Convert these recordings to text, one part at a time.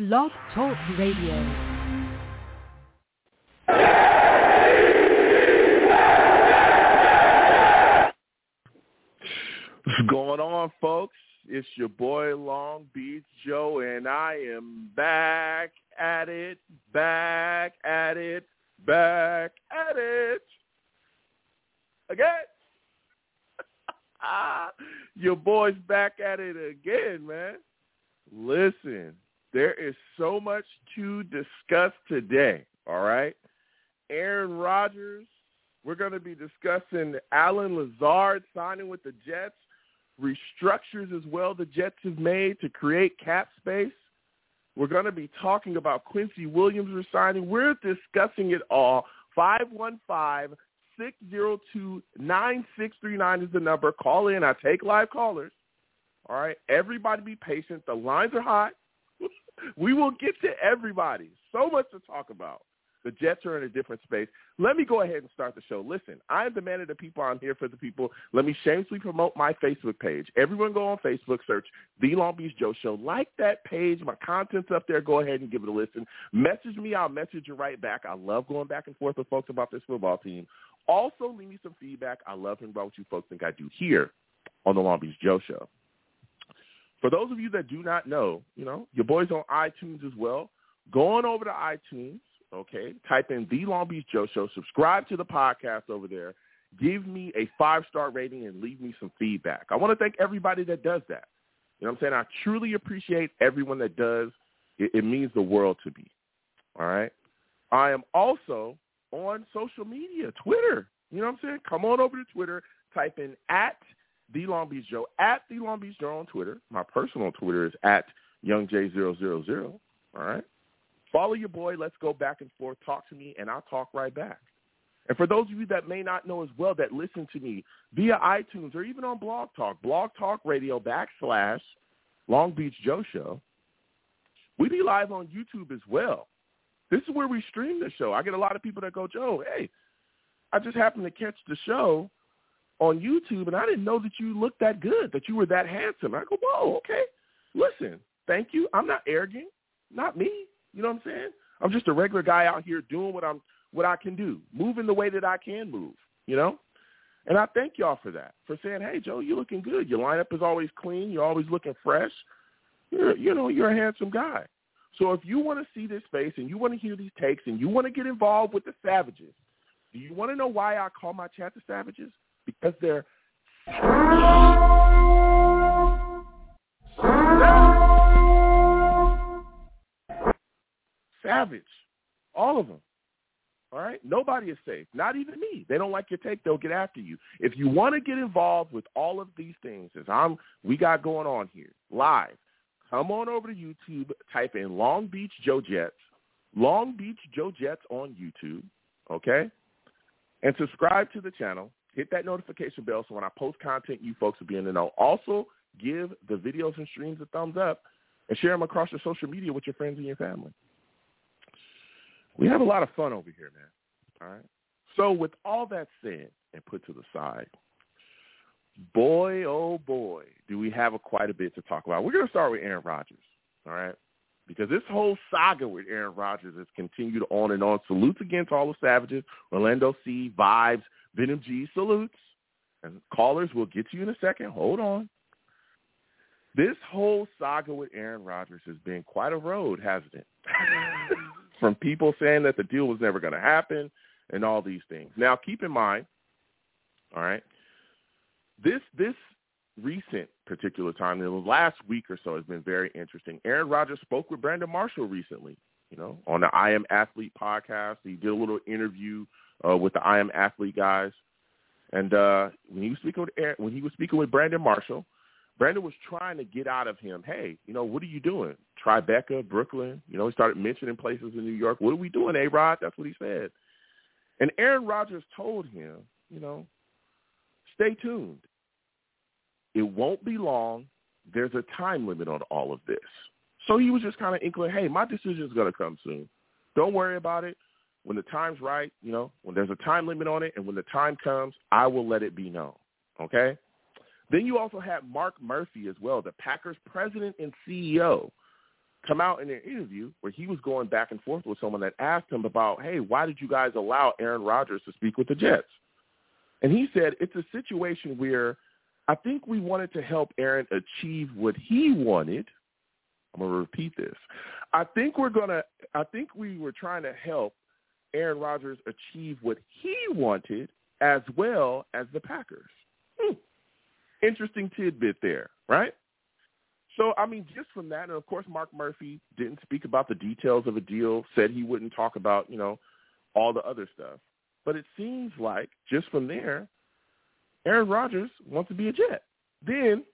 Blog Talk Radio. What's going on, folks? It's your boy Long Beach Joe, and I am back at it, back at it, back at it again. your boy's back at it again, man. Listen, there is so much to discuss today, all right? Aaron Rodgers, we're going to be discussing Allen Lazard signing with the Jets, restructures as well the Jets have made to create cap space. We're going to be talking about Quincy Williams resigning. We're discussing it all. 515 602 9639 is the number. Call in. I take live callers. All right. Everybody be patient. The lines are hot. we will get to everybody. So much to talk about. The Jets are in a different space. Let me go ahead and start the show. Listen, I am the man of the people. I'm here for the people. Let me shamelessly promote my Facebook page. Everyone go on Facebook, search The Long Beach Joe Show. Like that page. My content's up there. Go ahead and give it a listen. Message me. I'll message you right back. I love going back and forth with folks about this football team. Also, leave me some feedback. I love hearing about what you folks think I do here on The Long Beach Joe Show. For those of you that do not know, you know, your boy's on iTunes as well. Go on over to iTunes okay? Type in The Long Beach Joe Show. Subscribe to the podcast over there. Give me a five-star rating and leave me some feedback. I want to thank everybody that does that. You know what I'm saying? I truly appreciate everyone that does. It, it means the world to me. All right? I am also on social media, Twitter. You know what I'm saying? Come on over to Twitter. Type in at The Long Beach Joe, at The Long Beach Joe on Twitter. My personal Twitter is at YoungJ000. All right? Follow your boy. Let's go back and forth. Talk to me, and I'll talk right back. And for those of you that may not know as well that listen to me via iTunes or even on Blog Talk, Blog Talk Radio backslash Long Beach Joe Show, we be live on YouTube as well. This is where we stream the show. I get a lot of people that go, Joe, hey, I just happened to catch the show on YouTube, and I didn't know that you looked that good, that you were that handsome. I go, whoa, okay. Listen, thank you. I'm not arrogant. Not me. You know what I'm saying? I'm just a regular guy out here doing what I'm what I can do, moving the way that I can move, you know? And I thank y'all for that, for saying, hey, Joe, you're looking good. Your lineup is always clean. You're always looking fresh. You're, you know, you're a handsome guy. So if you want to see this face and you want to hear these takes and you want to get involved with the Savages, do you want to know why I call my chat the Savages? Because they're savage. All of them. All right? Nobody is safe. Not even me. They don't like your take, they'll get after you. If you want to get involved with all of these things, as I'm we got going on here, live, come on over to YouTube, type in Long Beach Joe Jets, Long Beach Joe Jets on YouTube, okay? And subscribe to the channel. Hit that notification bell so when I post content, you folks will be in the know. Also, give the videos and streams a thumbs up and share them across your social media with your friends and your family. We have a lot of fun over here, man. All right. So with all that said and put to the side, boy, oh boy, do we have a, quite a bit to talk about. We're going to start with Aaron Rodgers, all right? Because this whole saga with Aaron Rodgers has continued on and on. Salutes against all the savages. Orlando C, Vibes, Venom G, salutes. And callers, will get to you in a second. Hold on. This whole saga with Aaron Rodgers has been quite a road, hasn't it? from people saying that the deal was never going to happen and all these things. Now, keep in mind, all right, this this recent particular time, in the last week or so, has been very interesting. Aaron Rodgers spoke with Brandon Marshall recently, you know, on the I Am Athlete podcast. He did a little interview uh, with the I Am Athlete guys, and uh, when he was speaking with Aaron, when he was speaking with Brandon Marshall, Brandon was trying to get out of him, hey, you know, what are you doing? Tribeca, Brooklyn. You know, he started mentioning places in New York. What are we doing, A-Rod? That's what he said. And Aaron Rodgers told him, you know, stay tuned. It won't be long. There's a time limit on all of this. So he was just kind of inkling, hey, my decision is going to come soon. Don't worry about it. When the time's right, you know, when there's a time limit on it and when the time comes, I will let it be known. Okay? Then you also had Mark Murphy as well, the Packers president and CEO, come out in an interview where he was going back and forth with someone that asked him about, hey, why did you guys allow Aaron Rodgers to speak with the Jets? And he said it's a situation where I think we wanted to help Aaron achieve what he wanted. I'm going to repeat this. I think we're going to I think we were trying to help Aaron Rodgers achieve what he wanted as well as the Packers. Hmm. Interesting tidbit there, right? So, I mean, just from that, and of course, Mark Murphy didn't speak about the details of a deal, said he wouldn't talk about, you know, all the other stuff. But it seems like just from there, Aaron Rodgers wants to be a Jet. Then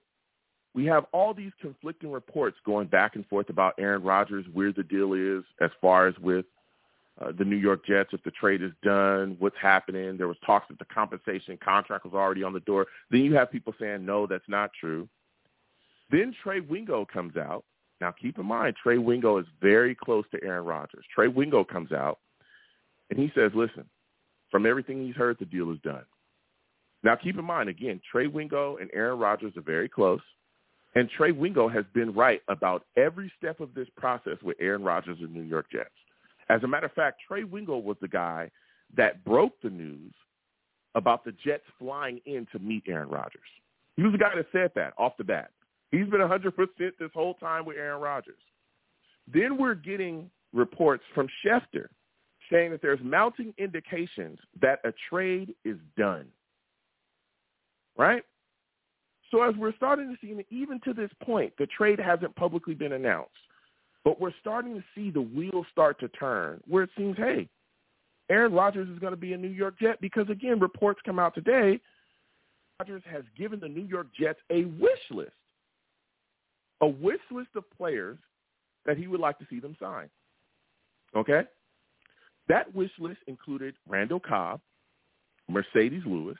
we have all these conflicting reports going back and forth about Aaron Rodgers, where the deal is as far as with uh, the New York Jets, if the trade is done, what's happening. There was talks that the compensation contract was already on the door. Then you have people saying, no, that's not true. Then Trey Wingo comes out. Now, keep in mind, Trey Wingo is very close to Aaron Rodgers. Trey Wingo comes out, and he says, listen, from everything he's heard, the deal is done. Now, keep in mind, again, Trey Wingo and Aaron Rodgers are very close. And Trey Wingo has been right about every step of this process with Aaron Rodgers and New York Jets. As a matter of fact, Trey Wingo was the guy that broke the news about the Jets flying in to meet Aaron Rodgers. He was the guy that said that off the bat. He's been 100% this whole time with Aaron Rodgers. Then we're getting reports from Schefter saying that there's mounting indications that a trade is done. Right? So as we're starting to see, even to this point, the trade hasn't publicly been announced. But we're starting to see the wheels start to turn where it seems, hey, Aaron Rodgers is going to be a New York Jet because, again, reports come out today. Rodgers has given the New York Jets a wish list, a wish list of players that he would like to see them sign. Okay? That wish list included Randall Cobb, Marcedes Lewis,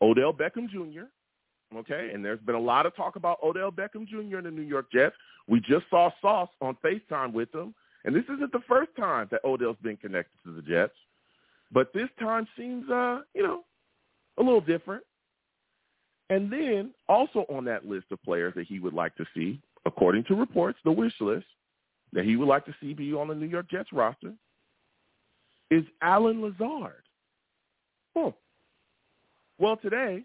Odell Beckham Jr., okay? And there's been a lot of talk about Odell Beckham Jr. and the New York Jets. We just saw Sauce on FaceTime with him. And this isn't the first time that Odell's been connected to the Jets. But this time seems, uh, you know, a little different. And then also on that list of players that he would like to see, according to reports, the wish list that he would like to see be on the New York Jets roster is Allen Lazard. Oh. Well, today,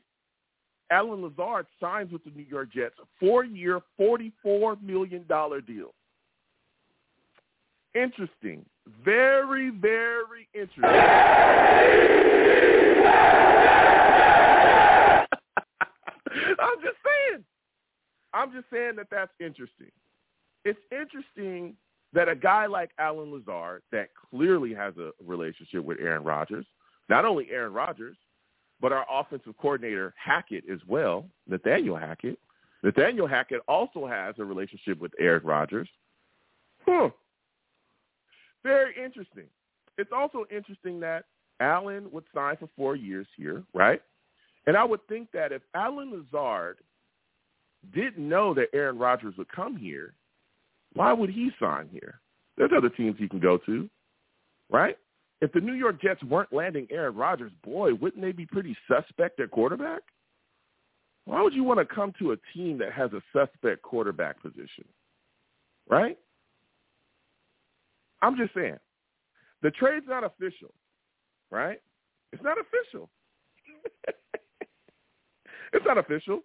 Allen Lazard signs with the New York Jets a four-year, $44 million deal. Interesting. Very, very interesting. I'm just saying. I'm just saying that that's interesting. It's interesting that a guy like Allen Lazard that clearly has a relationship with Aaron Rodgers, not only Aaron Rodgers, but our offensive coordinator Hackett as well, Nathaniel Hackett. Nathaniel Hackett also has a relationship with Aaron Rodgers. Huh. Very interesting. It's also interesting that Allen would sign for four years here, right? And I would think that if Allen Lazard didn't know that Aaron Rodgers would come here, why would he sign here? There's other teams he can go to, right? If the New York Jets weren't landing Aaron Rodgers, boy, wouldn't they be pretty suspect at quarterback? Why would you want to come to a team that has a suspect quarterback position? Right? I'm just saying. The trade's not official, right? It's not official. it's not official.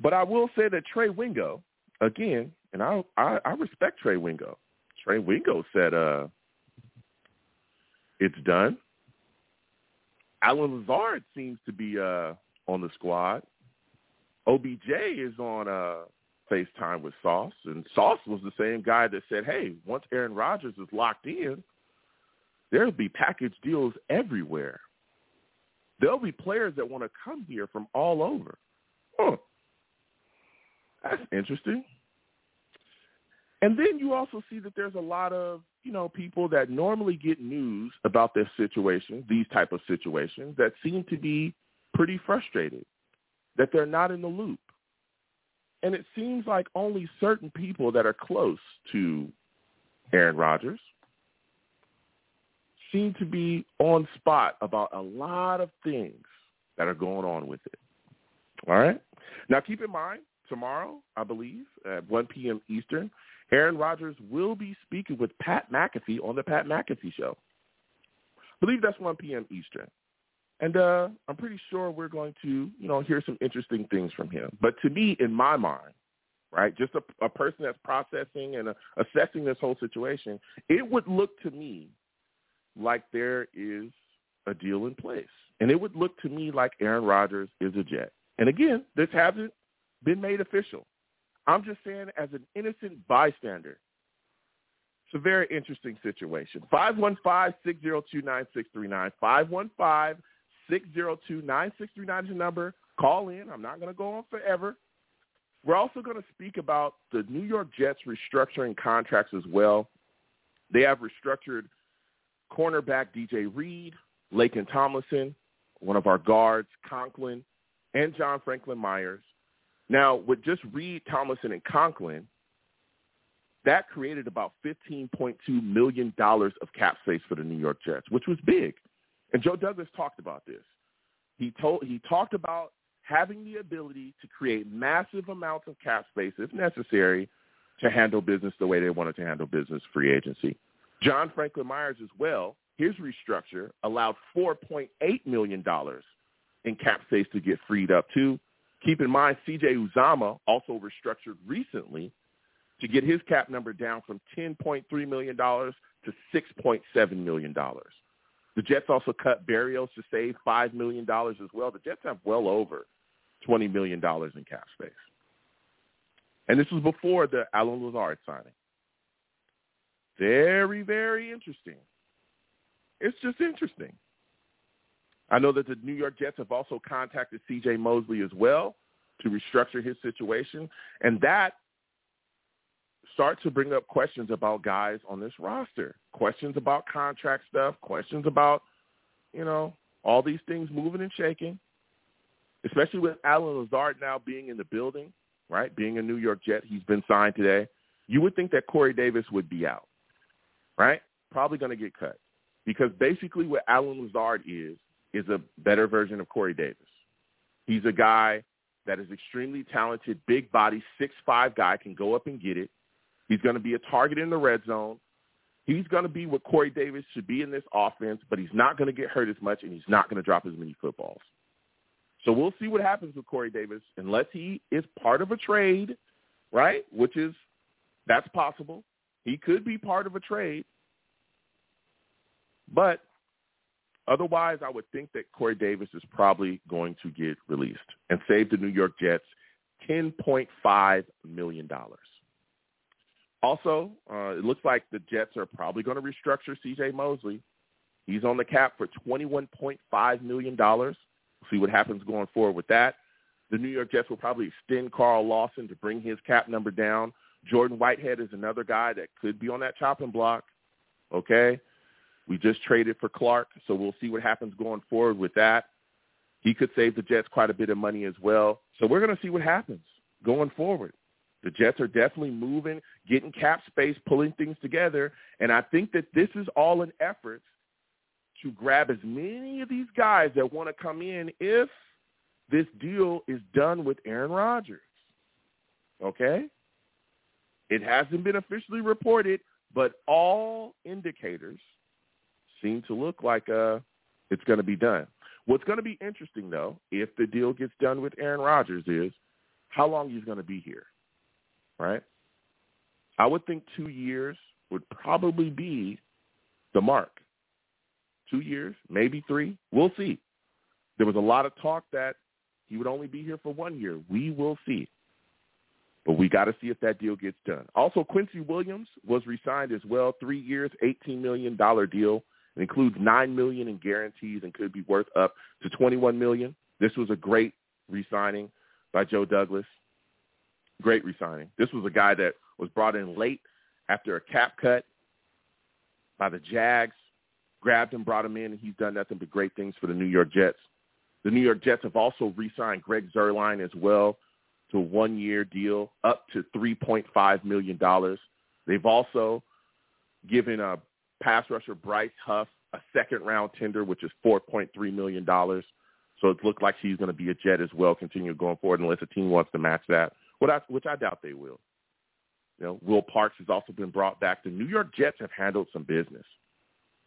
But I will say that Trey Wingo, again, and I I, I respect Trey Wingo. Trey Wingo said uh it's done. Allen Lazard seems to be uh, on the squad. OBJ is on uh, FaceTime with Sauce, and Sauce was the same guy that said, "Hey, once Aaron Rodgers is locked in, there'll be package deals everywhere. There'll be players that want to come here from all over." Huh. That's interesting. And then you also see that there's a lot of, you know, people that normally get news about this situation, these type of situations, that seem to be pretty frustrated that they're not in the loop. And it seems like only certain people that are close to Aaron Rodgers seem to be on spot about a lot of things that are going on with it. All right? Now keep in mind, tomorrow, I believe, at 1 p.m. Eastern, Aaron Rodgers will be speaking with Pat McAfee on the Pat McAfee Show. I believe that's 1 p.m. Eastern. And uh, I'm pretty sure we're going to, you know, hear some interesting things from him. But to me, in my mind, right, just a, a person that's processing and uh, assessing this whole situation, it would look to me like there is a deal in place. And it would look to me like Aaron Rodgers is a Jet. And again, this hasn't been made official. I'm just saying as an innocent bystander. It's a very interesting situation. 515-602-9639. 515-602-9639 is the number. Call in. I'm not going to go on forever. We're also going to speak about the New York Jets restructuring contracts as well. They have restructured cornerback DJ Reed, Laken Tomlinson, one of our guards, Conklin, and John Franklin Myers. Now, with just Reed, Tomlinson, and Conklin, that created about $15.2 million of cap space for the New York Jets, which was big. And Joe Douglas talked about this. He told he talked about having the ability to create massive amounts of cap space if necessary to handle business the way they wanted to handle business free agency. John Franklin Myers as well, his restructure allowed $4.8 million in cap space to get freed up too. Keep in mind, C.J. Uzomah also restructured recently to get his cap number down from $10.3 million to $6.7 million. The Jets also cut Berrios to save $5 million as well. The Jets have well over $20 million in cap space. And this was before the Allen Lazard signing. Very, very interesting. It's just interesting. I know that the New York Jets have also contacted C.J. Mosley as well to restructure his situation, and that starts to bring up questions about guys on this roster, questions about contract stuff, questions about, you know, all these things moving and shaking, especially with Allen Lazard now being in the building, right, being a New York Jet. He's been signed today. You would think that Corey Davis would be out, right? Probably going to get cut because basically what Allen Lazard is is a better version of Corey Davis. He's a guy that is extremely talented, big body, six five guy, can go up and get it. He's going to be a target in the red zone. He's going to be what Corey Davis should be in this offense, but he's not going to get hurt as much, and he's not going to drop as many footballs. So we'll see what happens with Corey Davis unless he is part of a trade, right? Which is that's possible. He could be part of a trade. But Otherwise, I would think that Corey Davis is probably going to get released and save the New York Jets $10.5 million. Also, uh, it looks like the Jets are probably going to restructure C.J. Mosley. He's on the cap for $21.5 million. We'll see what happens going forward with that. The New York Jets will probably extend Carl Lawson to bring his cap number down. Jordan Whitehead is another guy that could be on that chopping block. Okay. We just traded for Clark, so we'll see what happens going forward with that. He could save the Jets quite a bit of money as well. So we're going to see what happens going forward. The Jets are definitely moving, getting cap space, pulling things together, and I think that this is all an effort to grab as many of these guys that want to come in if this deal is done with Aaron Rodgers. Okay? It hasn't been officially reported, but all indicators seem to look like uh, it's going to be done. What's going to be interesting, though, if the deal gets done with Aaron Rodgers, is how long he's going to be here, right? I would think two years would probably be the mark. Two years, maybe three. We'll see. There was a lot of talk that he would only be here for one year. We will see. But we got to see if that deal gets done. Also, Quincy Williams was re-signed as well, three years, $18 million deal it includes nine million in guarantees and could be worth up to twenty-one million. This was a great re-signing by Joe Douglas. Great re-signing. This was a guy that was brought in late after a cap cut by the Jags. Grabbed him, brought him in, and he's done nothing but great things for the New York Jets. The New York Jets have also re-signed Greg Zuerlein as well to a one-year deal up to $3.5 million. They've also given uh, pass rusher Bryce Huff a second round tender, which is $4.3 million. So it looked like he's going to be a Jet as well, continue going forward unless a team wants to match that which I, which I doubt they will. You know, Will Parks has also been brought back. The New York Jets have handled some business.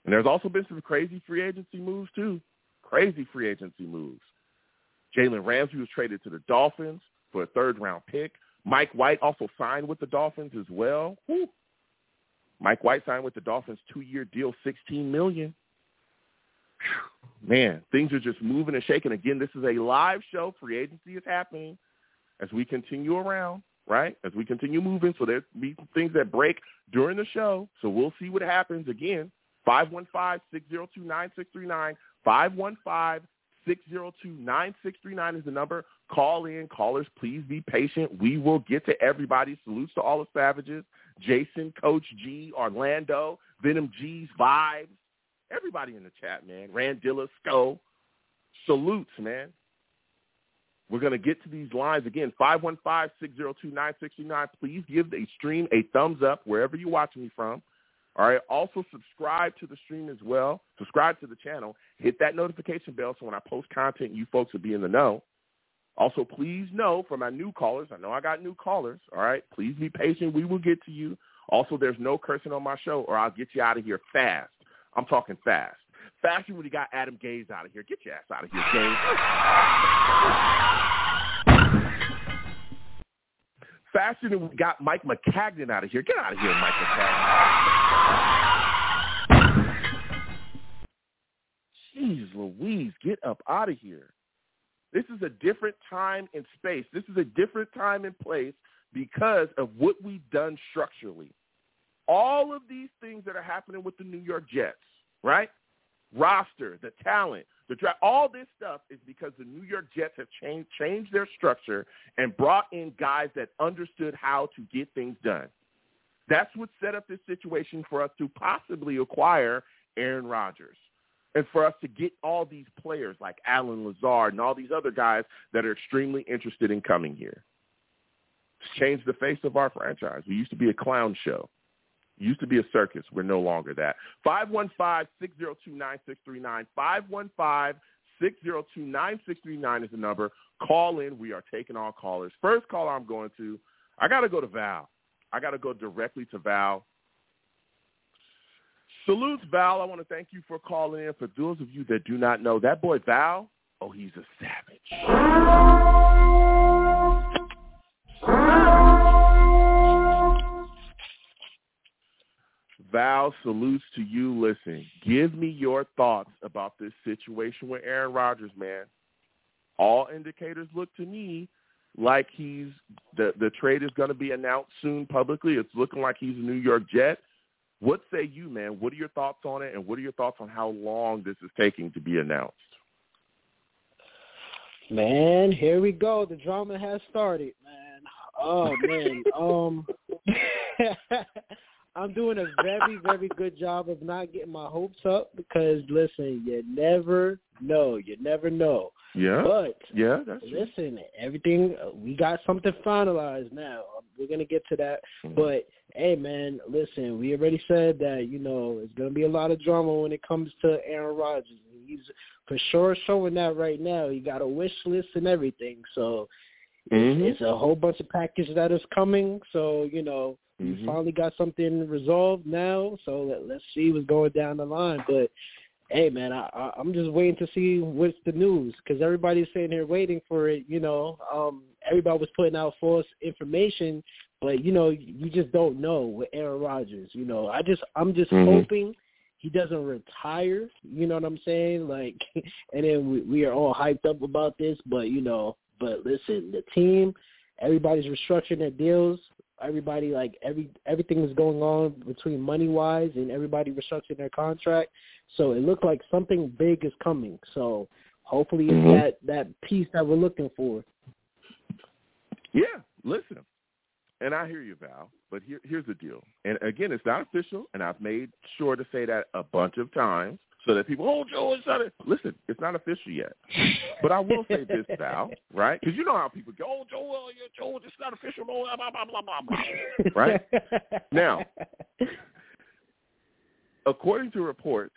And there's also been some crazy free agency moves, too. Crazy free agency moves. Jalen Ramsey was traded to the Dolphins for a third-round pick. Mike White also signed with the Dolphins as well. Whew. Mike White signed with the Dolphins, two-year deal, 16 million. Man, things are just moving and shaking. Again, this is a live show. Free agency is happening as we continue around, right? As we continue moving. So there's be things that break during the show. So we'll see what happens. Again, 515-602-9639, 515-602-9639 is the number. Call in. Callers, please be patient. We will get to everybody. Salutes to all the savages. Jason, Coach G, Orlando, Venom G's, Vibes, everybody in the chat, man. Randilla, Sco. Salutes, man. We're going to get to these lines again. 515-602-9639. Please give the stream a thumbs up wherever you're watching me from. All right. Also subscribe to the stream as well. Subscribe to the channel. Hit that notification bell so when I post content, you folks will be in the know. Also, please know for my new callers, I know I got new callers. All right. Please be patient. We will get to you. Also, there's no cursing on my show or I'll get you out of here fast. I'm talking fast. When you got Adam Gase out of here. Get your ass out of here, Gase. Faster than we got Mike Maccagnan out of here. Get out of here, Mike Maccagnan. Jeez Louise, get up out of here. This is a different time and space. This is a different time and place because of what we've done structurally. All of these things that are happening with the New York Jets, right? roster, the talent, the draft, all this stuff is because the New York Jets have changed changed their structure and brought in guys that understood how to get things done. That's what set up this situation for us to possibly acquire Aaron Rodgers and for us to get all these players like Allen Lazard and all these other guys that are extremely interested in coming here. It's changed the face of our franchise. We used to be a clown show used to be a circus. We're no longer that. 515-602-9639. 515-602-9639 is the number. Call in. We are taking all callers. First caller I'm going to, I got to go to Val. I got to go directly to Val. Salutes, Val. I want to thank you for calling in. For those of you that do not know, that boy Val, oh, he's a savage. Val, salutes to you. Listen, give me your thoughts about this situation with Aaron Rodgers, man. All indicators look to me like he's the the trade is going to be announced soon publicly. It's looking like he's a New York Jet. What say you, man? What are your thoughts on it, and what are your thoughts on how long this is taking to be announced? Man, here we go. The drama has started, man. Oh man. um I'm doing a very, very good job of not getting my hopes up because listen, you never know. You never know. Yeah. But yeah, that's listen, everything we got something finalized now. We're gonna get to that. Mm-hmm. But hey, man, listen, we already said that you know it's gonna be a lot of drama when it comes to Aaron Rodgers. He's for sure showing that right now. He got a wish list and everything. So mm-hmm. it's a whole bunch of package that is coming. So you know Mm-hmm. We finally got something resolved now, so let, let's see what's going down the line. But hey, man, I, I, I'm just waiting to see what's the news because everybody's sitting here waiting for it. You know, um, everybody was putting out false information, but you know, you just don't know with Aaron Rodgers. You know, I just I'm just mm-hmm. hoping he doesn't retire. You know what I'm saying? Like, and then we, we are all hyped up about this, but you know, but listen, the team, everybody's restructuring their deals everybody like every everything is going on between money wise and everybody restructuring their contract. So it looked like something big is coming. So hopefully mm-hmm. it's that that piece that we're looking for. Yeah, listen. And I hear you, Val. But here, here's the deal. And again, it's not official, and I've made sure to say that a bunch of times so that people, oh, Joe, it's not. A, listen, it's not official yet. But I will say this, Val, right? Because you know how people go, oh, Joe, well, yeah, Joe, it's not official, blah blah blah blah blah blah. Right now, according to reports,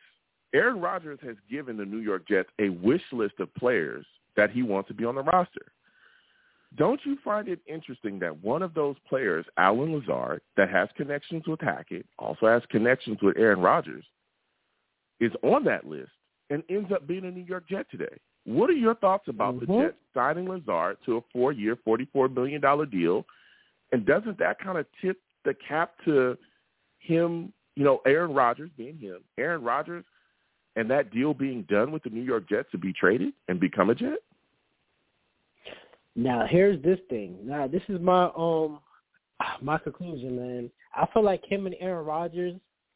Aaron Rodgers has given the New York Jets a wish list of players that he wants to be on the roster. Don't you find it interesting that one of those players, Allen Lazard, that has connections with Hackett, also has connections with Aaron Rodgers, is on that list and ends up being a New York Jet today? What are your thoughts about mm-hmm. the Jets signing Lazard to a four-year, $44 million deal? And doesn't that kind of tip the cap to him, you know, Aaron Rodgers being him, Aaron Rodgers, and that deal being done with the New York Jets to be traded and become a Jet? Now here's this thing. Now this is my um my conclusion, man. I feel like him and Aaron Rodgers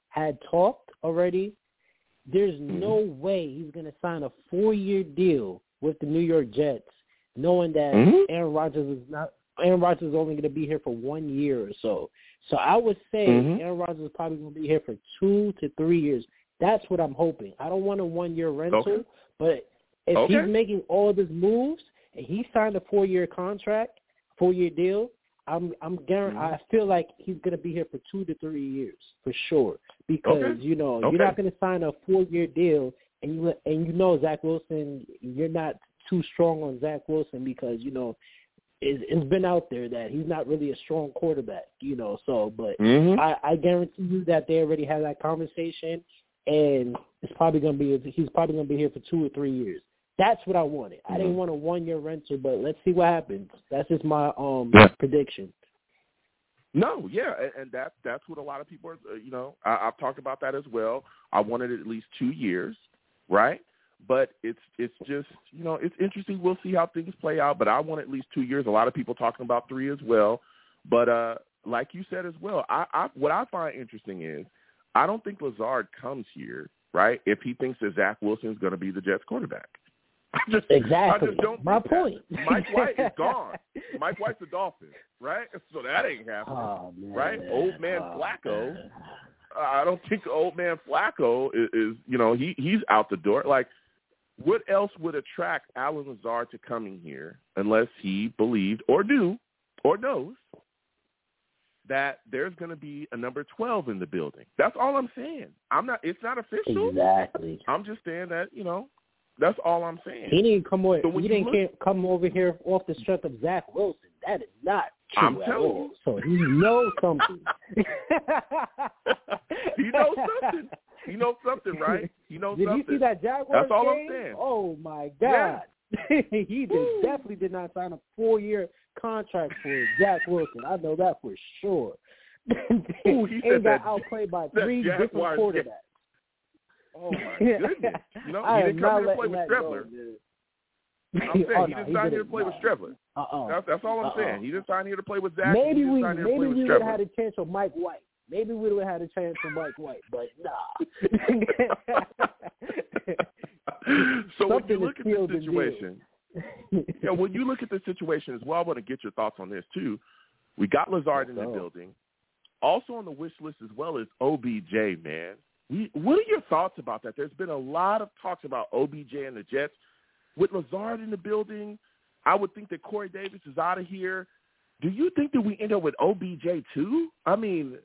had talked already. There's mm-hmm. no way he's gonna sign a four year deal with the New York Jets, knowing that mm-hmm. Aaron Rodgers is not Aaron Rodgers is only going to be here for one year or so. So I would say mm-hmm. Aaron Rodgers is probably going to be here for two to three years. That's what I'm hoping. I don't want a one year rental, okay. but if okay. he's making all of his moves and he signed a four year contract, four year deal, I'm I'm guaranteed. Mm-hmm. I feel like he's going to be here for two to three years for sure. Because okay. you know okay. you're not going to sign a four year deal, and you and you know Zach Wilson, you're not too strong on Zach Wilson because you know it's, it's been out there that he's not really a strong quarterback. You know, so but mm-hmm. I, I guarantee you that they already had that conversation, and it's probably going to be he's probably going to be here for two or three years. That's what I wanted. I didn't Mm-hmm. want a one year rental, but let's see what happens. That's just my um Yeah. prediction. No, yeah, and, and that that's what a lot of people are. uh, You know, I, I've talked about that as well. I wanted at least two years, right? But it's it's just you know it's interesting. We'll see how things play out. But I want at least two years. A lot of people talking about three as well. But uh, like you said as well, I, I what I find interesting is I don't think Lazard comes here right if he thinks that Zach Wilson is going to be the Jets quarterback. I just, Exactly. I just don't My think that. point. Mike White is gone. Mike White's a Dolphin, right? So that ain't happening. Oh, man. Right? Old man Oh, Flacco. man. I don't think old man Flacco is, is you know he he's out the door. Like, what else would attract Allen Lazard to coming here unless he believed or knew or knows that there's going to be a number twelve in the building? That's all I'm saying. I'm not. It's not official. Exactly. I'm just saying that you know. That's all I'm saying. He didn't come over. So he didn't look- come over here off the strength of Zach Wilson. That is not true I'm at telling all. you. So he knows something. he knows something. He knows something, right? He knows Did something. you see that Jaguars That's all I'm saying. Oh my Yeah. God. he did, definitely did not sign a four year contract for Zach Wilson. I know that for sure. Ooh, he and said got that- outplayed by three different quarterbacks. Oh my goodness! You know, he didn't come here to play with Streveler. I'm oh, saying Oh, he no, didn't sign here to play with No. Streveler. Uh-uh. That's, that's all I'm Uh-uh. saying. He didn't sign here to play with Zach. Maybe we didn't sign here to maybe we would have had a chance with Mike White. Maybe we would have had a chance with Mike White, but nah. so when Something you is look at the situation, yeah, when you look at the situation as well, I want to get your thoughts on this too. We got Lazard in the building. Also on the wish list as well is OBJ, man. What are your thoughts about that? There's been a lot of talks about OBJ and the Jets. With Lazard in the building, I would think that Corey Davis is out of here. Do you think that we end up with OBJ too? I mean,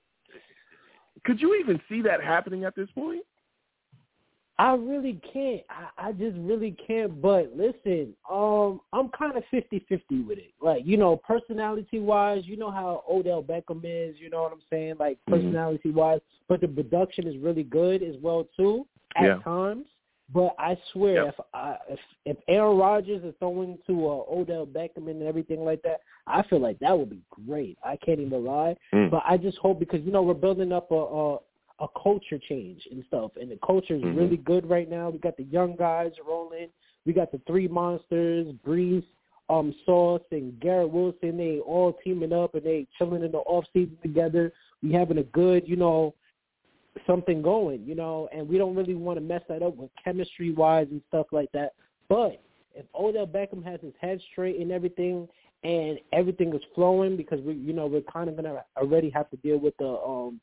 could you even see that happening at this point? I really can't. I, I just really can't. But listen, um, I'm kind of fifty fifty with it. Like you know, personality wise, you know how Odell Beckham is. You know what I'm saying? Like Mhm. personality wise, but the production is really good as well too at Yeah. times. But I swear, Yep. if I if if Aaron Rodgers is throwing to uh, Odell Beckham and everything like that, I feel like that would be great. I can't even lie. Mm. But I just hope because you know we're building up a a, a culture change and stuff, and the culture is Mhm. really good right now. We got the young guys rolling. We got the three monsters, Breece, um, Sauce, and Garrett Wilson. They all teaming up and they chilling in the off season together. We having a good, you know, something going, you know, and we don't really want to mess that up with chemistry wise and stuff like that. But if Odell Beckham has his head straight and everything, and everything is flowing because we, you know, we're kind of gonna already have to deal with the um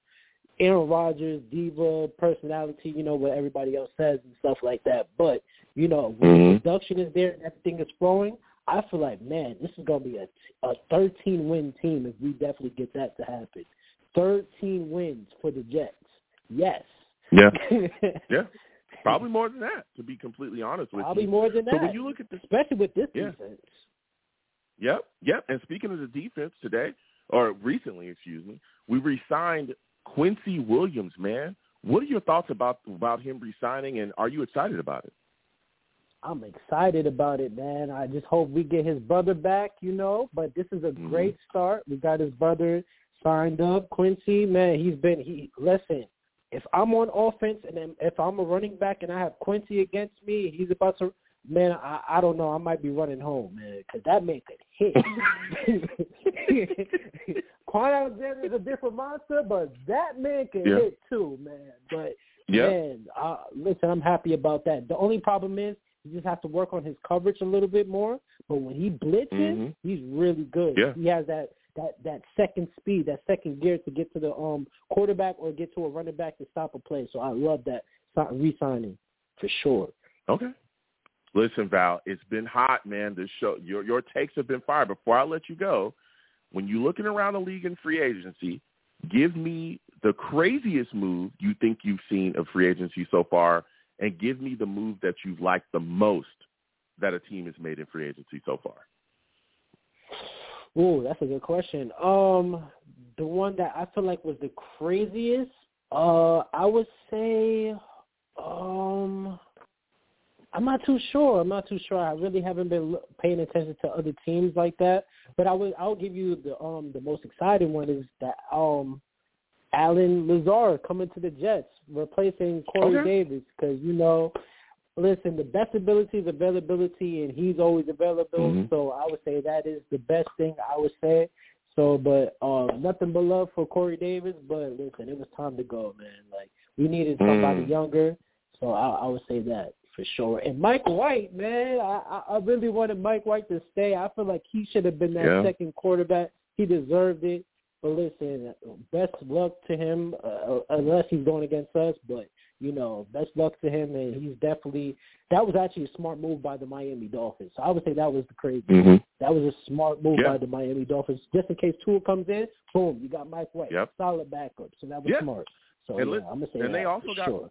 Aaron Rodgers diva personality, you know, what everybody else says and stuff like that. But you know, when Mhm. the production is there and everything is flowing, I feel like man, this is gonna be a a 13 win team if we definitely get that to happen. 13 wins for the Jets. Yes. Yeah. Yeah. Probably more than that, to be completely honest with Probably you. Probably more than that. So when you look at this, especially with this Yeah. defense. Yep, yep. And speaking of the defense today, or recently, excuse me, we re-signed Quincy Williams, man. What are your thoughts about about him resigning, and are you excited about it? I'm excited about it, man. I just hope we get his brother back, you know. But this is a Mhm. great start. We got his brother signed up, Quincy. Man, he's been he. Listen, if I'm on offense and if I'm a running back and I have Quincy against me, he's about to. Man, I I don't know. I might be running home, man, because that man could hit. Kwon Alexander is a different monster, but that man can Yeah. hit too, man. But Yeah. Man, uh, listen, I'm happy about that. The only problem is he just has to work on his coverage a little bit more. But when he blitzes, Mhm. he's really good. Yeah. He has that that that second speed, that second gear to get to the um quarterback or get to a running back to stop a play. So I love that si- re-signing for sure. Okay. Listen, Val, it's been hot, man. This show, your your takes have been fired. Before I let you go, when you're looking around the league in free agency, give me the craziest move you think you've seen of free agency so far, and give me the move that you've liked the most that a team has made in free agency so far. Ooh, that's a good question. Um, the one that I feel like was the craziest, uh, I would say, um, I'm not too sure. I'm not too sure. I really haven't been paying attention to other teams like that. But I would, I'll give you the um the most exciting one is that um, Allen Lazard coming to the Jets, replacing Corey Okay. Davis, because you know. Listen, the best ability is availability, and he's always available. Mhm. So I would say that is the best thing I would say. So, but uh, nothing but love for Corey Davis. But listen, it was time to go, man. Like we needed somebody Mm. younger. So I, I would say that for sure. And Mike White, man, I, I really wanted Mike White to stay. I feel like he should have been that Yeah. second quarterback. He deserved it. But listen, best luck to him, uh, unless he's going against us. But you know, best luck to him, and he's definitely that was actually a smart move by the Miami Dolphins. So I would say that was the crazy. Mm-hmm. That was a smart move Yeah. by the Miami Dolphins. Just in case Tua comes in, boom, you got Mike White, Yep. solid backup. So that was Yeah. smart. So And yeah, I'm gonna say and that they also for got- sure.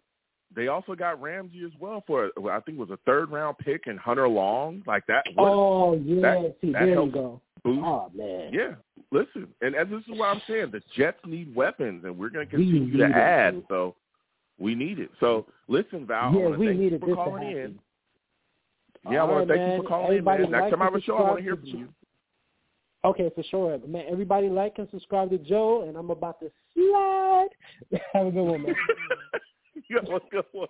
They also got Ramsey as well for I think it was a third round pick and Hunter Long like that. What Oh yeah, that- see that there you go. boost. Oh man, Yeah, listen, and as this is what I'm saying, the Jets need weapons, and we're going to continue to need it, add. So we need it. So listen, Val, I yeah, want to we thank you needed for this to calling in. Yeah, I All want to right, thank you for calling Everybody in, man. Next like time I have a show, I want to hear from you. Okay, for sure, man. Everybody like and subscribe to Joe, and I'm about to slide. Have a good one, man. yeah, what's good one?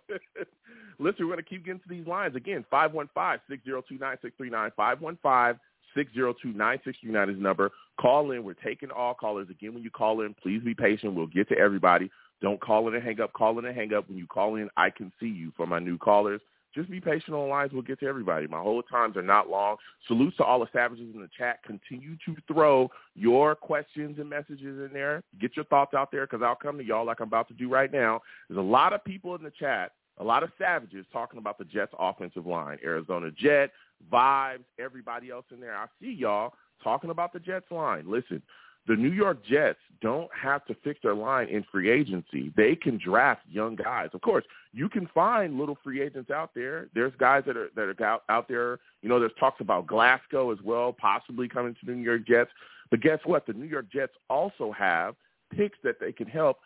Listen, we're going to keep getting to these lines. Again, 515-602-9639, 515-602-9639 is the number. Call in. We're taking all callers. Again, when you call in, please be patient. We'll get to everybody. Don't call in and hang up. Call in and hang up. When you call in, I can see you for my new callers. Just be patient on lines. We'll get to everybody. My hold times are not long. Salutes to all the savages in the chat. Continue to throw your questions and messages in there. Get your thoughts out there because I'll come to y'all like I'm about to do right now. There's a lot of people in the chat, a lot of savages talking about the Jets offensive line. Arizona Jet, Vibes, everybody else in there. I see y'all talking about the Jets line. Listen, the New York Jets don't have to fix their line in free agency. They can draft young guys. Of course, you can find little free agents out there. There's guys that are that are out, out there. You know, there's talks about Glasgow as well, possibly coming to the New York Jets. But guess what? The New York Jets also have picks that they can help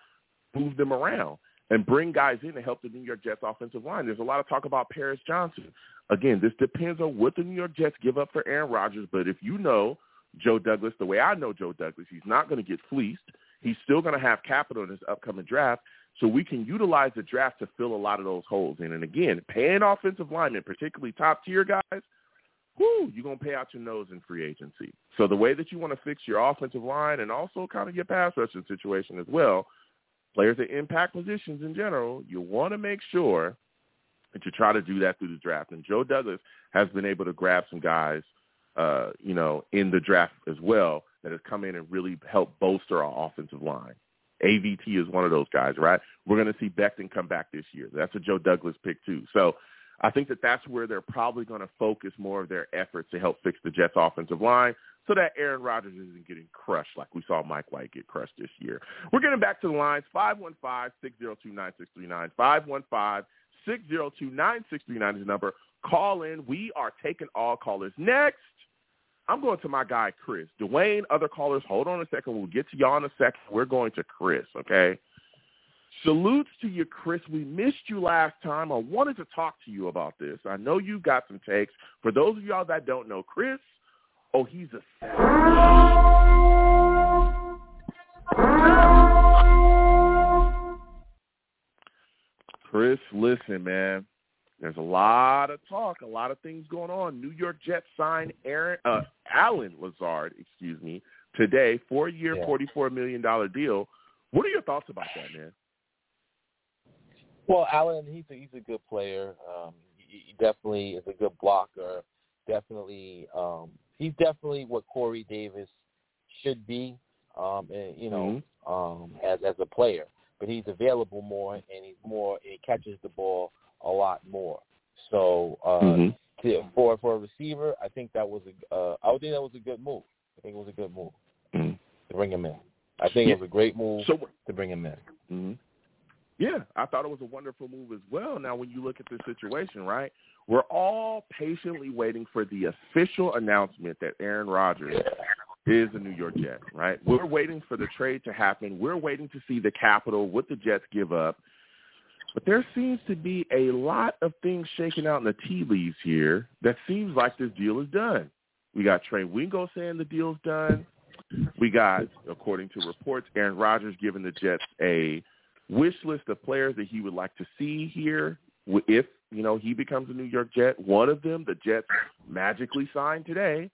move them around and bring guys in to help the New York Jets offensive line. There's a lot of talk about Paris Johnson. Again, this depends on what the New York Jets give up for Aaron Rodgers. But if you know Joe Douglas the way I know Joe Douglas, he's not going to get fleeced. He's still going to have capital in his upcoming draft. So we can utilize the draft to fill a lot of those holes in. And again, paying offensive linemen, particularly top tier guys, whoo, you're going to pay out your nose in free agency. So the way that you want to fix your offensive line and also kind of your pass rushing situation as well, players at impact positions in general, you want to make sure that you try to do that through the draft. And Joe Douglas has been able to grab some guys, uh, you know, in the draft as well that has come in and really helped bolster our offensive line. AVT is one of those guys, right? We're going to see Becton come back this year. That's a Joe Douglas pick too. So I think that that's where they're probably going to focus more of their efforts to help fix the Jets offensive line so that Aaron Rodgers isn't getting crushed like we saw Mike White get crushed this year. We're getting back to the lines, 515-602-9639, 515-602-9639 is the number. Call in. We are taking all callers. Next, I'm going to my guy Chris. Dwayne, other callers, hold on a second. We'll get to y'all in a second. We're going to Chris, okay? Salutes to you, Chris. We missed you last time. I wanted to talk to you about this. I know you got some takes. For those of y'all that don't know Chris, oh, he's a Chris, listen, man. There's a lot of talk, a lot of things going on. New York Jets signed Aaron uh, Allen Lazard, excuse me, today, four-year, yeah. forty-four million dollar deal. What are your thoughts about that, man? Well, Allen, he's a, he's a good player. Um, he, he definitely is a good blocker. Definitely, um, he's definitely what Corey Davis should be. Um, and, you know, mm-hmm. um, as as a player, but he's available more and he's more. He catches the ball a lot more. So uh, mm-hmm. to, for for a receiver, I think that was a uh, I would think that was a good move. I think it was a good move mm-hmm. to bring him in. I think it was a great move so, to bring him in. Mm-hmm. Yeah, I thought it was a wonderful move as well. Now, when you look at the situation, right, we're all patiently waiting for the official announcement that Aaron Rodgers is a New York Jet, right? We're waiting for the trade to happen. We're waiting to see the capital, what the Jets give up. But there seems to be a lot of things shaking out in the tea leaves here that seems like this deal is done. We got Trey Wingo saying the deal's done. We got, according to reports, Aaron Rodgers giving the Jets a wish list of players that he would like to see here if, you know, he becomes a New York Jet. One of them, the Jets magically signed today.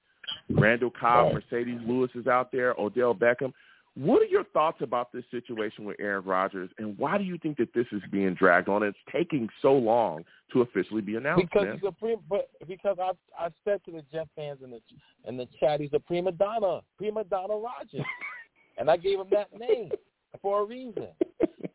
Randall Cobb, Marcedes Lewis is out there, Odell Beckham. What are your thoughts about this situation with Aaron Rodgers, and why do you think that this is being dragged on? It's taking so long to officially be announced. Because man. he's a prima, but because I I said to the Jet fans in the in the chat, he's a prima donna, prima donna Rodgers, and I gave him that name for a reason.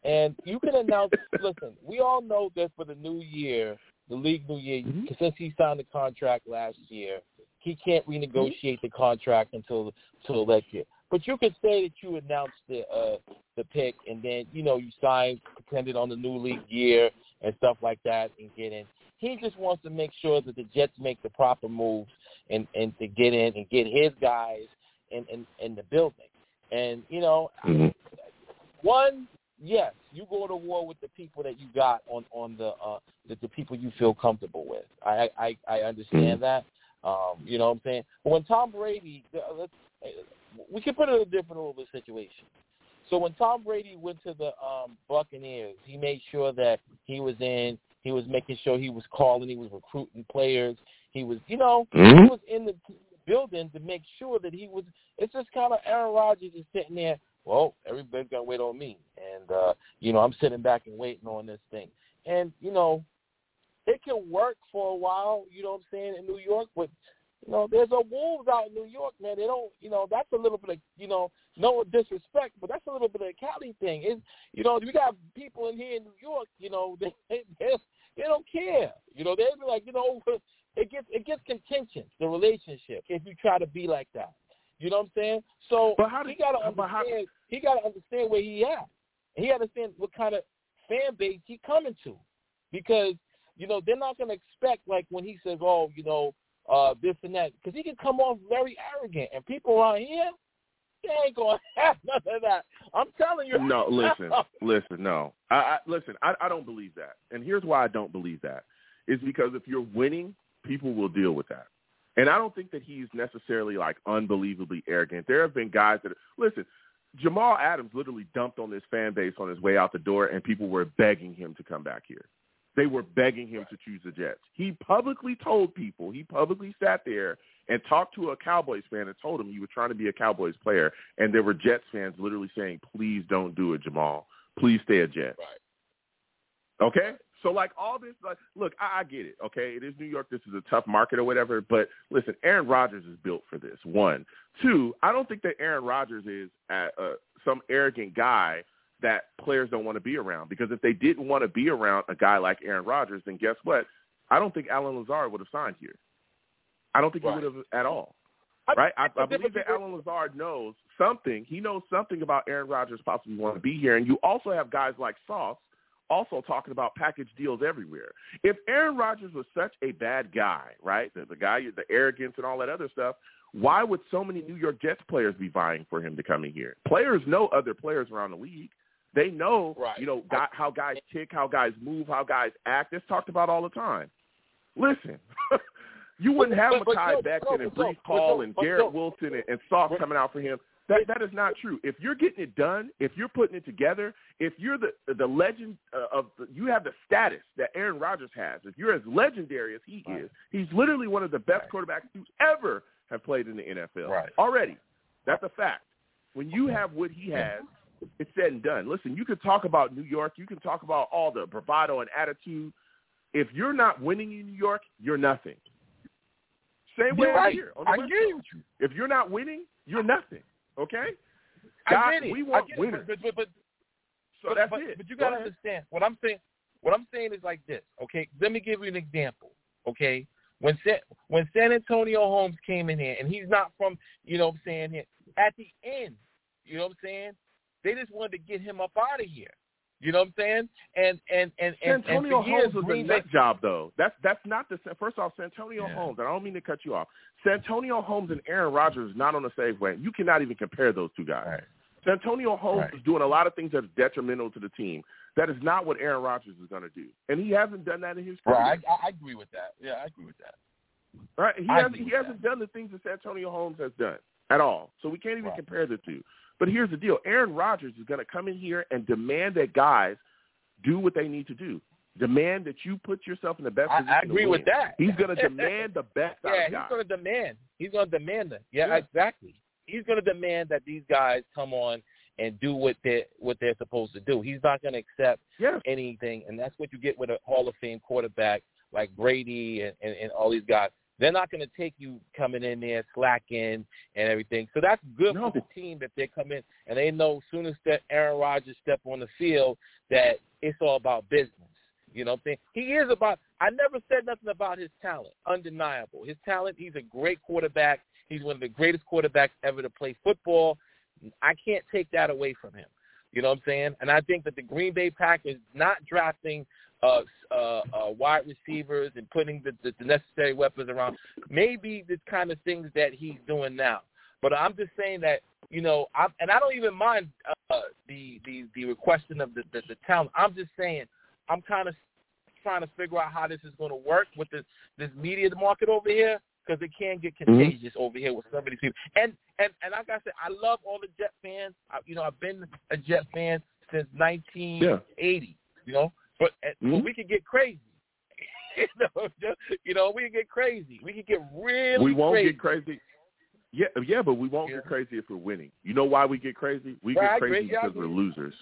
And you can announce. listen, we all know that for the new year, the league new year, mm-hmm. since he signed the contract last year, he can't renegotiate the contract until until next year. But you could say that you announced the uh, the pick, and then you know you signed, depended on the new league year and stuff like that, and get in. He just wants to make sure that the Jets make the proper moves and and to get in and get his guys in in, in the building. And you know, mm-hmm. one, yes, you go to war with the people that you got on on the uh the, the people you feel comfortable with. I I I understand mm-hmm. that. Um, you know what I'm saying? But when Tom Brady, let's we can put it in a different little bit situation. So when Tom Brady went to the um, Buccaneers, he made sure that he was in. He was making sure he was calling. He was recruiting players. He was, you know, mm-hmm. he was in the building to make sure that he was. It's just kind of Aaron Rodgers is sitting there. Well, everybody's gonna wait on me, and uh, you know I'm sitting back and waiting on this thing. And you know, it can work for a while. You know what I'm saying in New York, but you know, there's a Wolves out in New York, man. They don't, you know, that's a little bit of, you know, no disrespect, but that's a little bit of a Cali thing. Is you know, we got people in here in New York, you know, they they, they don't care. You know, they be like, you know, it gets it gets contentious the relationship if you try to be like that. You know what I'm saying? So but how do, he got to understand. How, he got to understand where he at. He understand what kind of fan base he coming to, because you know they're not going to expect like when he says, "Oh, you know, uh, this and that, because he can come off very arrogant, and people around here, they ain't gonna have none of that. I'm telling you. No, listen, listen, no. I, I listen. I, I don't believe that, and here's why I don't believe that is because if you're winning, people will deal with that. And I don't think that he's necessarily like unbelievably arrogant. There have been guys that listen. Jamal Adams literally dumped on this fan base on his way out the door, and people were begging him to come back here. They were begging him to choose the Jets. He publicly told people, he publicly sat there and talked to a Cowboys fan and told him he was trying to be a Cowboys player. And there were Jets fans literally saying, please don't do it, Jamal. Please stay a Jet. Right. Okay? So like all this, like, look, I, I get it. Okay, it is New York. This is a tough market or whatever. But listen, Aaron Rodgers is built for this. One, two. I don't think that Aaron Rodgers is uh, uh, some arrogant guy that players don't want to be around. Because if they didn't want to be around a guy like Aaron Rodgers, then guess what? I don't think Allen Lazard would have signed here. I don't think right. he would have at all. Right? I, I believe that Allen Lazard knows something. He knows something about Aaron Rodgers possibly want to be here. And you also have guys like Sauce also talking about package deals everywhere. If Aaron Rodgers was such a bad guy, right, the, the guy, the arrogance and all that other stuff, why would so many New York Jets players be vying for him to come in here? Players know other players around the league. They know, Right. you know, got, how guys kick, how guys move, how guys act. It's talked about all the time. Listen, you wouldn't have But- Makai Joe, and Breece Hall and Garrett. Wilson and, and Sauce coming out for him. That that is not true. If you're getting it done, if you're putting it together, if you're the the legend uh, of the, you have the status that Aaron Rodgers has. If you're as legendary as he Right. is, he's literally one of the best Right. quarterbacks to ever have played in the NFL. Right. Already, that's a fact. When you have what he has, it's said and done. Listen, you can talk about New York, you can talk about all the bravado and attitude. If you're not winning in New York, you're nothing. Same way right. here. I agree with you. If you're not winning, you're nothing. Okay? I get it. we I want get it. winners. But, but, but, So but, that's but, it. But you got to understand what I'm saying. What I'm saying is like this. Okay, let me give you an example. Okay, when San, when Santonio Holmes came in here, and he's not from, you know, what I'm saying here. At the end, you know what I'm saying? They just wanted to get him up out of here. You know what I'm saying? And and and and, and Santonio for years, Holmes was a Green Bay- nut job, though. That's that's not the first off. Santonio Yeah. Holmes. And I don't mean to cut you off. Santonio Holmes and Aaron Rodgers is not on the same way. You cannot even compare those two guys. Right. Santonio Holmes Right. is doing a lot of things that is detrimental to the team. That is not what Aaron Rodgers is going to do, and he hasn't done that in his career. Right, I, I agree with that. Yeah, I agree with that. Right? He I hasn't he hasn't done the things that Santonio Holmes has done at all. So we can't even Right. compare the two. But here's the deal: Aaron Rodgers is going to come in here and demand that guys do what they need to do. Demand that you put yourself in the best I, position. I agree with that. He's going to demand the best out Yeah, he's going to demand. He's going to demand that. Yeah, Yeah. exactly. He's going to demand that these guys come on and do what they what they're supposed to do. He's not going to accept anything, and that's what you get with a Hall of Fame quarterback like Brady and, and, and all these guys. They're not going to take you coming in there slacking and everything. So that's good No. for the team that they come in and they know as soon as that Aaron Rodgers step on the field that it's all about business. You know what I'm saying? He is about I never said nothing about his talent. Undeniable. His talent, he's a great quarterback. He's one of the greatest quarterbacks ever to play football. I can't take that away from him. You know what I'm saying? And I think that the Green Bay Packers not drafting uh, uh, uh, wide receivers and putting the, the, the necessary weapons around maybe the kind of things that he's doing now. But I'm just saying that you know, I'm, and I don't even mind uh, the the the requesting of the, the the talent. I'm just saying I'm kind of trying to figure out how this is going to work with this this media market over here because it can get contagious over here with some of these people. And and and like I said, I love all the Jet fans. I, you know, I've been a Jet fan since 1980. You know, but, uh, but Mhm. we could get crazy. you know, just, you know, we can get crazy. We can get really we won't crazy. get crazy. Yeah, yeah, but we won't Yeah. get crazy if we're winning. You know why we get crazy? We I get crazy because we're losers.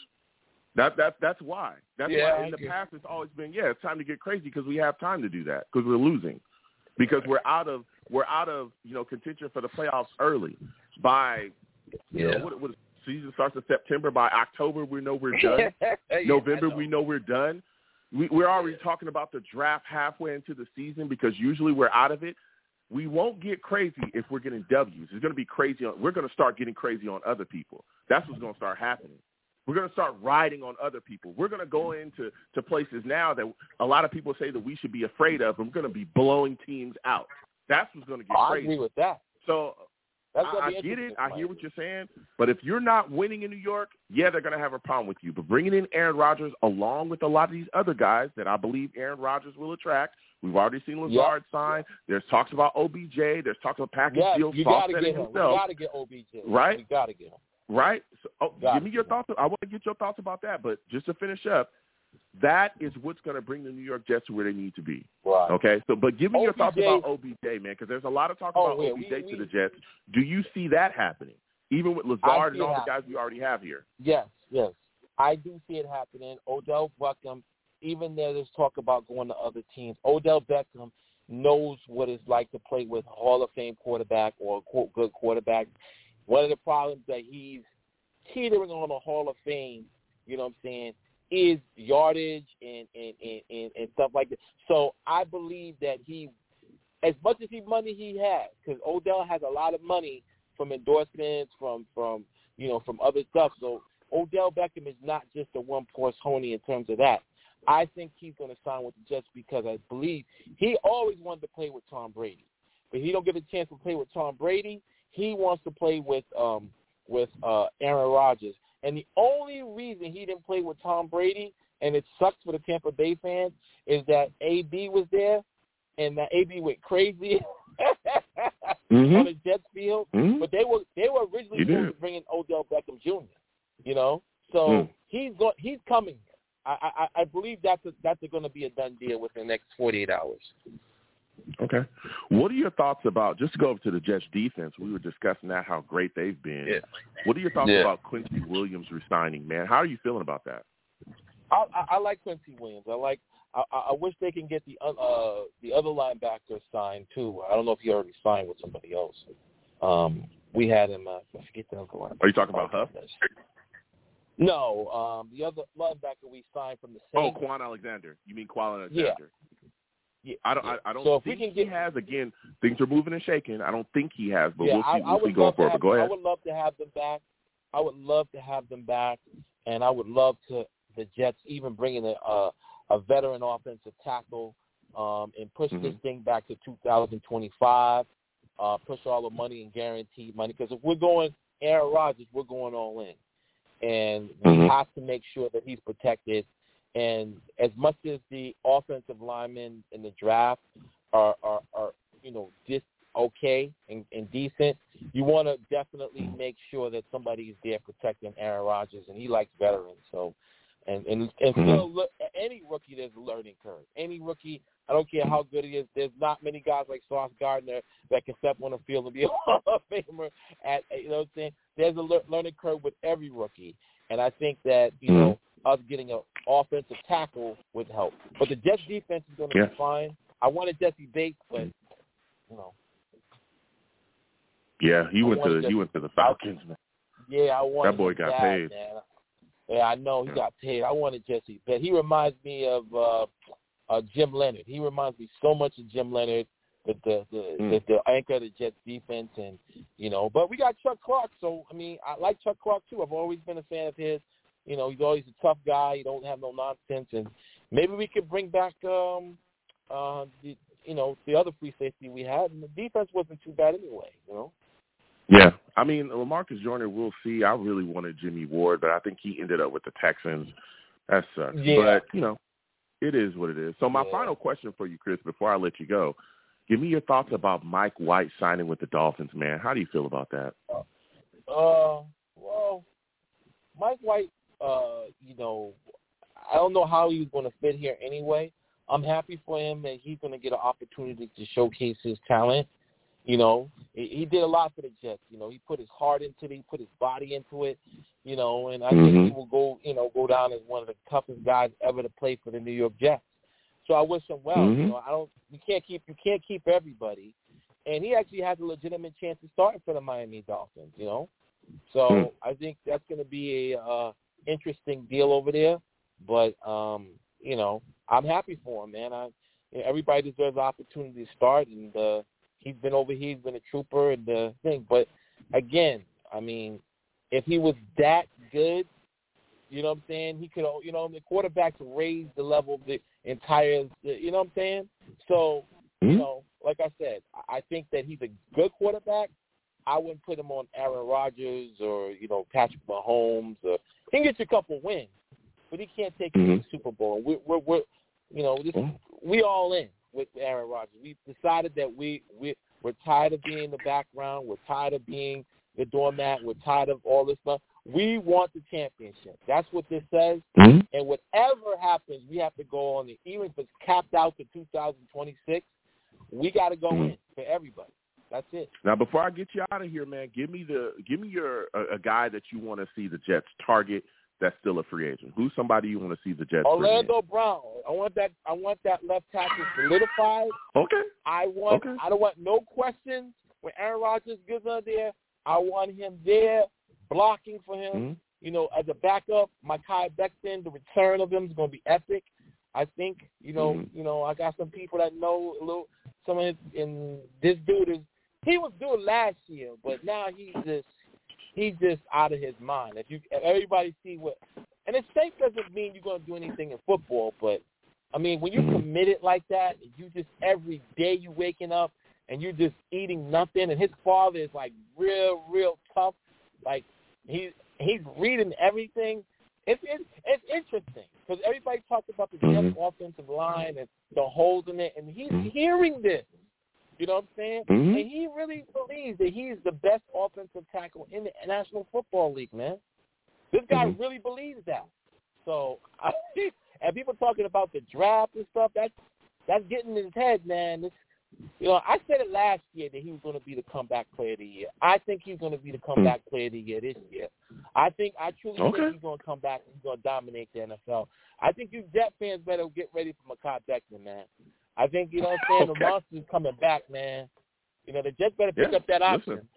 That that that's why. That's Yeah, why in the past it's always been yeah, it's time to get crazy because we have time to do that because we're losing. Because we're out of we're out of you know contention for the playoffs early by you Yeah. know what, what season starts in September by October we know we're done. November, we know we're done. We, we're already talking about the draft halfway into the season because usually we're out of it. We won't get crazy if we're getting W's. It's going to be crazy. On, we're going to start getting crazy on other people. That's what's going to start happening. We're going to start riding on other people. We're going to go into to places now that a lot of people say that we should be afraid of, and we're going to be blowing teams out. That's what's going to get oh, I crazy. agree with that. So I, I get it. I hear what you're saying. But if you're not winning in New York, yeah, they're going to have a problem with you. But bringing in Aaron Rodgers along with a lot of these other guys that I believe Aaron Rodgers will attract. We've already seen Lazard sign. There's talks about OBJ. There's talks about package Yeah, deals. you Sauce got to get him. Himself. got to get OBJ. Right? We got to get him. Right? So, oh, Got give me your thoughts. I want to get your thoughts about that. But just to finish up, that is what's going to bring the New York Jets to where they need to be. Right. Okay, so but give me your thoughts about OBJ, man, because there's a lot of talk Oh, about yeah, OBJ we- to we- the Jets. Do you see that happening, even with Lazard and all the guys we already have here? Yes, yes. I do see it happening. Odell Beckham, even though there's talk about going to other teams, Odell Beckham knows what it's like to play with Hall of Fame quarterback or a good quarterback. One of the problems that he's teetering on the Hall of Fame, you know what I'm saying, is yardage and and, and, and, and stuff like that. So I believe that he, as much as he money he has, because Odell has a lot of money from endorsements, from from you know from other stuff. So Odell Beckham is not just a one horse pony in terms of that. I think he's going to sign with the Jets because I believe he always wanted to play with Tom Brady, but he don't get a chance to play with Tom Brady. He wants to play with um with uh Aaron Rodgers, and the only reason he didn't play with Tom Brady, and it sucks for the Tampa Bay fans, is that AB was there, and that AB went crazy Mhm. on the Jets field. Mhm. But they were they were originally going to bring in Odell Beckham Jr. You know, so Mm. he's go, he's coming. I, I I believe that's a, that's going to be a done deal within the next 48 hours. Okay. What are your thoughts about just to go over to the Jets defense? We were discussing that how great they've been. What are your thoughts Yeah. about Quincy Williams resigning, man? How are you feeling about that? I, I, I like Quincy Williams. I like. I, I wish they can get the uh, uh the other linebacker signed too. I don't know if he already signed with somebody else. Um, we had him. Uh, I forget the other one. Are you talking about Huff? No, um, the other linebacker we signed from the same. Oh. Kwon Alexander. You mean Kwon Alexander? Yeah, I don't. I, I don't So if we think can he get- has. Again, things are moving and shaking. I don't think he has, but yeah, we'll see. I, I we'll see going forward. have, go I would love to have them back. I would love to have them back, and I would love to the Jets even bringing a a, a veteran offensive tackle um, and push this Mhm. thing back to 2025. Uh, push all the money and guaranteed money because if we're going Aaron Rodgers, we're going all in, and we Mhm. have to make sure that he's protected. And as much as the offensive linemen in the draft are are, are you know just okay and, and decent, you want to definitely make sure that somebody's there protecting Aaron Rodgers, and he likes veterans. So, and and and mm-hmm. still, look, any rookie there's a learning curve. Any rookie, I don't care how good he is. There's not many guys like Sauce Gardner that can step on the field and be a Hall of Famer. At you know what I'm saying? There's a learning curve with every rookie, and I think that you mm-hmm. know us getting an offensive tackle would help. But the Jets defense is going to Yeah. be fine. I wanted Jessie Bates, but you know. Yeah, he I went to to- he went to the Falcons. Man. Yeah, I wanted That boy got bad, paid. Man. Yeah, I know he Yeah. got paid. I wanted Jessie, but he reminds me of uh, uh, Jim Leonhard. He reminds me so much of Jim Leonhard, the the the, Mm. the, the anchor of the Jets defense, and you know. But we got Chuck Clark, so I mean, I like Chuck Clark too. I've always been a fan of his. You know, he's always a tough guy. He don't have no nonsense, and maybe we could bring back um uh the you know the other free safety we had, and the defense wasn't too bad anyway. You know. Yeah, I mean Lamarcus Joyner. We'll see. I really wanted Jimmy Ward, but I think he ended up with the Texans. That sucks. Yeah. But you know, it is what it is. So my Yeah. final question for you, Chris, before I let you go, give me your thoughts about Mike White signing with the Dolphins. Man, how do you feel about that? Uh, well, Mike White, uh, you know, I don't know how he's going to fit here anyway. I'm happy for him that he's going to get an opportunity to showcase his talent. You know, he, he did a lot for the Jets. You know, he put his heart into it, he put his body into it. You know, and I think Mhm. he will go, you know, go down as one of the toughest guys ever to play for the New York Jets. So I wish him well. Mhm. You know, I don't. You can't keep. You can't keep everybody. And he actually has a legitimate chance of starting for the Miami Dolphins. You know, so Mm. I think that's going to be a uh, interesting deal over there. But um, you know, I'm happy for him, man. I everybody deserves the opportunity to start, and uh, he's been over here. He's been a trooper and the thing. But again, I mean, if he was that good, you know what I'm saying? He could, you know, the quarterbacks raise the level of the entire, you know what I'm saying? So, you Mhm. know, like I said, I I think that he's a good quarterback. I wouldn't put him on Aaron Rodgers or you know Patrick Mahomes. Or, he can get you a couple wins, but he can't take you to the Super Bowl. We're, we're, we're you know, this, we all in with Aaron Rodgers. We've decided that we we we're tired of being the background. We're tired of being the doormat. We're tired of all this stuff. We want the championship. That's what this says. Mhm. And whatever happens, we have to go on the even if it's capped out to 2026. We got to go Mhm. in for everybody. That's it. Now, before I get you out of here, man, give me the give me your a, a guy that you want to see the Jets target that's still a free agent. Who's somebody you want to see the Jets? Orlando Brown. I want that. I want that left tackle solidified. Okay. I want. Okay. I don't want no questions when Aaron Rodgers gets on there. I want him there blocking for him. Mhm. You know, as a backup, Mekhi Becton, the return of him is going to be epic. I think. You know. Mhm. You know, I got some people that know a little. Some of and this dude is. He was good last year, but now he's just. He's just out of his mind. If you, if everybody see what and it's safe doesn't mean you're going to do anything in football, but I mean, when you're committed like that, you just every day you waking up and you're just eating nothing. And his father is like real, real tough. Like he's he's reading everything. It's it's, it's interesting because everybody talks about the Jets Mhm. offensive line and the holes in it, and he's Mhm. hearing this. You know what I'm saying? Mhm. And he really believes that he's the best offensive tackle in the National Football League, man. This guy Mhm. really believes that. So, I, and people talking about the draft and stuff, that's that's getting in his head, man. This, you know, I said it last year that he was going to be the comeback player of the year. I think he's going to be the comeback player of the year this year. I think I truly Okay. think he's going to come back and he's going to dominate the NFL. I think you Jet fans better get ready for Mekhi Becton, man. I think you know what I'm saying. Okay. The monster's coming back, man. You know the Jets better pick Yeah, up that option. listen.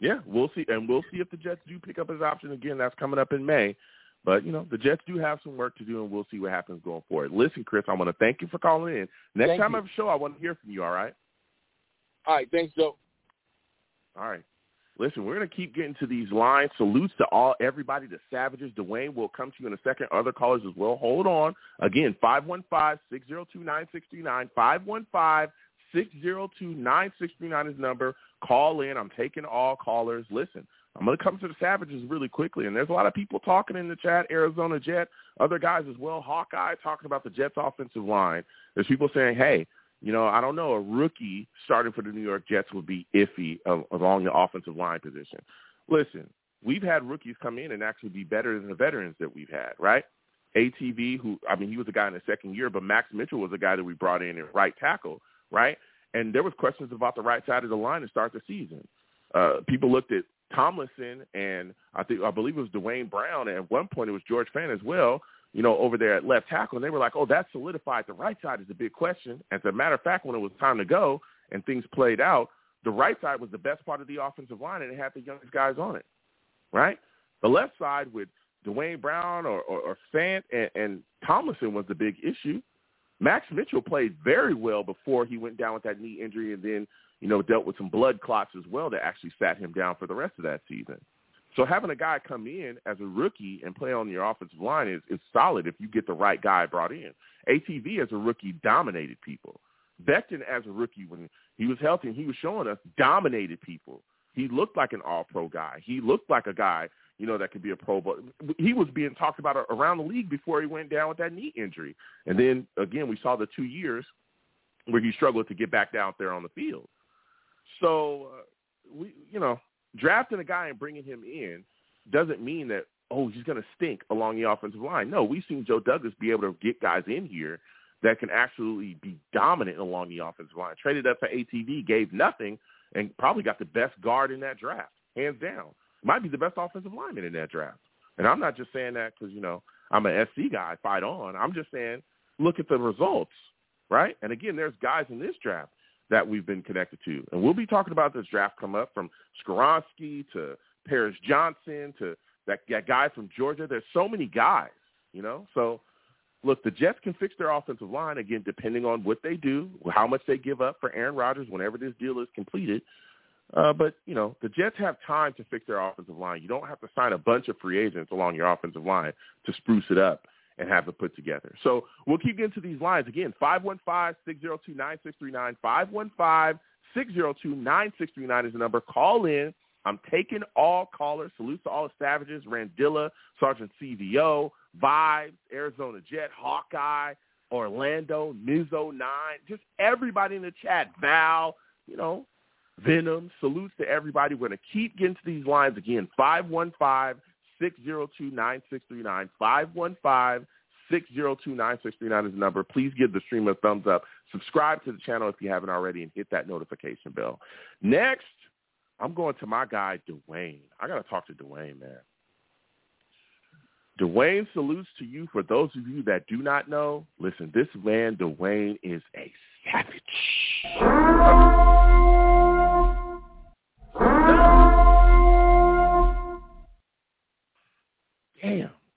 Yeah, we'll see, and we'll see if the Jets do pick up his option again. That's coming up in May. But you know, the Jets do have some work to do, and we'll see what happens going forward. Listen, Chris, I want to thank you for calling in. Next Thank time you. I have a show, I want to hear from you. All right. All right, thanks, Joe. All right. Listen, we're gonna keep getting to these lines. Salutes to all everybody, the savages. Dwayne will come to you in a second. Other callers as well. Hold on. Again, 515-602-9639. 515-602-9639 is number. Call in. I'm taking all callers. Listen, I'm gonna come to the savages really quickly. And there's a lot of people talking in the chat, Arizona Jet, other guys as well, Hawkeye talking about the Jets offensive line. There's people saying, Hey, you know, I don't know, a rookie starting for the New York Jets would be iffy uh, along the offensive line position. Listen, we've had rookies come in and actually be better than the veterans that we've had, right? ATV, who I mean, he was a guy in the second year, but Max Mitchell was a guy that we brought in at right tackle, right? And there was questions about the right side of the line to start the season. Uh, people looked at Tomlinson and I think I believe it was Duane Brown, and at one point it was George Fant as well. You know, over there at left tackle, and they were like, "Oh, that solidified the right side is a big question." As a matter of fact, when it was time to go and things played out, the right side was the best part of the offensive line, and it had the youngest guys on it, right? The left side with Duane Brown or, or, or Fant and, and Tomlinson was the big issue. Max Mitchell played very well before he went down with that knee injury and then, you know, dealt with some blood clots as well that actually sat him down for the rest of that season. So having a guy come in as a rookie and play on your offensive line is, is solid if you get the right guy brought in. ATV as a rookie dominated people. Becton as a rookie when he was healthy and he was showing us dominated people. He looked like an all-pro guy. He looked like a guy, you know, that could be a pro. But he was being talked about around the league before he went down with that knee injury. And then again, we saw the two years where he struggled to get back down there on the field. So uh, we, you know, drafting a guy and bringing him in doesn't mean that oh he's going to stink along the offensive line. No, we've seen Joe Douglas be able to get guys in here that can actually be dominant along the offensive line. Traded up for ATV, gave nothing, and probably got the best guard in that draft, hands down. Might be the best offensive lineman in that draft. And I'm not just saying that because you know I'm an SC guy, fight on. I'm just saying look at the results, right? And again, there's guys in this draft that we've been connected to. And we'll be talking about this draft come up from Skoronski to Paris Johnson to that, that guy from Georgia. There's so many guys, you know. So, look, the Jets can fix their offensive line, again, depending on what they do, how much they give up for Aaron Rodgers whenever this deal is completed. Uh, but, you know, the Jets have time to fix their offensive line. You don't have to sign a bunch of free agents along your offensive line to spruce it up and have it put together. So we'll keep getting to these lines. Again, 515-602-9639, 515-602-9639 is the number. Call in. I'm taking all callers. Salute to all the Savages, Randilla, Sergeant CVO, Vibes, Arizona Jet, Hawkeye, Orlando, Mizzo 9, just everybody in the chat, Val, you know, Venom. Salutes to everybody. We're going to keep getting to these lines again, 515 602-9639. 515-602-9639 is the number. Please give the stream a thumbs up. Subscribe to the channel if you haven't already and hit that notification bell. Next, I'm going to my guy, Dwayne. I got to talk to Dwayne, man. Dwayne salutes to you. For those of you that do not know, listen, this man, Dwayne, is a savage.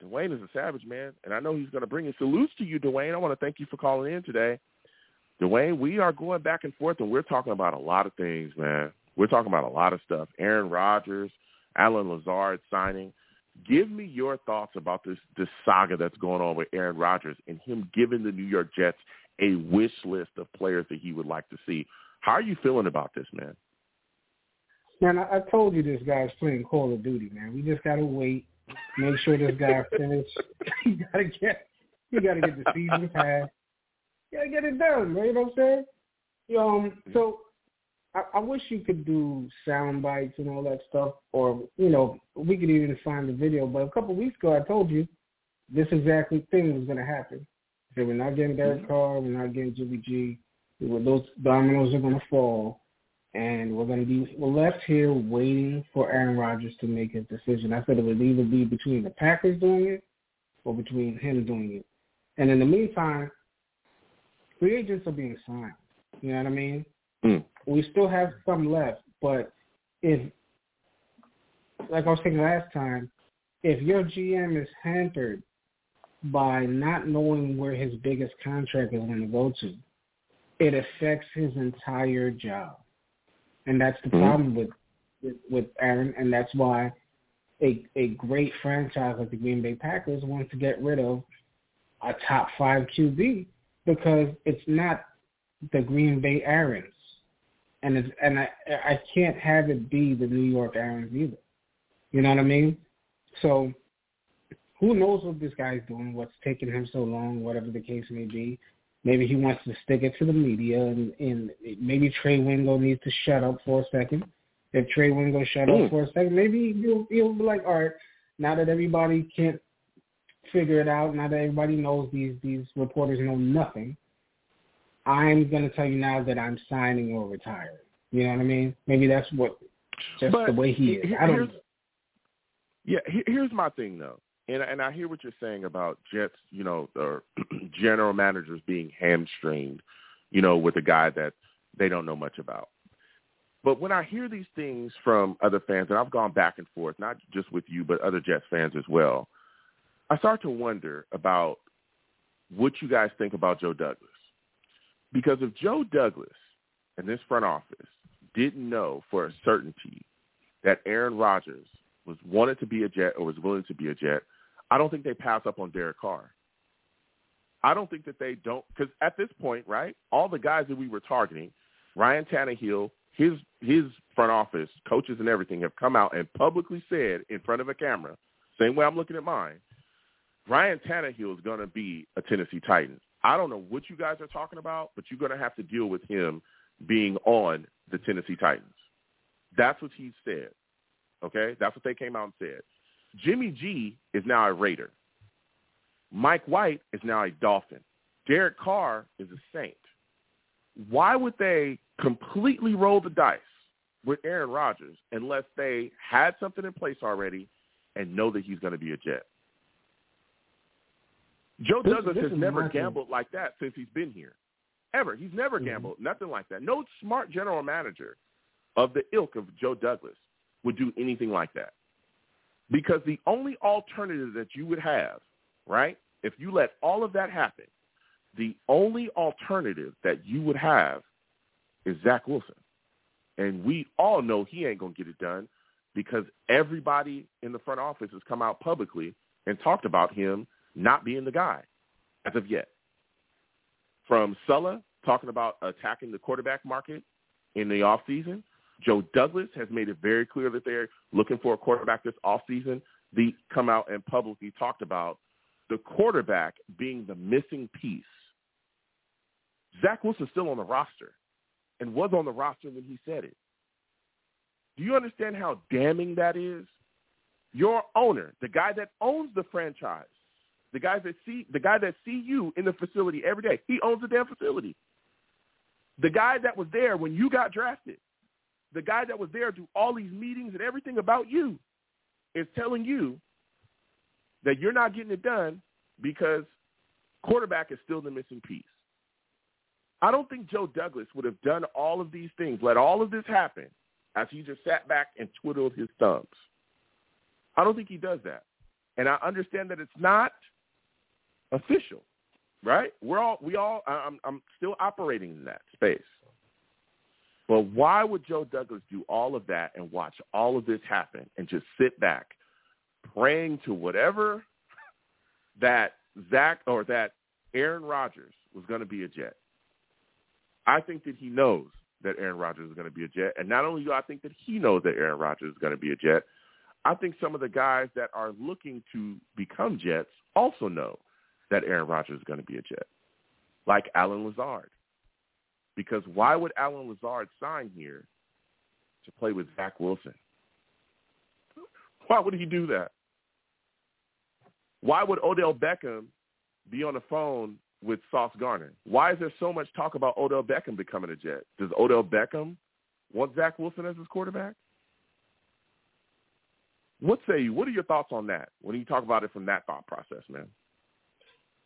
Dwayne is a savage, man. And I know he's going to bring it. Salutes to you, Dwayne. I want to thank you for calling in today. Dwayne, we are going back and forth, and we're talking about a lot of things, man. We're talking about a lot of stuff. Aaron Rodgers, Allen Lazard signing. Give me your thoughts about this this saga that's going on with Aaron Rodgers and him giving the New York Jets a wish list of players that he would like to see. How are you feeling about this, man? Man, I, I told you this guy's playing Call of Duty, man. We just gotta wait, make sure this guy finish. you gotta get, you gotta get the season pass. You gotta get it done, man. You know what I'm saying? Um, so I, I wish you could do sound bites and all that stuff, or you know, we could even find the video. But a couple of weeks ago, I told you this exactly thing was going to happen. So we're not getting Derek mm-hmm. Carr, we're not getting Jimmy G. Those dominoes are going to fall, and we're going to be we're left here waiting for Aaron Rodgers to make his decision. I said it would either be between the Packers doing it or between him doing it. And in the meantime, free agents are being signed. You know what I mean? Mm. We still have some left, but if, like I was saying last time, if your GM is hampered by not knowing where his biggest contract is going to go to, it affects his entire job, and that's the mm-hmm. problem with, with with Aaron, and that's why a a great franchise like the Green Bay Packers wants to get rid of a top five QB because it's not the Green Bay Aaron and it's and I I can't have it be the New York Aaron either. You know what I mean? So who knows what this guy's doing, what's taking him so long, whatever the case may be. Maybe he wants to stick it to the media, and, and maybe Trey Wingo needs to shut up for a second. If Trey Wingo shut mm. up for a second, maybe he'll, he'll be like, all right, now that everybody can't figure it out, now that everybody knows these these reporters know nothing, I'm going to tell you now that I'm signing or retiring. You know what I mean? Maybe that's what just but the way he is. I don't. Yeah, here's my thing though, and and I hear what you're saying about Jets, you know, or general managers being hamstringed, you know, with a guy that they don't know much about. But when I hear these things from other fans, and I've gone back and forth, not just with you, but other Jets fans as well, I start to wonder about what you guys think about Joe Douglas. Because if Joe Douglas and this front office didn't know for a certainty that Aaron Rodgers was wanted to be a Jet or was willing to be a Jet, I don't think they pass up on Derek Carr. I don't think that they don't because at this point, right, all the guys that we were targeting, Ryan Tannehill, his his front office, coaches and everything have come out and publicly said in front of a camera, same way I'm looking at mine, Ryan Tannehill is going to be a Tennessee Titan. I don't know what you guys are talking about, but you're going to have to deal with him being on the Tennessee Titans. That's what he said. Okay? That's what they came out and said. Jimmy G is now a Raider. Mike White is now a Dolphin. Derek Carr is a Saint. Why would they completely roll the dice with Aaron Rodgers unless they had something in place already and know that he's going to be a Jet? Joe this, Douglas this has never gambled like that since he's been here. Ever. He's never mm-hmm. gambled. Nothing like that. No smart general manager of the ilk of Joe Douglas would do anything like that. Because the only alternative that you would have, right, if you let all of that happen, the only alternative that you would have is Zach Wilson. And we all know he ain't going to get it done because everybody in the front office has come out publicly and talked about him not being the guy as of yet. From Sulla talking about attacking the quarterback market in the offseason, Joe Douglas has made it very clear that they're looking for a quarterback this offseason. They come out and publicly talked about the quarterback being the missing piece. Zach Wilson's still on the roster and was on the roster when he said it. Do you understand how damning that is? Your owner, the guy that owns the franchise, the guys that see the guy that see you in the facility every day, he owns the damn facility. The guy that was there when you got drafted, the guy that was there to all these meetings and everything about you, is telling you that you're not getting it done because quarterback is still the missing piece. I don't think Joe Douglas would have done all of these things, let all of this happen, as he just sat back and twiddled his thumbs. I don't think he does that. And I understand that it's not – official, right? We're all we all I'm I'm still operating in that space. But why would Joe Douglas do all of that and watch all of this happen and just sit back, praying to whatever that Zach or that Aaron Rodgers was going to be a Jet. I think that he knows that Aaron Rodgers is going to be a Jet, and not only do I think that he knows that Aaron Rodgers is going to be a Jet, I think some of the guys that are looking to become Jets also know that Aaron Rodgers is going to be a Jet, like Allen Lazard. Because why would Allen Lazard sign here to play with Zach Wilson? Why would he do that? Why would Odell Beckham be on the phone with Sauce Gardner? Why is there so much talk about Odell Beckham becoming a Jet? Does Odell Beckham want Zach Wilson as his quarterback? What say you? What are your thoughts on that when you talk about it from that thought process, man?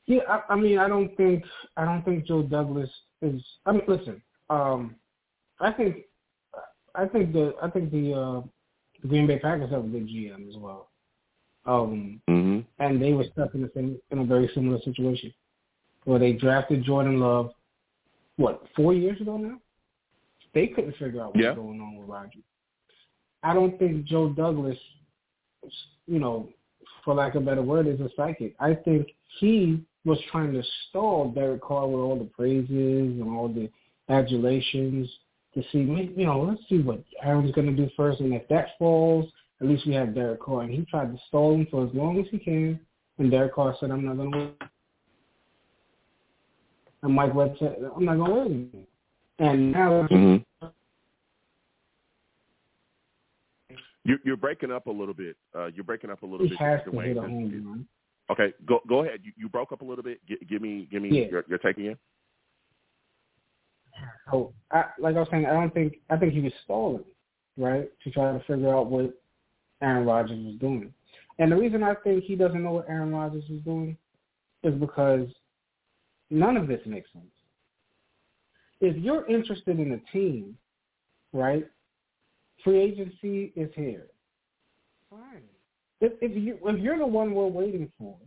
Yeah, I, I mean, I don't think I don't think Joe Douglas is. I mean, listen, um, I think I think the I think the uh, Green Bay Packers have a good GM as well. Um, mm-hmm. and they were stuck in the same in a very similar situation where they drafted Jordan Love. What four years ago now? They couldn't figure out what's yeah. going on with Rodgers. I don't think Joe Douglas, you know, for lack of a better word, is a psychic. I think he was trying to stall Derek Carr with all the praises and all the adulations to see, you know, let's see what Aaron's going to do first, and if that falls, at least we have Derek Carr. And he tried to stall him for as long as he can, and Derek Carr said, I'm not going to win. And Mike Webb said, I'm not going to win. And now mm-hmm. you, you're breaking up a little bit. Uh, you're breaking up a little he bit. Has Mr. to Wayne. hit a home run. Okay, go go ahead. You, you broke up a little bit. G- give me give me Yeah. your, your take again. So, I, like I was saying, I don't think I think he was stalling, right, to try to figure out what Aaron Rodgers was doing. And the reason I think he doesn't know what Aaron Rodgers is doing is because none of this makes sense. If you're interested in a team, right, free agency is here. Fine. If, if you if you're the one we're waiting for,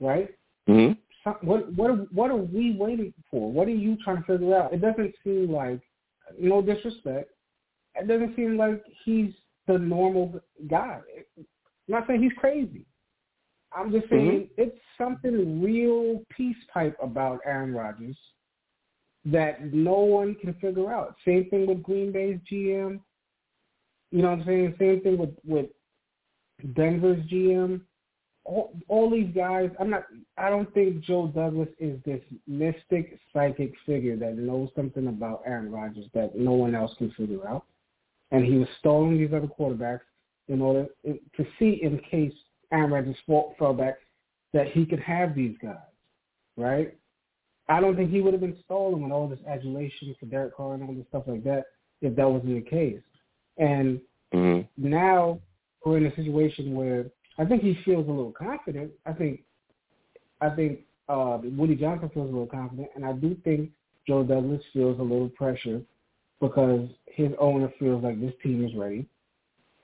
right? Mm-hmm. some- what what are, what are we waiting for? What are you trying to figure out? It doesn't seem like, no disrespect, it doesn't seem like he's the normal guy. I'm not saying he's crazy. I'm just saying it's something real peace pipe about Aaron Rodgers that no one can figure out. Same thing with Green Bay's GM. You know what I'm saying? Same thing with with Denver's GM all, all these guys, I'm not. I don't think Joe Douglas is this mystic psychic figure that knows something about Aaron Rodgers that no one else can figure out. And he was stalling these other quarterbacks in order to see in case Aaron Rodgers fall, fell back that he could have these guys, right? I don't think he would have been stalling with all this adulation for Derek Carr and all this stuff like that if that wasn't the case. And Mm-hmm. now we're in a situation where I think he feels a little confident. I think I think uh, Woody Johnson feels a little confident, and I do think Joe Douglas feels a little pressure because his owner feels like this team is ready,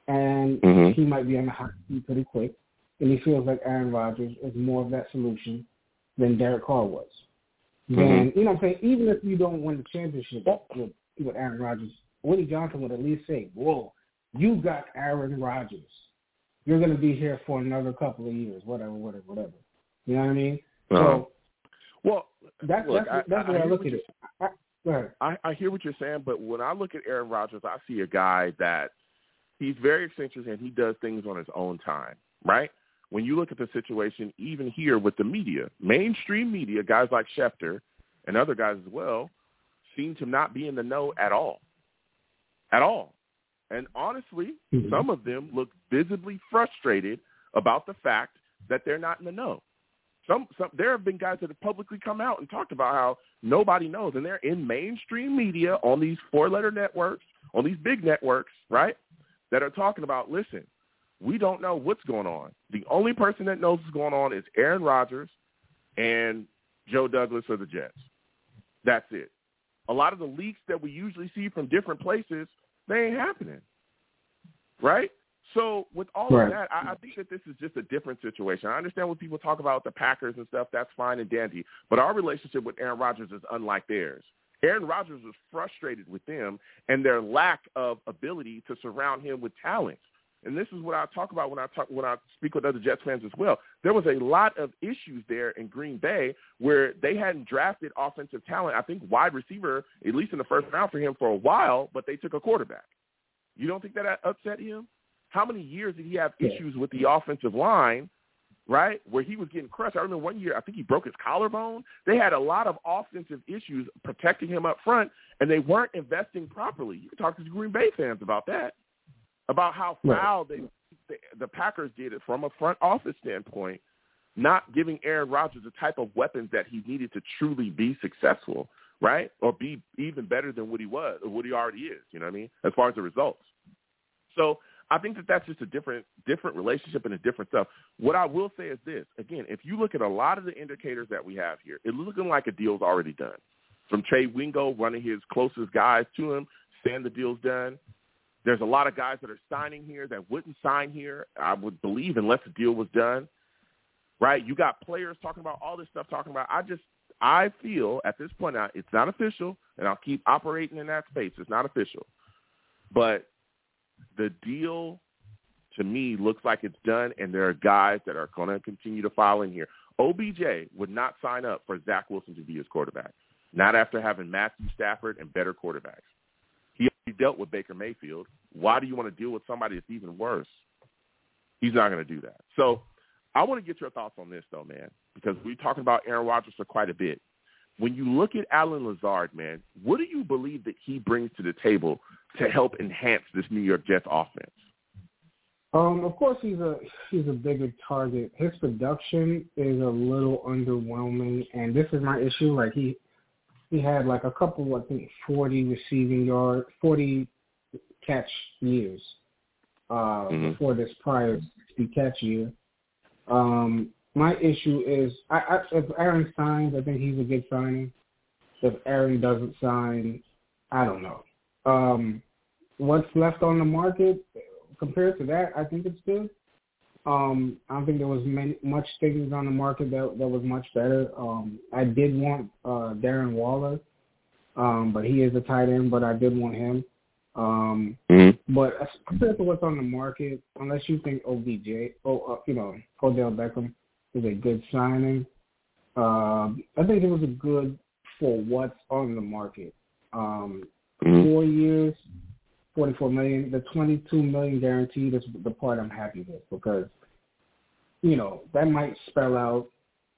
and Mhm. he might be on the hot seat pretty quick, and he feels like Aaron Rodgers is more of that solution than Derek Carr was. Then you know what I'm saying? Even if you don't win the championship with with Aaron Rodgers, Woody Johnson would at least say, "Whoa, you got Aaron Rodgers. You're going to be here for another couple of years, whatever, whatever, whatever." You know what I mean? Uh-huh. So Well, that's look, that's I- that's I the way I look at it. I. I, I hear what you're saying, but when I look at Aaron Rodgers, I see a guy that he's very eccentric and he does things on his own time, right? When you look at the situation, even here with the media, mainstream media, guys like Schefter and other guys as well, seem to not be in the know at all, at all. And honestly, Mhm. some of them look visibly frustrated about the fact that they're not in the know. Some, some, there have been guys that have publicly come out and talked about how nobody knows, and they're in mainstream media on these four-letter networks, on these big networks, right? That are talking about, listen, we don't know what's going on. The only person that knows what's going on is Aaron Rodgers and Joe Douglas of the Jets. That's it. A lot of the leaks that we usually see from different places, they ain't happening, right? So with all Right. of that, I, I think that this is just a different situation. I understand when people talk about the Packers and stuff, that's fine and dandy. But our relationship with Aaron Rodgers is unlike theirs. Aaron Rodgers was frustrated with them and their lack of ability to surround him with talent. And this is what I talk about when I talk when I speak with other Jets fans as well. There was a lot of issues there in Green Bay where they hadn't drafted offensive talent. I think wide receiver, at least in the first round for him for a while, but they took a quarterback. You don't think that upset him? How many years did he have issues with the offensive line right? Where he was getting crushed. I remember one year, I think he broke his collarbone. They had a lot of offensive issues protecting him up front, and they weren't investing properly. You can talk to the Green Bay fans about that, about how foul right. they, the, the Packers did it from a front office standpoint, not giving Aaron Rodgers the type of weapons that he needed to truly be successful, right? Or be even better than what he was, or what he already is. You know what I mean? As far as the results. So I think that that's just a different different relationship and a different stuff. What I will say is this: again, if you look at a lot of the indicators that we have here, it's looking like a deal's already done. From Trey Wingo running his closest guys to him, saying the deal's done. There's a lot of guys that are signing here that wouldn't sign here. I would believe unless the deal was done. Right? You got players talking about all this stuff. Talking about. I just I feel at this point it's not official, and I'll keep operating in that space. It's not official, but the deal to me looks like it's done, and there are guys that are going to continue to file in here. OBJ would not sign up for Zach Wilson to be his quarterback, not after having Matthew Stafford and better quarterbacks. Dealt with Baker Mayfield. Why do you want to deal with somebody that's even worse? He's not going to do that. So I want to get your thoughts on this, though, man, because we're talking about Aaron Rodgers for quite a bit. When you look at Allen Lazard, man, what do you believe that he brings to the table to help enhance this New York Jets offense? Um, of course, he's a he's a bigger target. His production is a little underwhelming, and this is my issue. Like he he had like a couple, I think, forty receiving yard, forty catch years uh, mm-hmm. before this prior catch year. Um, my issue is, I, I, if Aaron signs, I think he's a good signing. If Aaron doesn't sign, I don't know. Um, what's left on the market compared to that, I think it's good. Um, I don't think there was many, much things on the market that that was much better. Um, I did want uh, Darren Waller, um, but he is a tight end. But I did want him. Um, mm-hmm. But compared to what's on the market, unless you think OBJ, oh, uh, you know, Odell Beckham is a good signing, uh, I think it was a good for what's on the market. Um, mm-hmm. Four years, forty-four million. The twenty-two million guaranteed is the part I'm happy with because, you know, that might spell out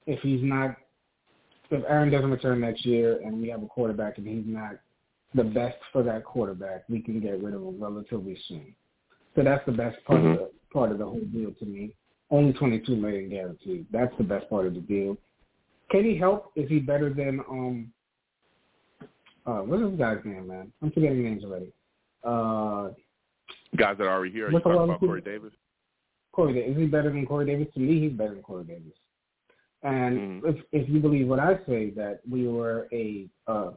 if he's not, if Aaron doesn't return next year and we have a quarterback and he's not the best for that quarterback, we can get rid of him relatively soon. So that's the best part mm-hmm. of the part of the whole deal to me. Only twenty-two million guaranteed. That's the best part of the deal. Can he help? Is he better than um? Uh, what's this guy's name, man? I'm forgetting names already. Uh, Guys that are already here. Are you talking about Corey Davis? Corey Davis. Is he better than Corey Davis? To me, he's better than Corey Davis. And mm-hmm. if if you believe what I say, that we were a uh,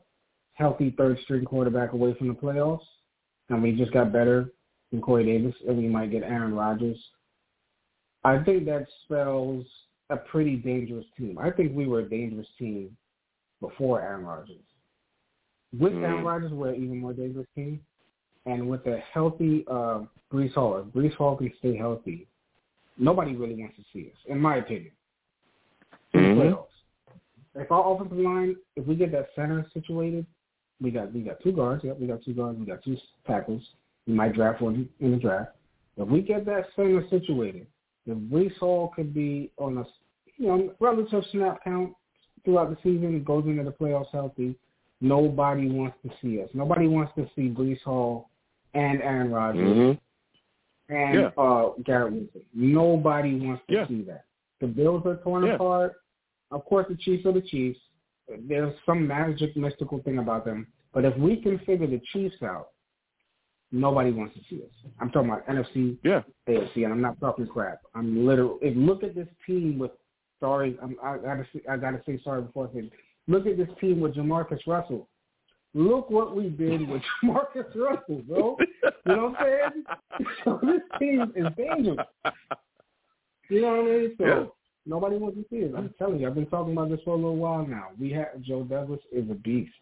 healthy third string quarterback away from the playoffs, and we just got better than Corey Davis, and we might get Aaron Rodgers. I think that spells a pretty dangerous team. I think we were a dangerous team before Aaron Rodgers. With mm-hmm. Aaron Rodgers, we're an even more dangerous team. And with a healthy uh, Breece Hall, if Breece Hall can stay healthy, nobody really wants to see us, in my opinion. Mm-hmm. If our offensive line, if we get that center situated, we got we got two guards. Yep, we got two guards. We got two tackles. We might draft one in the draft. If we get that center situated, if Breece Hall could be on a you know relative snap count throughout the season, and goes into the playoffs healthy, nobody wants to see us. Nobody wants to see Breece Hall and Aaron Rodgers mm-hmm. And yeah. uh, Garrett Wilson. Nobody wants to yeah. see that. The Bills are torn yeah. apart. Of course, the Chiefs are the Chiefs. There's some magic, mystical thing about them. But if we can figure the Chiefs out, nobody wants to see us. I'm talking about NFC, yeah. AFC, and I'm not talking crap. I'm literally. If look at this team with. Sorry, I'm, I gotta. I gotta say sorry before I say. Look at this team with Jamarcus Russell. Look what we did with Marcus Russell, bro. You know what I'm saying? So this team is dangerous. You know what I mean? So yeah. nobody wants to see it. I'm telling you, I've been talking about this for a little while now. We have Joe Douglas is a beast.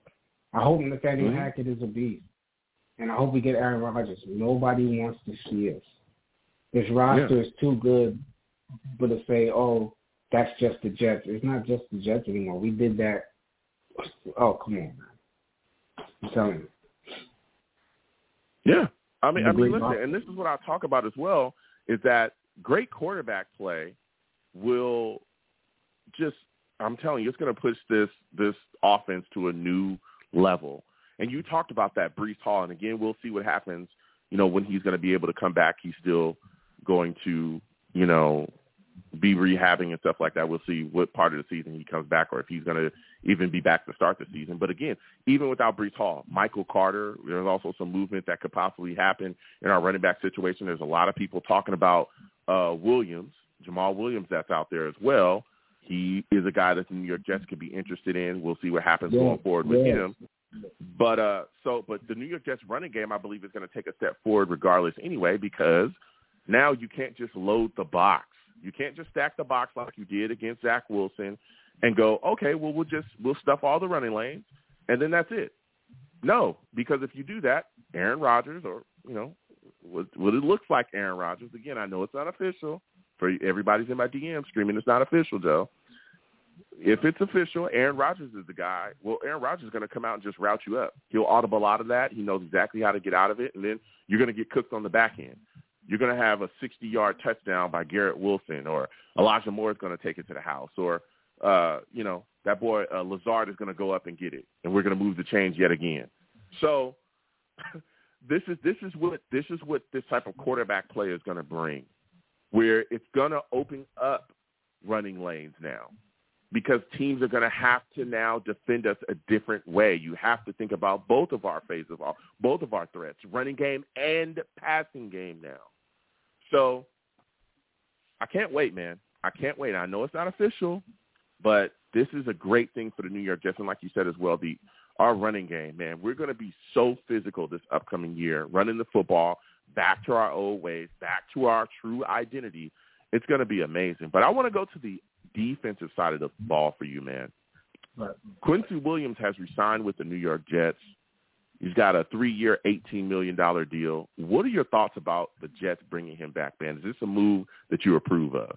I hope Nathaniel mm-hmm. Hackett is a beast. And I hope we get Aaron Rodgers. Nobody wants to see us. This roster yeah. is too good, but to say, oh, that's just the Jets. It's not just the Jets anymore. We did that. Oh, come on, man. I'm telling you. Yeah, I mean, I mean, listen, and this is what I talk about as well is that great quarterback play will just. I'm telling you, it's going to push this this offense to a new level. And you talked about that Breece Hall, and again, we'll see what happens. You know, when he's going to be able to come back, he's still going to, you know, be rehabbing and stuff like that. We'll see what part of the season he comes back or if he's going to even be back to start the season. But again, even without Breece Hall, Michael Carter, there's also some movement that could possibly happen in our running back situation. There's a lot of people talking about uh, Williams, Jamaal Williams that's out there as well. He is a guy that the New York Jets could be interested in. We'll see what happens yeah, going forward with yeah. him. But uh so but the New York Jets running game I believe is going to take a step forward regardless anyway because now you can't just load the box. You can't just stack the box like you did against Zach Wilson and go, okay, well we'll just we'll stuff all the running lanes and then that's it. No, because if you do that, Aaron Rodgers or you know what, what it looks like Aaron Rodgers again. I know it's not official. For everybody's in my DM screaming it's not official, Joe if it's official, Aaron Rodgers is the guy. Well, Aaron Rodgers is going to come out and just route you up. He'll audible out of that. He knows exactly how to get out of it, and then you're going to get cooked on the back end. You're going to have a 60-yard touchdown by Garrett Wilson, or Elijah Moore is going to take it to the house, or uh, you know that boy uh, Lazard is going to go up and get it, and we're going to move the chains yet again. So this is this is what this is what this type of quarterback play is going to bring, where it's going to open up running lanes now because teams are going to have to now defend us a different way. You have to think about both of our phases, of both of our threats, running game and passing game now. So I can't wait, man. I can't wait. I know it's not official, but this is a great thing for the New York Jets. And like you said as well, the our running game, man, we're going to be so physical this upcoming year, running the football back to our old ways, back to our true identity. It's going to be amazing. But I want to go to the defensive side of the ball for you, man. Right. Quincy Williams has resigned with the New York Jets. He's got a three-year, $18 million deal. What are your thoughts about the Jets bringing him back, man? Is this a move that you approve of?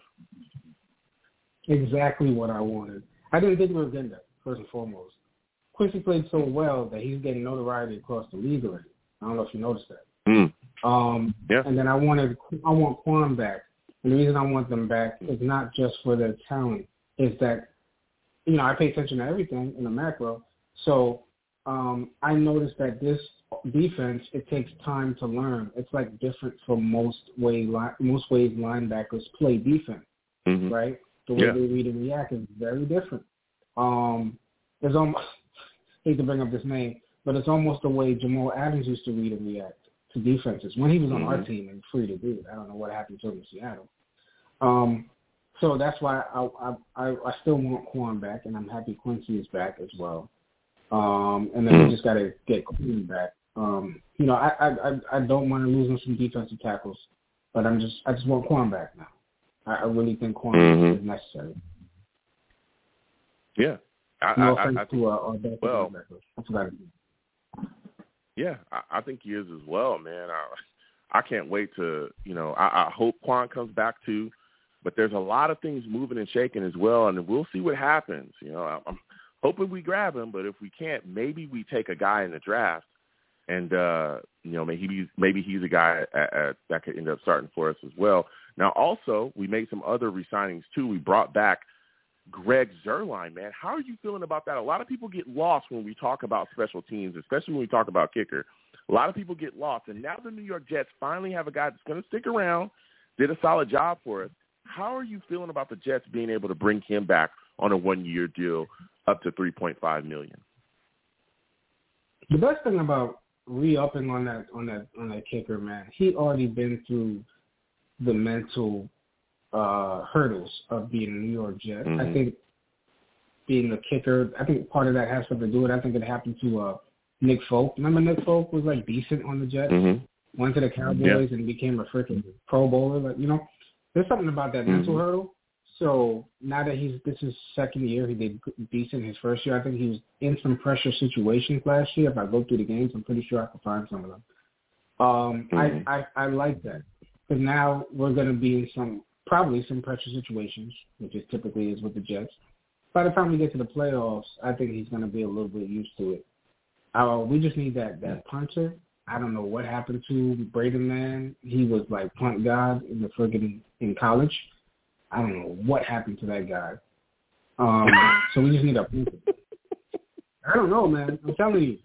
Exactly what I wanted. I didn't think we were getting that, first and foremost. Quincy played so well that he's getting notoriety across the league already. I don't know if you noticed that. Mm. Um, yeah. And then I wanted, I want Quan back. And the reason I want them back is not just for their talent, is that, you know, I pay attention to everything in the macro. So um, I noticed that this defense, it takes time to learn. It's like different from most way most ways linebackers play defense, mm-hmm. right? The way yeah. they read and react is very different. Um, there's almost I hate to bring up this name, but it's almost the way Jamal Adams used to read and react to defenses when he was on mm-hmm. our team and free to do it. I don't know what happened to him in Seattle. Um, so that's why I, I I still want Quan back, and I'm happy Quincy is back as well. Um, and then we mm-hmm. just got to get Queen back. Um, you know, I, I I don't want to lose some defensive tackles, but I'm just I just want Quan back now. I, I really think Quan mm-hmm. is necessary. Yeah, I, no I, offense I, I to uh, our well, I. Yeah, I, I think he is as well, man. I I can't wait to you know I, I hope Quan comes back too. But there's a lot of things moving and shaking as well, and we'll see what happens. You know, I'm hoping we grab him, but if we can't, maybe we take a guy in the draft, and uh, you know, maybe he's maybe he's a guy at, at, that could end up starting for us as well. Now, also, we made some other resignings too. We brought back Greg Zuerlein, man. How are you feeling about that? A lot of people get lost when we talk about special teams, especially when we talk about kicker. A lot of people get lost, and now the New York Jets finally have a guy that's going to stick around, did a solid job for us, how are you feeling about the Jets being able to bring him back on a one-year deal up to three point five million? The best thing about re-upping on that on that on that kicker, man, he already been through the mental uh hurdles of being a New York Jet. Mm-hmm. I think being a kicker, I think part of that has something to do with. it. I think it happened to uh Nick Folk. Remember Nick Folk was like decent on the Jets. Mm-hmm. Went to the Cowboys yeah. and became a freaking Pro Bowler. Like you know, there's something about that mental mm-hmm. hurdle. So now that he's this is second year, he did decent his first year. I think he was in some pressure situations last year. If I go through the games, I'm pretty sure I can find some of them. Um, mm-hmm. I, I I like that. Because now we're going to be in some probably some pressure situations, which is typically is with the Jets. By the time we get to the playoffs, I think he's going to be a little bit used to it. Uh, we just need that that punter. I don't know what happened to Braden Mann. He was like punt god in the friggin' in college. I don't know what happened to that guy. Um, so we just need a punter. I don't know, man. I'm telling you.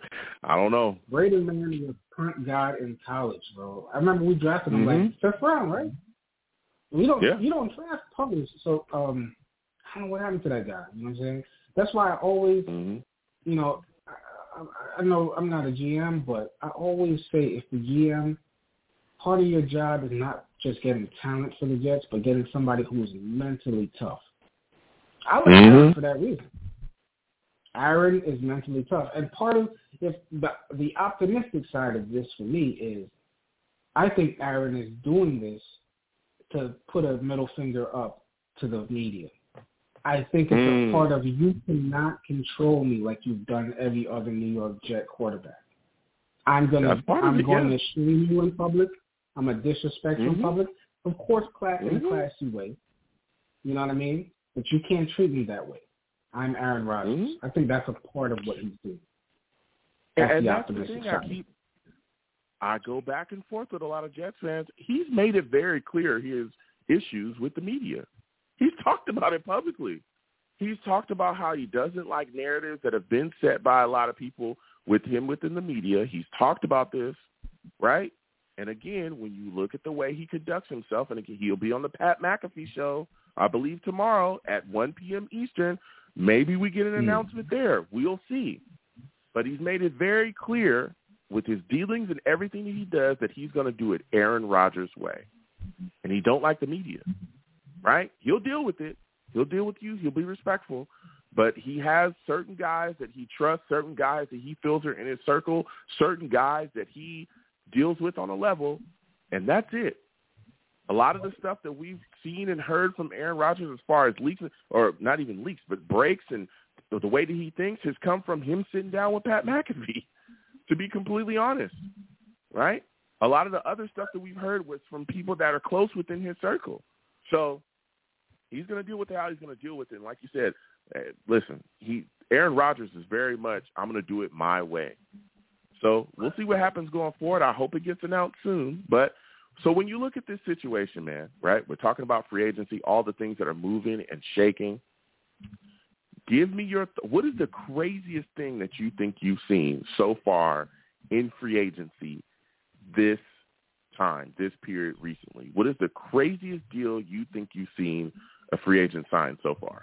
I don't know. Braden Mann was punt god in college, bro. I remember we drafted him Mhm. like fifth round, right? We don't Yeah. you don't draft punters, so um, I don't know what happened to that guy. You know what I'm saying? That's why I always, hmm you know, I, know I'm not a GM, but I always say if the GM, part of your job is not just getting talent for the Jets, but getting somebody who's mentally tough. I Mhm. Aaron for that reason. Aaron is mentally tough, and part of if the the optimistic side of this for me is, I think Aaron is doing this to put a middle finger up to the media. I think it's Mm. a part of you cannot control me like you've done every other New York Jet quarterback. I'm gonna That's part of I'm going to shame you in public. I'm a disrespect you in public. Of course, class in a Mhm. classy way. You know what I mean? But you can't treat me that way. I'm Aaron Rodgers. Mhm. I think that's a part of what he's doing. That's and the that's the optimistic thing. I side. keep. I go back and forth with a lot of Jets fans. He's made it very clear his issues with the media. He's talked about it publicly. He's talked about how he doesn't like narratives that have been set by a lot of people with him within the media. He's talked about this, right? And again, when you look at the way he conducts himself, and again, he'll be on the Pat McAfee show, I believe tomorrow at 1 p.m. Eastern. Maybe we get an Hmm. announcement there. We'll see. But he's made it very clear with his dealings and everything that he does that he's going to do it Aaron Rodgers' way. And he don't like the media, right? He'll deal with it. He'll deal with you. He'll be respectful. But he has certain guys that he trusts, certain guys that he feels are in his circle, certain guys that he deals with on a level, and that's it. A lot of the stuff that we've seen and heard from Aaron Rodgers as far as leaks, or not even leaks, but breaks and the way that he thinks has come from him sitting down with Pat McAfee, to be completely honest, right? A lot of the other stuff that we've heard was from people that are close within his circle. So he's going to deal with it how he's going to deal with it. And like you said, eh, listen, he Aaron Rodgers is very much I'm going to do it my way. So we'll see what happens going forward. I hope it gets announced soon. But so when you look at this situation, man, right? We're talking about free agency, all the things that are moving and shaking. Give me your what is the craziest thing that you think you've seen so far in free agency this time, this period recently? What is the craziest deal you think you've seen a free agent sign so far?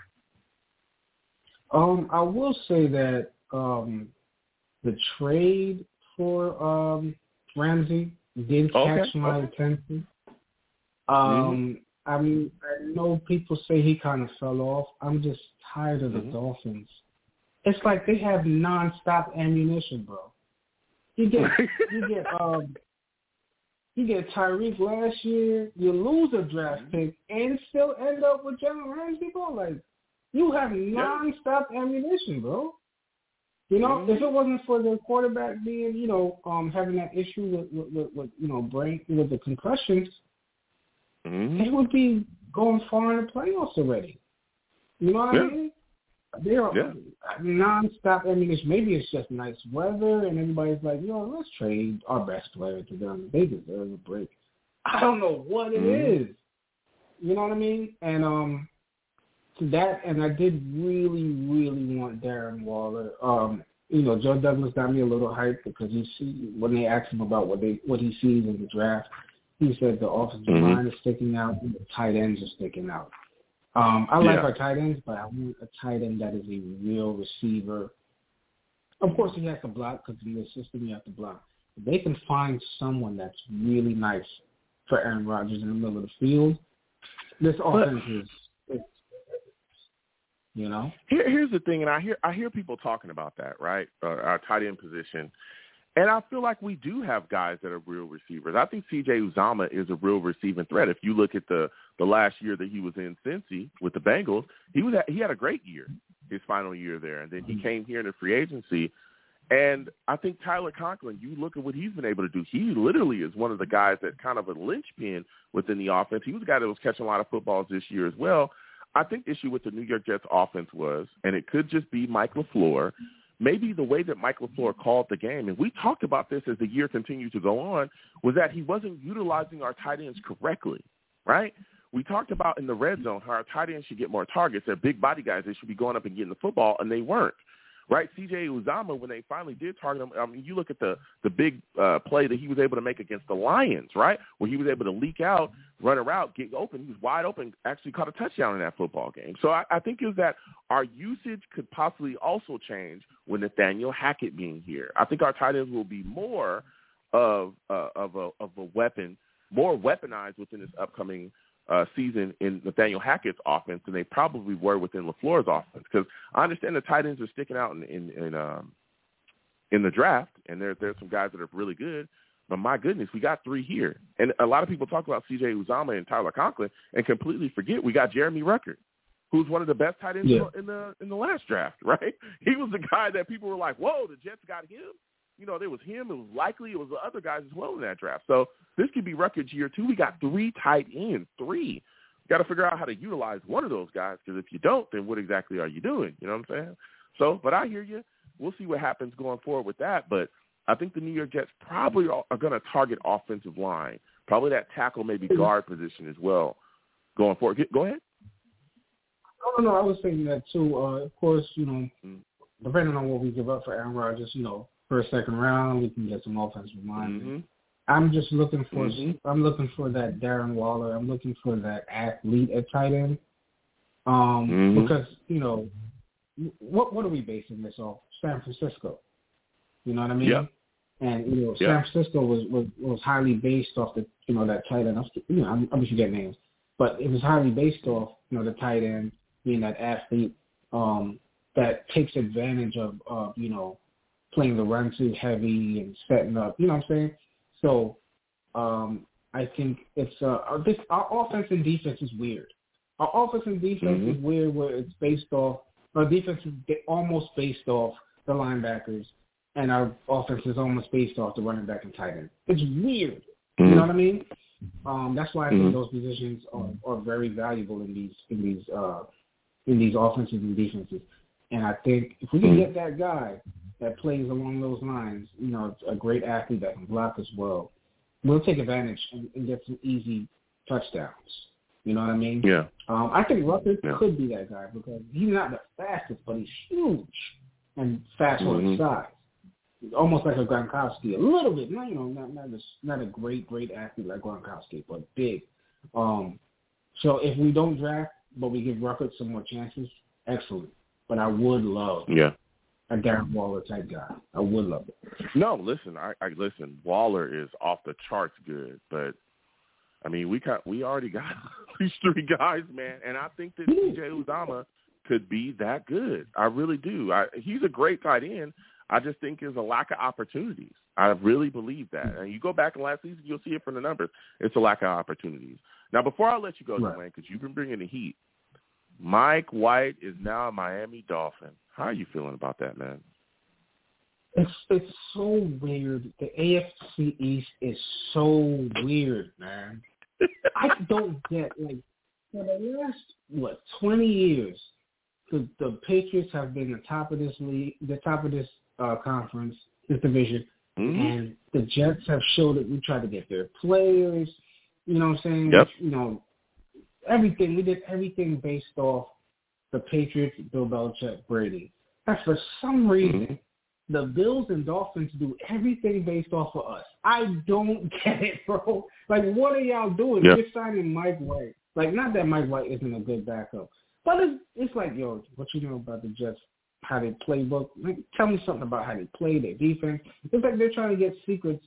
Um, I will say that um, the trade for um, Ramsey did Okay, catch my okay. attention. Um, I mean, I know people say he kind of fell off. I'm just tired of the Mhm. Dolphins. It's like they have nonstop ammunition, bro. You get you get um you get Tyreek last year, you lose a draft Mm-hmm. pick and still end up with Jalen Ramsey, bro. Like you have nonstop ammunition, bro. You know, Mhm. if it wasn't for the quarterback being, you know, um having that issue with with, with, with you know, brain with the concussions, Mhm. they would be going far in the playoffs already. You know what Yeah. I mean? They're Yeah. nonstop ammunition. Maybe it's just nice weather, and everybody's like, "Yo, let's trade our best player to them. They deserve a break." I don't know what it Mhm. is. You know what I mean? And um, to that, and I did really, really want Darren Waller. Um, you know, Joe Douglas got me a little hyped because he see when they asked him about what they what he sees in the draft, he said the offensive Mhm. line is sticking out and the tight ends are sticking out. Um, I like Yeah. our tight ends, but I want a tight end that is a real receiver. Of course, he has to block because in the system you have to block. If they can find someone that's really nice for Aaron Rodgers in the middle of the field, this offense is, is you know. Here, here's the thing, and I hear I hear people talking about that, right? Uh, our tight end position, and I feel like we do have guys that are real receivers. I think C.J. Uzomah is a real receiving threat. If you look at the the last year that he was in Cincy with the Bengals, he was he had a great year, his final year there, and then he mm-hmm. came here into free agency. And I think Tyler Conklin, you look at what he's been able to do. He literally is one of the guys that kind of a linchpin within the offense. He was a guy that was catching a lot of footballs this year as well. I think the issue with the New York Jets offense was, and it could just be Mike LaFleur, maybe the way that Mike LaFleur called the game, and we talked about this as the year continued to go on, was that he wasn't utilizing our tight ends correctly, right? We talked about in the red zone how our tight ends should get more targets. They're big body guys. They should be going up and getting the football, and they weren't right? C.J. Uzomah, when they finally did target him, I mean, you look at the the big uh, play that he was able to make against the Lions, right? Where he was able to leak out, run a route, get open. He was wide open, actually caught a touchdown in that football game. So I, I think is that our usage could possibly also change with Nathaniel Hackett being here. I think our tight ends will be more of uh, of a of a weapon, more weaponized within this upcoming uh, season in Nathaniel Hackett's offense than they probably were within LaFleur's offense. Because I understand the tight ends are sticking out in in in, um, in the draft, and there there's some guys that are really good. But my goodness, we got three here, and a lot of people talk about C.J. Uzomah and Tyler Conklin, and completely forget we got Jeremy Ruckert, who's one of the best tight ends Yeah. in the in the last draft. Right? He was the guy that people were like, "Whoa, the Jets got him." You know, there was him. It was likely it was the other guys as well in that draft. So this could be Ruckert's year too. We got three tight ends, three. Got to figure out how to utilize one of those guys because if you don't, then what exactly are you doing? You know what I'm saying? So, but I hear you. We'll see what happens going forward with that. But I think the New York Jets probably are, are going to target offensive line, probably that tackle, maybe guard position as well going forward. Go ahead. Oh no, no, I was thinking that too. Uh, of course, you know, Mm. depending on what we give up for Aaron Rodgers, you know, first second round, we can get some offensive line. Mm-hmm. I'm just looking for Mhm. I'm looking for that Darren Waller. I'm looking for that athlete at tight end. Um, Mhm. because you know, what what are we basing this off? San Francisco. You know what I mean? Yeah. And you know, Yeah. San Francisco was, was was highly based off the you know that tight end. I'm, you know, I'm, I'm forgetting names, but it was highly based off you know the tight end being that athlete um, that takes advantage of of you know playing the run too heavy and setting up. You know what I'm saying? So um, I think it's uh, our- this our offense and defense is weird. Our offense and defense Mhm. is weird where it's based off. Our defense is almost based off the linebackers, and our offense is almost based off the running back and tight end. It's weird. You know what I mean? Um, that's why I think Mhm. those positions are, are very valuable in these in these uh, in these offenses and defenses. And I think if we can Mhm. get that guy that plays along those lines, you know, a great athlete that can block as well, we'll take advantage and, and get some easy touchdowns. You know what I mean? Yeah. Um, I think Ruckert Yeah. could be that guy because he's not the fastest, but he's huge and fast for his Mhm. size. Almost like a Gronkowski, a little bit. Not you know, not not a, not a great great athlete like Gronkowski, but big. Um, so if we don't draft, but we give Ruckert some more chances, excellent. But I would love Yeah. A Darren Waller type guy. I would love it. No, listen, I, I listen. Waller is off the charts good, but I mean, we got we already got these three guys, man, and I think that Mhm. CJ Uzomah could be that good. I really do. I, he's a great tight end. I just think there's a lack of opportunities. I really believe that. And you go back in last season, you'll see it from the numbers. It's a lack of opportunities. Now, before I let you go, Right. Dwayne, because you've been bringing the heat, Mike White is now a Miami Dolphin. How are you feeling about that, man? It's it's so weird. The AFC East is so weird, man. I don't get like for the last what twenty years, the the Patriots have been the top of this league, the top of this uh, conference, this division, Mhm. and the Jets have showed that we tried to get their players. You know what I'm saying? Yep. You know, everything we did everything based off the Patriots, Bill Belichick, Brady. And for some reason, Mhm. the Bills and Dolphins do everything based off of us. I don't get it, bro. Like, what are y'all doing? Yeah. You're signing Mike White. Like, not that Mike White isn't a good backup, but it's, it's like, yo, what you know about the Jets? How they playbook? Like, tell me something about how they play their defense. It's like they're trying to get secrets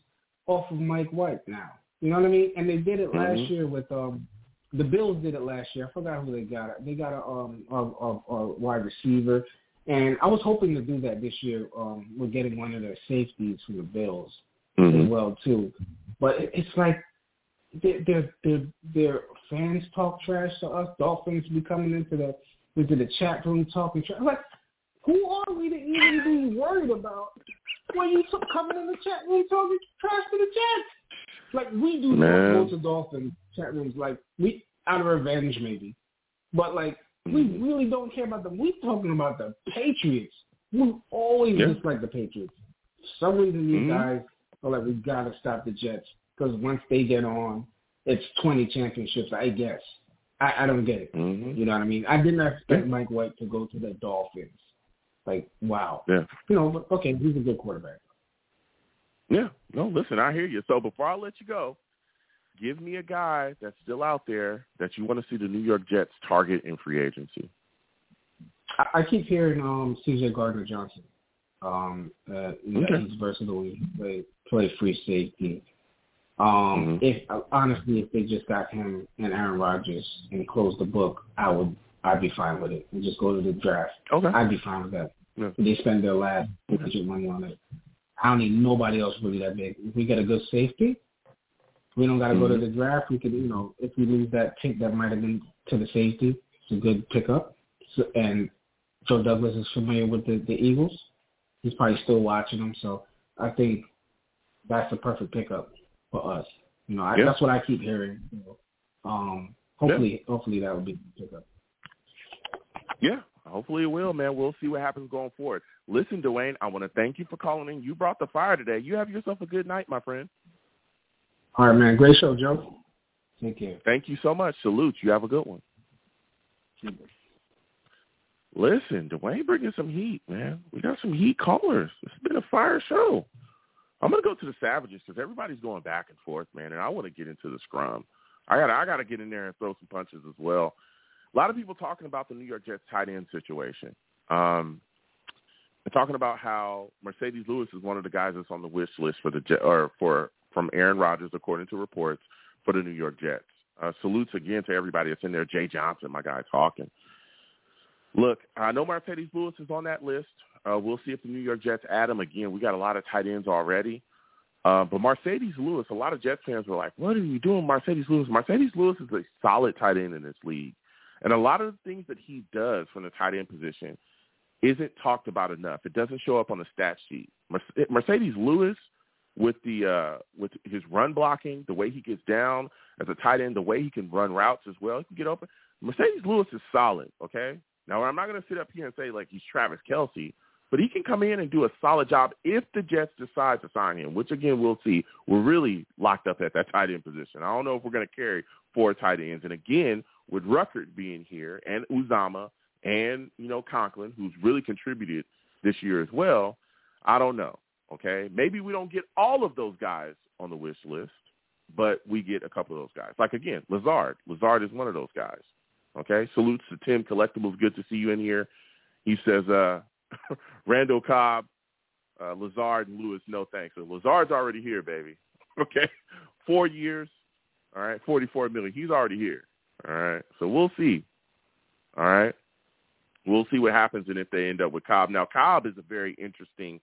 off of Mike White now. You know what I mean? And they did it last Mhm. year with um the Bills did it last year. I forgot who they got. They got a um a, a, a wide receiver, and I was hoping to do that this year. Um, we're getting one of their safeties from the Bills as Mhm. well too. But it- it's like their their their their fans talk trash to us. Dolphins be coming into the into the chat room talking trash. Like, who are we to even be worried about when you t- coming in the chat, you talking trash to the Jets. Like we do Man. not go to Dolphins chat rooms like we out of revenge maybe, but like we Mhm. really don't care about them. We talking about the Patriots. We always Yeah. dislike the Patriots. For some reason, these Mhm. guys are like we gotta stop the Jets because once they get on, it's twenty championships. I guess I, I don't get it. Mhm. You know what I mean? I did not expect Yeah. Mike White to go to the Dolphins. Like wow. Yeah. You know, okay, he's a good quarterback. Yeah. No, listen, I hear you. So before I let you go, give me a guy that's still out there that you want to see the New York Jets target in free agency. I, I keep hearing um CJ Gardner Johnson. Um uh Okay. he's versatile, he play play free safety. Um Mhm. if honestly if they just got him and Aaron Rodgers and closed the book, I would I'd be fine with it. And just go to the draft. Okay. I'd be fine with that. Yeah. They spend their last budget money on it. I don't need nobody else really that big. If we get a good safety, we don't got to go to the draft. We could, you know, if we lose that pick that might have been to the safety, it's a good pickup. So, and Joe Douglas is familiar with the, the Eagles. He's probably still watching them, so I think that's the perfect pickup for us. You know, I, Yeah. that's what I keep hearing. You know. Um, hopefully, hopefully that will be the pickup. Yeah, hopefully it will, man. We'll see what happens going forward. Listen, Dwayne, I want to thank you for calling in. You brought the fire today. You have yourself a good night, my friend. All right, man. Great show, Joe. Take care. Thank you so much. Salute. You have a good one. Listen, Dwayne bringing some heat, man. We got some heat callers. It's been a fire show. I'm gonna go to the Savages because everybody's going back and forth, man, and I want to get into the scrum. I got I got to get in there and throw some punches as well. A lot of people talking about the New York Jets tight end situation. Um, they're talking about how Marcedes Lewis is one of the guys that's on the wish list for the Jet, or for from Aaron Rodgers, according to reports, for the New York Jets. Uh, salutes again to everybody that's in there. Jay Johnson, my guy, talking. Look, I know Marcedes Lewis is on that list. Uh, we'll see if the New York Jets add him again. We got a lot of tight ends already. Uh, but Marcedes Lewis, a lot of Jets fans were like, what are you doing, Marcedes Lewis? Marcedes Lewis is a solid tight end in this league. And a lot of the things that he does from the tight end position isn't talked about enough. It doesn't show up on the stat sheet. Mer- Marcedes Lewis, with the uh, with his run blocking, the way he gets down as a tight end, the way he can run routes as well, he can get open. Marcedes Lewis is solid. Okay, now I'm not going to sit up here and say like he's Travis Kelce, but he can come in and do a solid job if the Jets decide to sign him, which again we'll see. We're really locked up at that tight end position. I don't know if we're going to carry four tight ends, and again with Ruckert being here and Uzomah and you know Conklin, who's really contributed this year as well. I don't know. Okay, maybe we don't get all of those guys on the wish list, but we get a couple of those guys. Like again, Lazard. Lazard is one of those guys. Okay, salutes to Tim Collectibles. Good to see you in here. He says, uh, Randall Cobb, uh, Lazard, and Lewis. No thanks. So Lazard's already here, baby. Okay, four years. All right, forty-four million. He's already here. All right, so we'll see. All right, we'll see what happens and if they end up with Cobb. Now, Cobb is a very interesting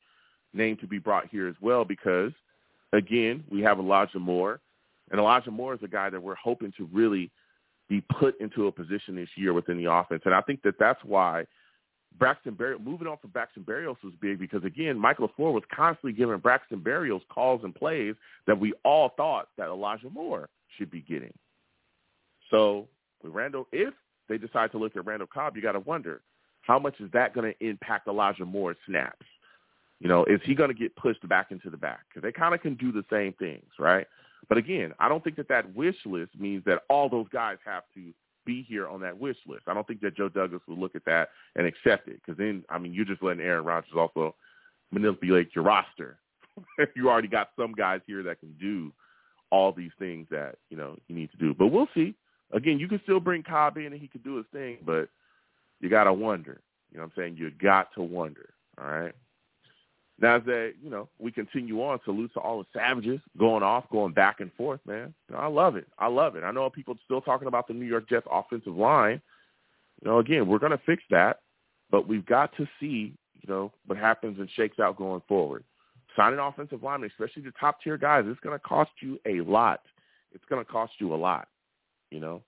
name to be brought here as well because, again, we have Elijah Moore, and Elijah Moore is a guy that we're hoping to really be put into a position this year within the offense, and I think that that's why Braxton Berrios, moving on from Braxton Berrios was big because again, Michael LaFleur was constantly giving Braxton Berrios calls and plays that we all thought that Elijah Moore should be getting. So with Randall, if they decide to look at Randall Cobb, you got to wonder how much is that going to impact Elijah Moore's snaps? You know, is he going to get pushed back into the back? Because they kind of can do the same things, right? But again, I don't think that that wish list means that all those guys have to be here on that wish list. I don't think that Joe Douglas would look at that and accept it because then, I mean, you're just letting Aaron Rodgers also manipulate your roster. you already got some guys here that can do all these things that, you know, you need to do. But we'll see. Again, you can still bring Cobb in and he could do his thing, but you got to wonder. You know what I'm saying? You got to wonder, all right? Now, as they, you know, we continue on, salute to all the savages going off, going back and forth, man. You know, I love it. I love it. I know people still talking about the New York Jets offensive line. You know, again, we're going to fix that, but we've got to see, you know, what happens and shakes out going forward. Signing offensive linemen, especially the top tier guys, it's going to cost you a lot. It's going to cost you a lot, you know.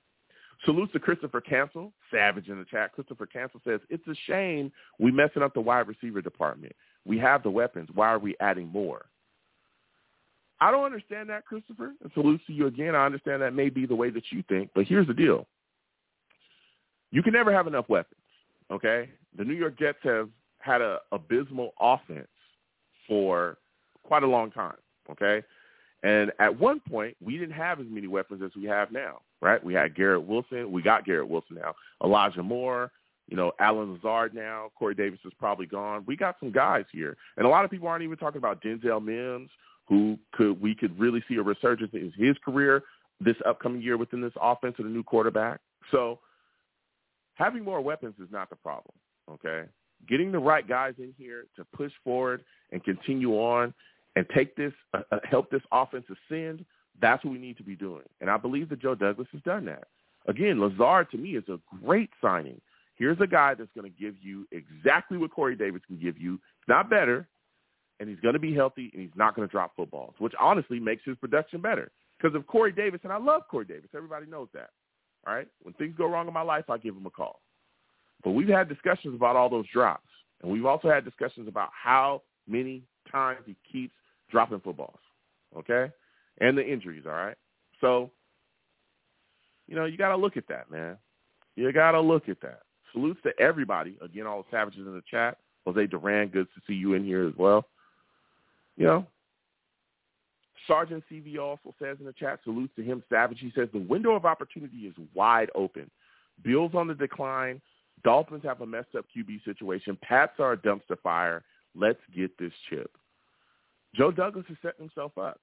Salutes to Christopher Cancel, Savage in the chat. Christopher Cancel says, it's a shame we messing up the wide receiver department. We have the weapons. Why are we adding more? I don't understand that, Christopher. And salute to you again. I understand that may be the way that you think, but here's the deal. You can never have enough weapons, okay? The New York Jets have had a abysmal offense for quite a long time, okay? And at one point, we didn't have as many weapons as we have now, right? We had Garrett Wilson. We got Garrett Wilson now. Elijah Moore, you know, Allen Lazard now. Corey Davis is probably gone. We got some guys here. And a lot of people aren't even talking about Denzel Mims, who could we could really see a resurgence in his career this upcoming year within this offense with a new quarterback. So having more weapons is not the problem, okay? Getting the right guys in here to push forward and continue on and take this, uh, uh, help this offense ascend, that's what we need to be doing. And I believe that Joe Douglas has done that. Again, Lazard to me is a great signing. Here's a guy that's going to give you exactly what Corey Davis can give you, not better, and he's going to be healthy and he's not going to drop footballs, which honestly makes his production better. Because of Corey Davis, and I love Corey Davis. Everybody knows that. All right? When things go wrong in my life, I give him a call. But we've had discussions about all those drops. And we've also had discussions about how many times he keeps dropping footballs, okay? And the injuries, all right? So, you know, you got to look at that, man. You got to look at that. Salutes to everybody. Again, all the savages in the chat. Jose Duran, good to see you in here as well. You know, Sergeant CV also says in the chat, salutes to him, Savage. He says, the window of opportunity is wide open. Bills on the decline. Dolphins have a messed up QB situation. Pats are a dumpster fire. Let's get this chip. Joe Douglas is setting himself up.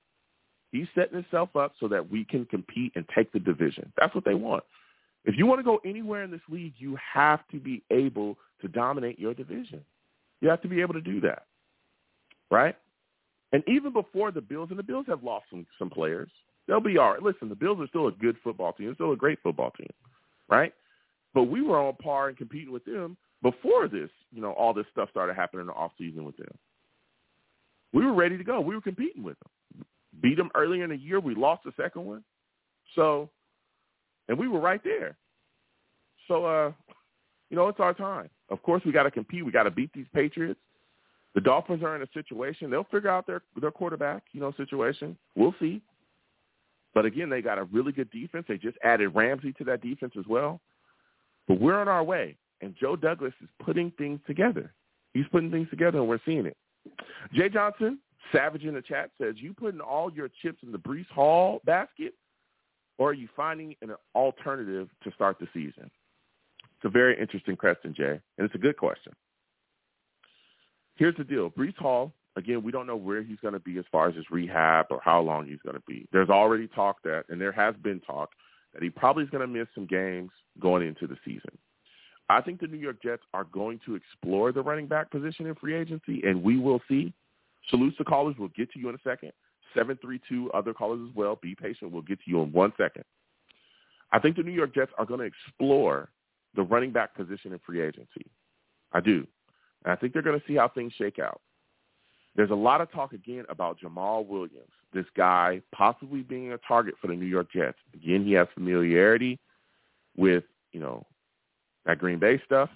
He's setting himself up so that we can compete and take the division. That's what they want. If you want to go anywhere in this league, you have to be able to dominate your division. You have to be able to do that, right? And even before the Bills, and the Bills have lost some some players, they'll be all right. Listen, the Bills are still a good football team. They're still a great football team, right? But we were on par and competing with them before this, you know, all this stuff started happening in the off season with them. We were ready to go. We were competing with them. Beat them earlier in the year. We lost the second one. So, and we were right there. So, uh, you know, it's our time. Of course, we got to compete. We got to beat these Patriots. The Dolphins are in a situation. They'll figure out their their quarterback, you know, situation. We'll see. But again, they got a really good defense. They just added Ramsey to that defense as well. But we're on our way, and Joe Douglas is putting things together. He's putting things together, and we're seeing it. Jay Johnson, Savage in the chat, says, you putting all your chips in the Breece Hall basket, or are you finding an alternative to start the season? It's a very interesting question, Jay, and it's a good question. Here's the deal. Breece Hall, again, we don't know where he's going to be as far as his rehab or how long he's going to be. There's already talk that, and there has been talk, that he probably is going to miss some games going into the season. I think the New York Jets are going to explore the running back position in free agency, and we will see. Salutes to callers. We'll get to you in a second. 732 other callers as well. Be patient. We'll get to you in one second. I think the New York Jets are going to explore the running back position in free agency. I do. And I think they're going to see how things shake out. There's a lot of talk again about Jamaal Williams, this guy possibly being a target for the New York Jets. Again, he has familiarity with, you know, that Green Bay stuff,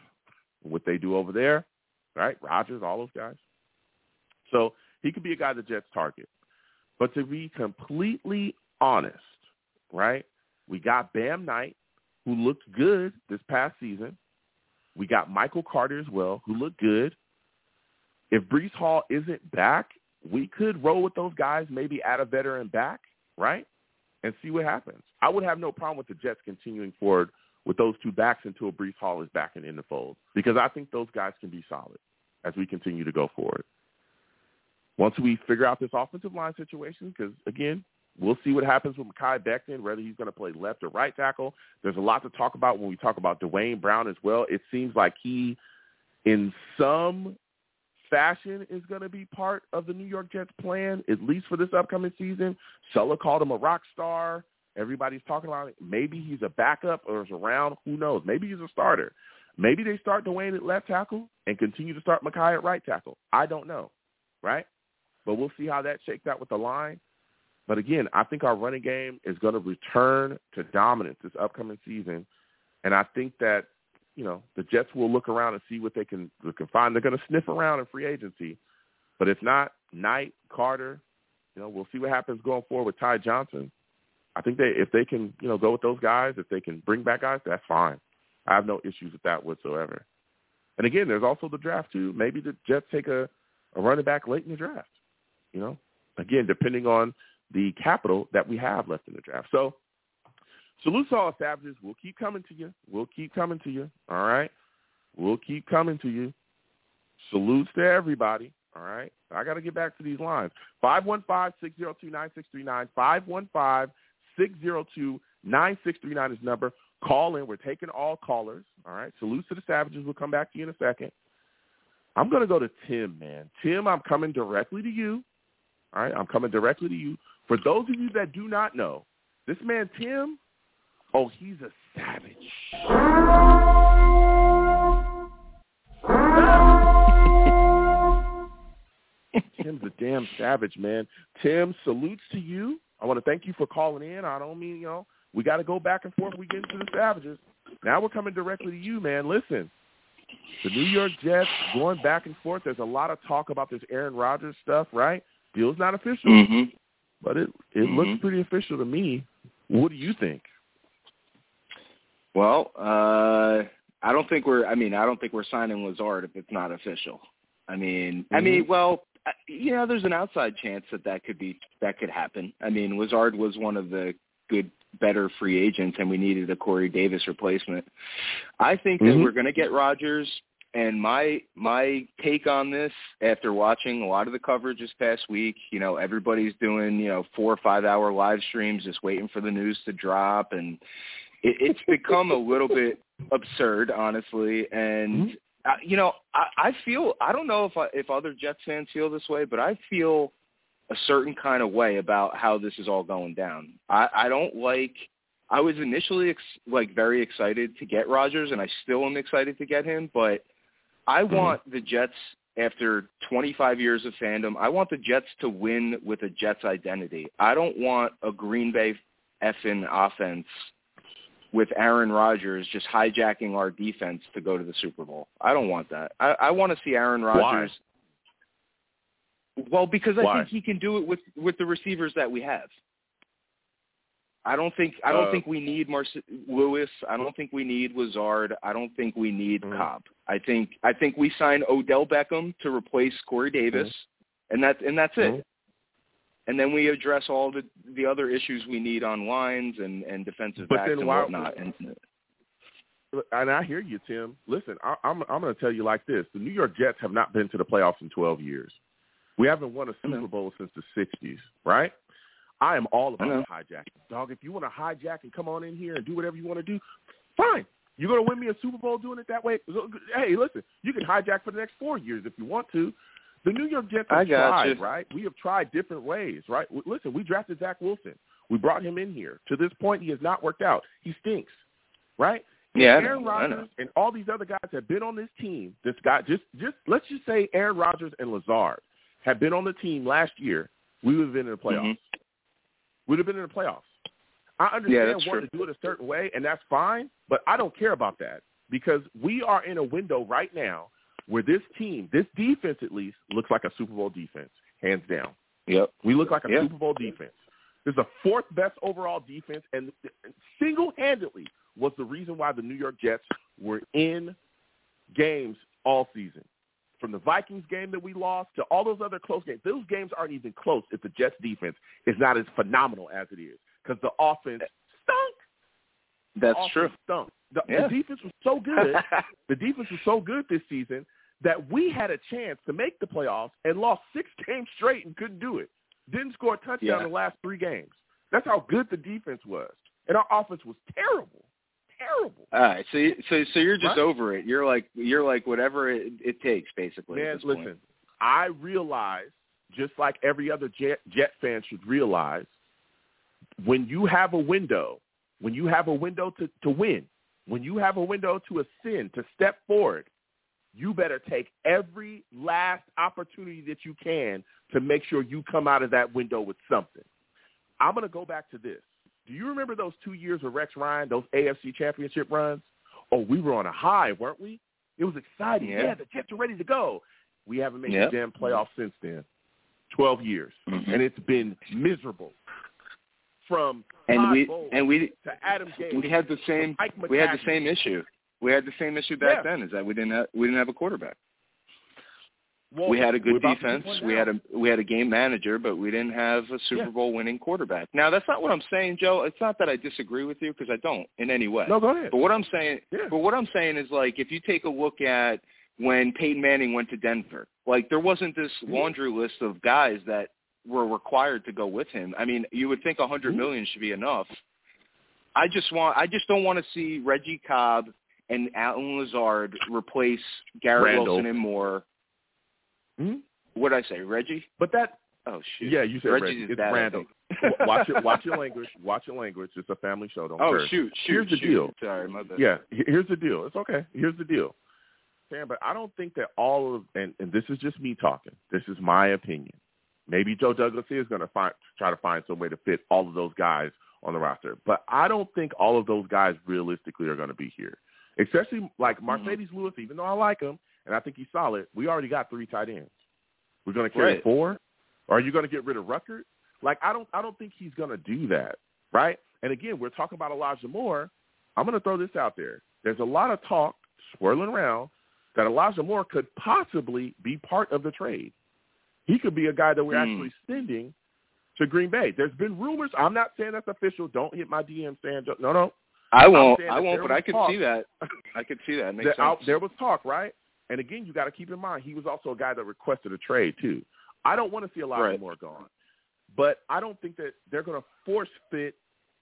what they do over there, right? Rodgers, all those guys. So he could be a guy the Jets target. But to be completely honest, right, we got Bam Knight, who looked good this past season. We got Michael Carter as well, who looked good. If Breece Hall isn't back, we could roll with those guys, maybe add a veteran back, right, and see what happens. I would have no problem with the Jets continuing forward with those two backs until Breece Hall is back and in the fold because I think those guys can be solid as we continue to go forward. Once we figure out this offensive line situation, because, again, we'll see what happens with Mekhi Becton, whether he's going to play left or right tackle. There's a lot to talk about when we talk about Duane Brown as well. It seems like he, in some fashion, is going to be part of the New York Jets plan, at least for this upcoming season. Saleh called him a rock star. Everybody's talking about it. Maybe he's a backup or is around. Who knows? Maybe he's a starter. Maybe they start Duane at left tackle and continue to start Mekhi at right tackle. I don't know, right? But we'll see how that shakes out with the line. But again, I think our running game is going to return to dominance this upcoming season. And I think that you know, the Jets will look around and see what they can, they can find. They're going to sniff around in free agency. But if not, Knight, Carter, you know, we'll see what happens going forward with Ty Johnson. I think they if they can, you know, go with those guys, if they can bring back guys, that's fine. I have no issues with that whatsoever. And again, there's also the draft too. Maybe the Jets take a, a running back late in the draft. You know, again, depending on the capital that we have left in the draft. So salute to all savages. We'll keep coming to you. We'll keep coming to you. All right. We'll keep coming to you. Salutes to everybody. All right. I got to get back to these lines. 515-602-9639. 515-602-9639 is number. Call in. We're taking all callers. All right. Salutes to the Savages. We'll come back to you in a second. I'm going to go to Tim, man. Tim, I'm coming directly to you. All right. I'm coming directly to you. For those of you that do not know, this man, Tim, oh, he's a savage. Tim's a damn savage, man. Tim, salutes to you. I want to thank you for calling in. I don't mean, you know, we got to go back and forth. We get into the Savages. Now we're coming directly to you, man. Listen, the New York Jets going back and forth. There's a lot of talk about this Aaron Rodgers stuff, right? Deal's not official, Mm-hmm. but it it Mhm. looks pretty official to me. What do you think? Well, uh, I don't think we're. I mean, I don't think we're signing Lazard if it's not official. I mean, I mean, well, uh, you know, there's an outside chance that that could be that could happen. I mean, Lazard was one of the good, better free agents, and we needed a Corey Davis replacement. I think that Mhm. we're going to get Rodgers. And my my take on this, after watching a lot of the coverage this past week, you know, everybody's doing you know four or five hour live streams, just waiting for the news to drop, and it, it's become a little bit absurd, honestly. And uh, you know, I, I feel I don't know if I, if other Jets fans feel this way, but I feel a certain kind of way about how this is all going down. I, I don't like. I was initially ex- like very excited to get Rodgers, and I still am excited to get him, but I want the Jets after 25 years of fandom. I want the Jets to win with a Jets identity. I don't want a Green Bay effing offense with Aaron Rodgers just hijacking our defense to go to the Super Bowl. I don't want that. I, I want to see Aaron Rodgers. Why? Well, because I Why? think he can do it with with the receivers that we have. I don't think I don't Uh, think we need Marce- Lewis. I don't think we need Lazard. I don't think we need Mhm. Cobb. I think I think we sign Odell Beckham to replace Corey Davis, and that's and that's it. And then we address all the the other issues we need on lines and and defensive But backs then and why- whatnot. And And I hear you, Tim. Listen, I, I'm I'm going to tell you like this: the New York Jets have not been to the playoffs in 12 years. We haven't won a. Super Bowl since the 60s, right? I am all about hijacking, dog. If you want to hijack and come on in here and do whatever you want to do, fine. You're going to win me a Super Bowl doing it that way. Hey, listen, you can hijack for the next four years if you want to. The New York Jets have tried, you. right? We have tried different ways, right? Listen, we drafted Zach Wilson. We brought him in here. To this point, he has not worked out. He stinks, right? yeah, I Aaron Rodgers and all these other guys have been on this team. This guy, just just let's just say Aaron Rodgers and Lazard had been on the team last year. We would have been in the mm-hmm. playoffs. We'd have been in the playoffs. I understand that's wanting to do it a certain way, and that's fine. But I don't care about that because we are in a window right now where this team, this defense at least, looks like a Super Bowl defense, hands down. Yep. We look like a Yeah. Super Bowl defense. This is the fourth best overall defense, and single-handedly was the reason why the New York Jets were in games all season. From the Vikings game that we lost to all those other close games, those games aren't even close if the Jets defense is not as phenomenal as it is because the offense stunk. That's offense true. Stunk. The, Yeah. the defense was so good the defense was so good this season that we had a chance to make the playoffs and lost six games straight and couldn't do it. Didn't score a touchdown Yeah. in the last three games. That's how good the defense was. And our offense was terrible. Terrible. All right, so you- so so you're just Right. over it. You're like you're like whatever it, it takes, basically. Man, this point. listen, I realize, just like every other Jet, Jet fan should realize, when you have a window, when you have a window to, to win, when you have a window to ascend, to step forward, you better take every last opportunity that you can to make sure you come out of that window with something. I'm going to go back to this. Do you remember those two years with Rex Ryan, those AFC championship runs? oh, we were on a high, weren't we? It was exciting. Yeah. Yeah, the Jets are ready to go. We haven't made the damn playoff since then. Twelve years, Mhm. and it's been miserable. From and Todd we Bowles and we to Adam we had the same Mike we had the same issue. We had the same issue back Yeah. then. Is that we didn't have, we didn't have a quarterback. Well, we had a good defense. We had a we had a game manager, but we didn't have a Super Yeah. Bowl winning quarterback. Now that's not what I'm saying, Joe. It's not that I disagree with you because I don't in any way. no. Go ahead. But what I'm saying, Yeah. but what I'm saying is like if you take a look at when Peyton Manning went to Denver, like there wasn't this Mm-hmm. laundry list of guys that were required to go with him. I mean, you would think a hundred Mhm. million should be enough. I just want, I just don't want to see Reggie Cobb and Allen Lazard replace Garrett Randall. Wilson and Moore. Mhm. What did I say, Reggie? But that, Oh shoot. yeah, you said Reggie's Reggie. It's dad, Randall. watch it. Watch your language. Watch your language. It's a family show. Don't Oh curse. shoot, shoot. Here's the shoot. deal. Sorry, my bad. Yeah, here's the deal. It's okay. Here's the deal. Sam, but I don't think that all of and, and this is just me talking. This is my opinion. Maybe Joe Douglas is going to find try to find some way to fit all of those guys on the roster, but I don't think all of those guys realistically are going to be here. Especially like Mm-hmm. Marcedes Lewis, even though I like him and I think he's solid, we already got three tight ends. We're going to carry Right. four. Are you going to get rid of Ruckert? Like I don't I don't think he's going to do that, right? And again, we're talking about Elijah Moore. I'm going to throw this out there. There's a lot of talk swirling around that Elijah Moore could possibly be part of the trade. He could be a guy that we're Hmm. actually sending to Green Bay. There's been rumors. I'm not saying that's official. Don't hit my DM saying no, no. I won't. I won't. But I could talk. see that. I could see that. Makes That sense. there was talk, right? And again, you got to keep in mind he was also a guy that requested a trade too. I don't want to see Elijah Right. Moore gone, but I don't think that they're going to force fit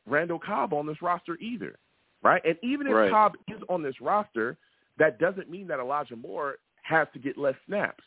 Randall Cobb on this roster either, right? And even if Right. Cobb is on this roster, that doesn't mean that Elijah Moore has to get less snaps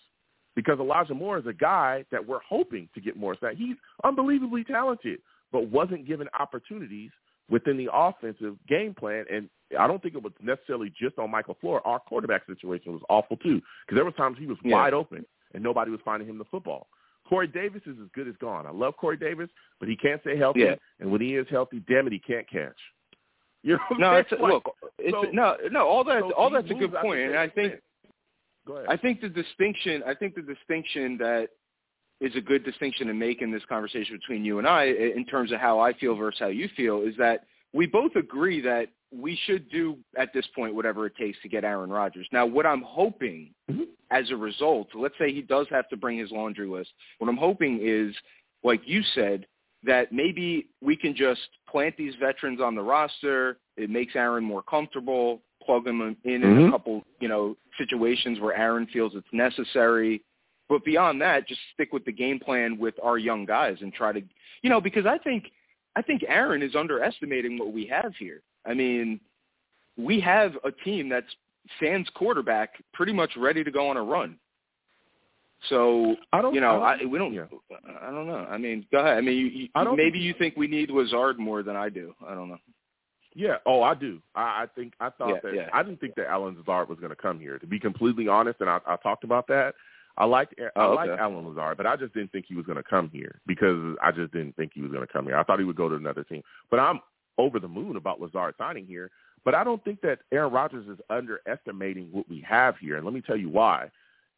because Elijah Moore is a guy that we're hoping to get more snaps. He's unbelievably talented, but wasn't given opportunities within the offensive game plan. And I don't think it was necessarily just on Mike LaFleur. Our quarterback situation was awful too because there were times he was Yeah. wide open and nobody was finding him the football. Corey Davis is as good as gone. I love Corey Davis, but he can't stay healthy. Yeah. And when he is healthy, damn it, he can't catch. You know No, it's look. It's so- no, no. All that, so all that's a good point, and I think. Go ahead. I think the distinction. I think the distinction that is a good distinction to make in this conversation between you and I, in terms of how I feel versus how you feel, is that we both agree that we should do at this point whatever it takes to get Aaron Rodgers. Now, what I'm hoping Mhm. as a result, let's say he does have to bring his laundry list. What I'm hoping is, like you said, that maybe we can just plant these veterans on the roster. It makes Aaron more comfortable. Plug him in in a Mhm. couple, you know, situations where Aaron feels it's necessary. But beyond that, just stick with the game plan with our young guys and try to, you know, because I think, I think Aaron is underestimating what we have here. I mean, we have a team that's sans quarterback, pretty much ready to go on a run. So I don't, you know, I I, we don't. yeah. I don't know. I mean, go ahead. I mean, you, you, I don't maybe you think we need Lazard more than I do. I don't know. Yeah. Oh, I do. I, I think I thought Yeah, that yeah. I didn't think that Allen Lazard was going to come here. To be completely honest, and I, I talked about that. I liked I Oh, liked. Allen Lazard, but I just didn't think he was going to come here because I just didn't think he was going to come here. I thought he would go to another team. But I'm over the moon about Lazard signing here. But I don't think that Aaron Rodgers is underestimating what we have here, and let me tell you why.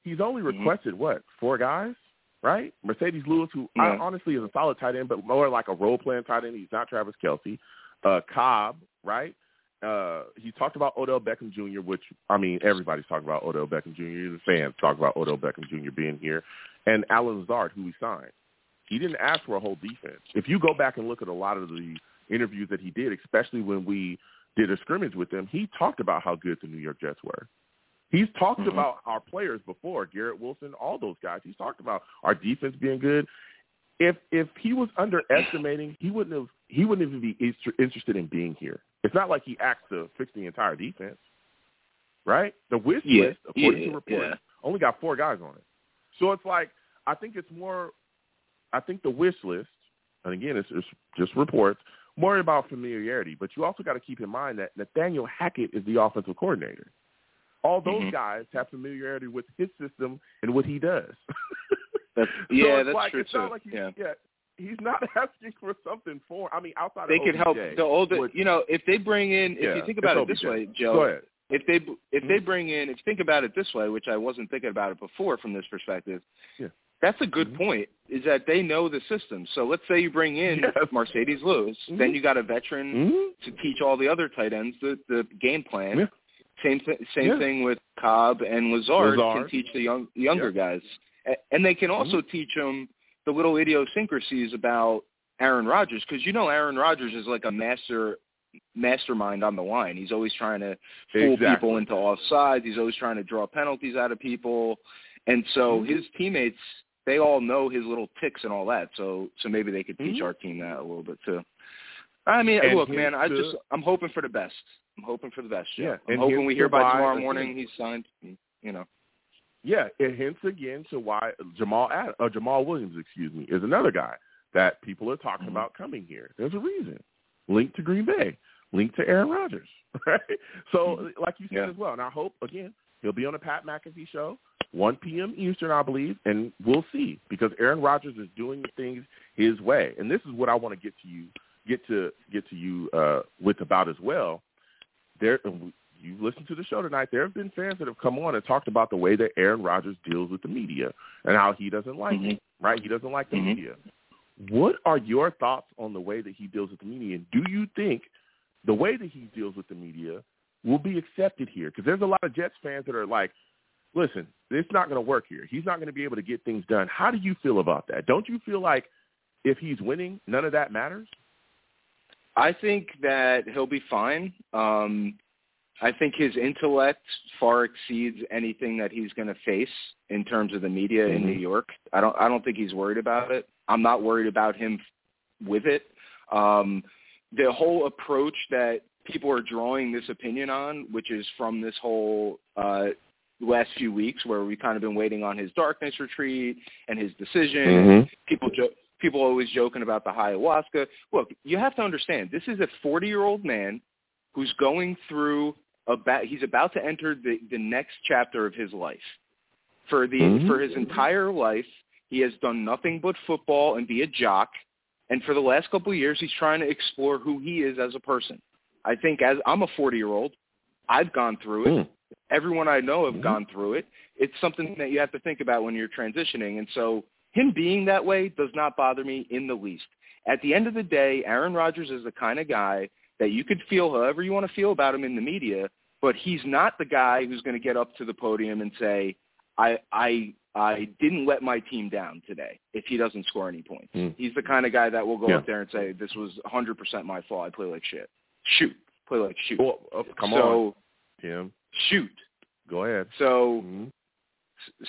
He's only Mhm. requested what four guys, right? Marcedes Lewis, who I, honestly is a solid tight end, but more like a role playing tight end. He's not Travis Kelce. Uh, Cobb, right? Uh, he talked about Odell Beckham Jr., which I mean, everybody's talking about Odell Beckham Jr. The fans talk about Odell Beckham Jr. being here, and Allen Lazard, who he signed. He didn't ask for a whole defense. If you go back and look at a lot of the interviews that he did, especially when we did a scrimmage with him, he talked about how good the New York Jets were. He's talked Mhm. about our players before, Garrett Wilson, all those guys. He's talked about our defense being good. If if he was underestimating, he wouldn't have he wouldn't even be interested in being here. It's not like he acts to fix the entire defense, right? The wish Yeah, list, according yeah, to reports, yeah. only got four guys on it. So it's like I think it's more. I think the wish list, and again, it's, it's just reports, more about familiarity. But you also got to keep in mind that Nathaniel Hackett is the offensive coordinator. All those Mhm. guys have familiarity with his system and what he does. That's, So yeah, it's that's like, true it's too. not like he's, yeah. yeah, he's not asking for something for. I mean, outside They of they could help the older. which- You know, if they bring in, if Yeah, you think about it this OBJ. way, Go Joe, ahead. if they if they Mm-hmm. bring in, if you think about it this way, which I wasn't thinking about it before from this perspective, Yeah. that's a good Mhm. point. Is that they know the system. So let's say you bring in Yes. Marcedes Lewis, Mhm. then you got a veteran Mhm. to teach all the other tight ends the the game plan. Yeah. Same th- same Yeah. thing with Cobb and Lazard, Lazard. can teach the young younger Yeah. guys, and they can also teach them the little idiosyncrasies about Aaron Rodgers because you know Aaron Rodgers is like a master mastermind on the line. He's always trying to fool Exactly. people into offsides. He's always trying to draw penalties out of people, and so Mhm. his teammates they all know his little ticks and all that. So so maybe they could teach Mhm. our team that a little bit too. I mean, And look, man, I just I'm hoping for the best. I'm hoping for the best. Joe. Yeah, I'm and hoping we hear by tomorrow morning he's signed. You know. Yeah, it hints again to why Jamal Ad, uh, Jamaal Williams, excuse me, is another guy that people are talking Mhm. about coming here. There's a reason. Linked to Green Bay, linked to Aaron Rodgers, right? So, like you said Yeah. as well, and I hope again he'll be on the Pat McAfee show, 1 p.m. Eastern, I believe, and we'll see because Aaron Rodgers is doing things his way, and this is what I want to get to you, get to get to you uh, with about as well. There, you listened to the show tonight. There have been fans that have come on and talked about the way that Aaron Rodgers deals with the media and how he doesn't like Mhm. it. Right? He doesn't like the Mhm. media. What are your thoughts on the way that he deals with the media? And do you think the way that he deals with the media will be accepted here? Because there's a lot of Jets fans that are like, listen, it's not going to work here. He's not going to be able to get things done. How do you feel about that? Don't you feel like if he's winning, none of that matters? I think that he'll be fine. Um, I think his intellect far exceeds anything that he's going to face in terms of the media in Mhm. New York. I don't. I don't think he's worried about it. I'm not worried about him with it. Um, the whole approach that people are drawing this opinion on, which is from this whole uh, last few weeks, where we've kind of been waiting on his darkness retreat and his decision. People jo- people always joking about the ayahuasca. Look, you have to understand, this is a 40-year-old man who's going through about he's about to enter the the next chapter of his life. For the Mhm. for his entire life, he has done nothing but football and be a jock. And for the last couple of years, he's trying to explore who he is as a person. I think as I'm a 40-year-old, I've gone through it. Mm. Everyone I know have Mhm. gone through it. It's something that you have to think about when you're transitioning. And so him being that way does not bother me in the least. At the end of the day, Aaron Rodgers is the kind of guy that you could feel however you want to feel about him in the media, but he's not the guy who's going to get up to the podium and say, I I I didn't let my team down today if he doesn't score any points. Mm. He's the kind of guy that will go Yeah. up there and say, This was one hundred percent my fault. I play like shit. Shoot. Play like shoot. Well, uh, come so, on, Tim. shoot. Go ahead. So Mhm.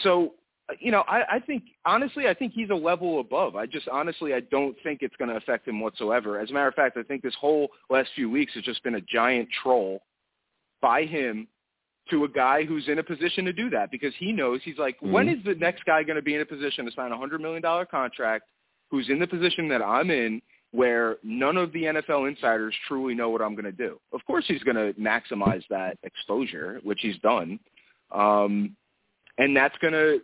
so you know, I, I think honestly, I think he's a level above. I just honestly, I don't think it's going to affect him whatsoever. As a matter of fact, I think this whole last few weeks has just been a giant troll by him to a guy who's in a position to do that because he knows he's like, when Mhm. is the next guy going to be in a position to sign a hundred million dollar contract? Who's in the position that I'm in, where none of the NFL insiders truly know what I'm going to do. Of course, he's going to maximize that exposure, which he's done. Um, and that's gonna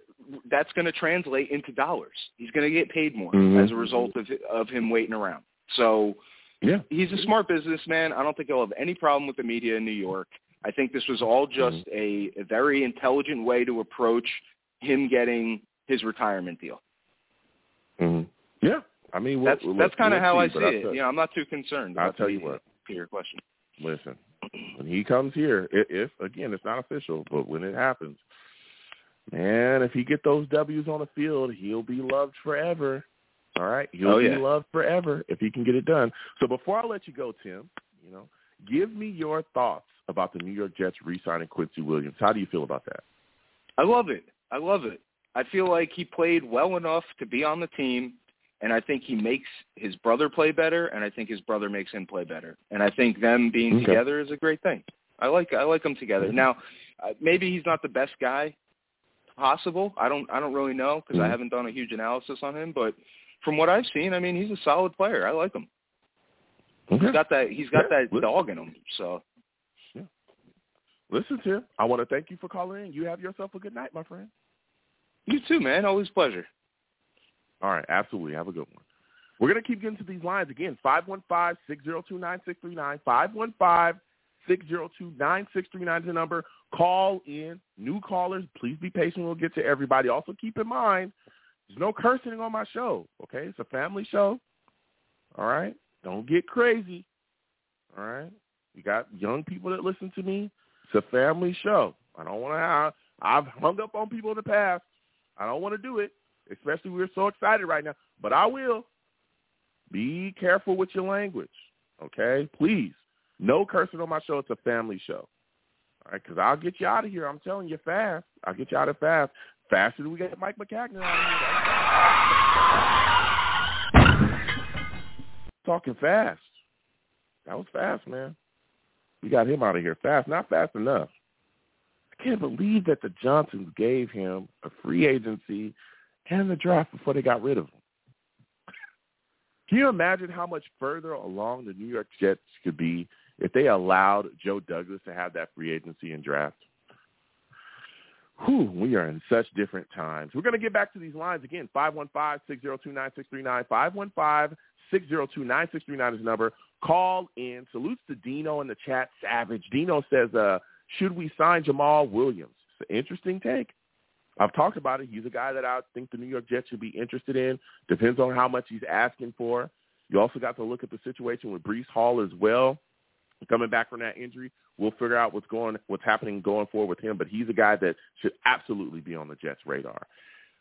that's gonna translate into dollars. He's gonna get paid more Mhm. as a result of of him waiting around. So Yeah. he's a smart businessman. I don't think he'll have any problem with the media in New York. I think this was all just Mm-hmm. a, a very intelligent way to approach him getting his retirement deal. Mhm. Yeah. I mean, we'll, That's we'll- that's kind of we'll how I see, see I'll it. tell- You know, I'm not too concerned. I'll tell you what. To your question. Listen, when he comes here, i- if again, it's not official, but when it happens, man, if he get those W's on the field, he'll be loved forever. All right, he'll Oh, be loved forever if he can get it done. So before I let you go, Tim, you know, give me your thoughts about the New York Jets re-signing Quincy Williams. How do you feel about that? I love it. I love it. I feel like he played well enough to be on the team, and I think he makes his brother play better, and I think his brother makes him play better. And I think them being Okay. together is a great thing. I like I like them together. Mhm. Now, uh, maybe he's not the best guy possible. I don't I don't really know because I Mhm. haven't done a huge analysis on him, but from what I've seen, I mean, he's a solid player. I like him. Okay. He's got that he's got Yeah. that dog in him. So yeah. Listen, Tim, I want to thank you for calling in. You have yourself a good night, my friend. you too, man. Always a pleasure. All right, absolutely. Have a good one. We're going to keep getting to these lines again. 515-602-9639, 602-9639 is the number. Call in. New callers, please be patient. We'll get to everybody. Also keep in mind, there's no cursing on my show, okay? It's a family show. All right? Don't get crazy. All right? You got young people that listen to me. It's a family show. I don't want to I've hung up on people in the past. I don't want to do it, especially we're so excited right now. But I will. Be careful with your language, okay? Please. No cursing on my show. It's a family show. All right, because I'll get you out of here. I'm telling you fast. I'll get you out of fast. Faster than we get Mike Maccagnan out of here. Talking fast. That was fast, man. We got him out of here fast. Not fast enough. I can't believe that the Johnsons gave him a free agency and the draft before they got rid of him. Can you imagine how much further along the New York Jets could be if they allowed Joe Douglas to have that free agency and draft? Whew, we are in such different times. We're going to get back to these lines again. 515-602-9639. 515-602-9639 is the number. Call in. Salutes to Dino in the chat. Savage. Dino says, uh, should we sign Jamaal Williams? It's an interesting take. I've talked about it. He's a guy that I think the New York Jets should be interested in. Depends on how much he's asking for. You also got to look at the situation with Breece Hall as well. Coming back from that injury, we'll figure out what's going, what's happening going forward with him. But he's a guy that should absolutely be on the Jets' radar.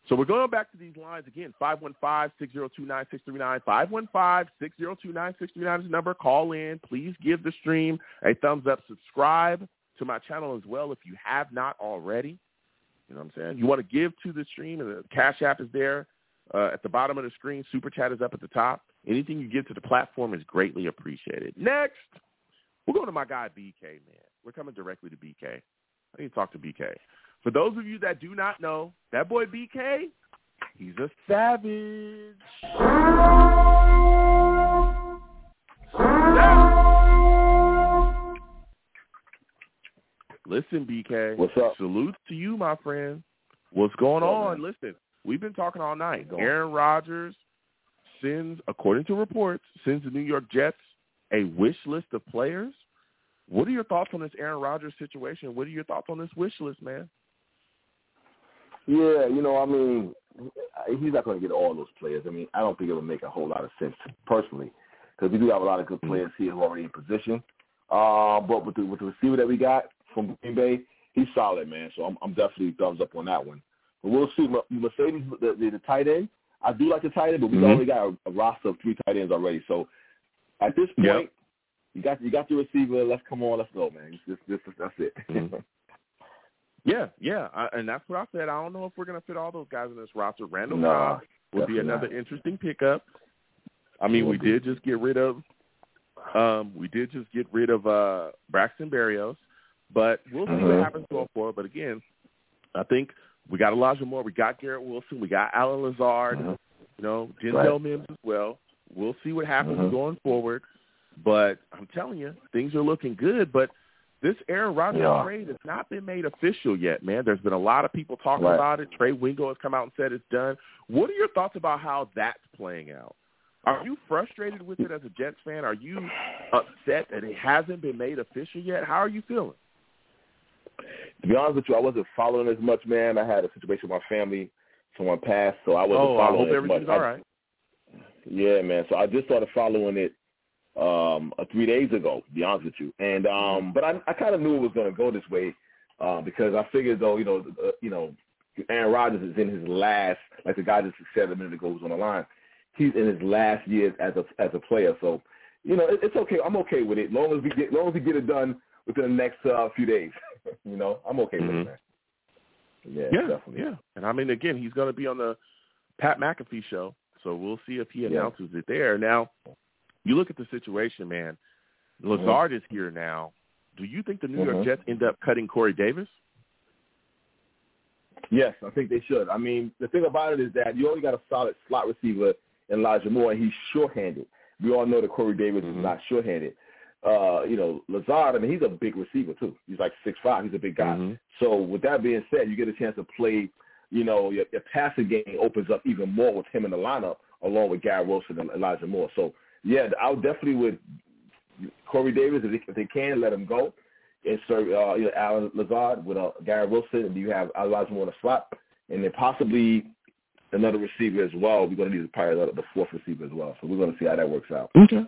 So we're going back to these lines again. 515-602-9639. 515-602-9639 is the number. Call in. Please give the stream a thumbs up. Subscribe to my channel as well if you have not already. You know what I'm saying? You want to give to the stream, the Cash App is there uh, at the bottom of the screen. Super Chat is up at the top. Anything you give to the platform is greatly appreciated. Next, we're going to my guy BK, man. We're coming directly to BK. I need to talk to BK. For those of you that do not know, that boy BK, he's a savage. Listen, BK. What's up? Salute to you, my friend. What's going on? Listen, we've been talking all night. Aaron Rodgers sends, according to reports, sends the New York Jets a wish list of players. What are your thoughts on this Aaron Rodgers situation? What are your thoughts on this wish list, man? Yeah, you know, I mean, he's not going to get all those players. I mean, I don't think it would make a whole lot of sense personally because we do have a lot of good players here who are already in position. Uh, but with the, with the receiver that we got from Green Bay, he's solid, man. So I'm, I'm definitely thumbs up on that one. But we'll see. Marcedes, the, the, the tight end, I do like the tight end, but we've mm-hmm. already got a, a roster of three tight ends already. So at this point, yep. You got you got the receiver. Let's come on, let's go, man. This, this, that's it. Mm-hmm. yeah, yeah, I, and that's what I said. I don't know if we're gonna fit all those guys in this roster. Randall no, Cobb would be another not. interesting pickup. I mean, we did just get rid of um, we did just get rid of uh, Braxton Berrios, but we'll see mm-hmm. what happens going forward. But again, I think we got Elijah Moore, we got Garrett Wilson, we got Allen Lazard, mm-hmm. you know, Denzel right. Mims as well. We'll see what happens mm-hmm. going forward. But I'm telling you, things are looking good. But this Aaron Rodgers yeah. trade has not been made official yet, man. There's been a lot of people talking right. about it. Trey Wingo has come out and said it's done. What are your thoughts about how that's playing out? Are you frustrated with it as a Jets fan? Are you upset that it hasn't been made official yet? How are you feeling? To be honest with you, I wasn't following as much, man. I had a situation with my family, someone passed, so I wasn't oh, following I hope as everything's much. all right. I, yeah, man. So I just started following it um uh, three days ago, to be honest with you. And um but I I kind of knew it was going to go this way uh, because I figured though, you know, uh, you know, Aaron Rodgers is in his last, like the guy just said a minute ago was on the line. He's in his last years as a as a player, so you know it, it's okay. I'm okay with it, long as we get long as we get it done within the next uh, few days. you know, I'm okay mm-hmm. with it. Man. Yeah, yeah, definitely. yeah. And I mean, again, he's going to be on the Pat McAfee show, so we'll see if he announces yeah. it there. Now, you look at the situation, man. Lazard mm-hmm. is here now. Do you think the New mm-hmm. York Jets end up cutting Corey Davis? Yes, I think they should. I mean, the thing about it is that you only got a solid slot receiver in Elijah Moore, and he's short-handed. We all know that Corey Davis mm-hmm. is not short-handed. Uh, you know, Lazard, I mean, he's a big receiver, too. He's like six five. He's a big guy. Mm-hmm. So with that being said, you get a chance to play, you know, your, your passing game opens up even more with him in the lineup, along with Garrett Wilson and Elijah Moore. So, yeah, I definitely would Corey Davis, if they, if they can, let him go. and Insert uh, you know, Allen Lazard with uh, Gary Wilson, and you have Elijah Moore in the slot, and then possibly another receiver as well. We're going to need to probably the, the fourth receiver as well. So we're going to see how that works out. Okay.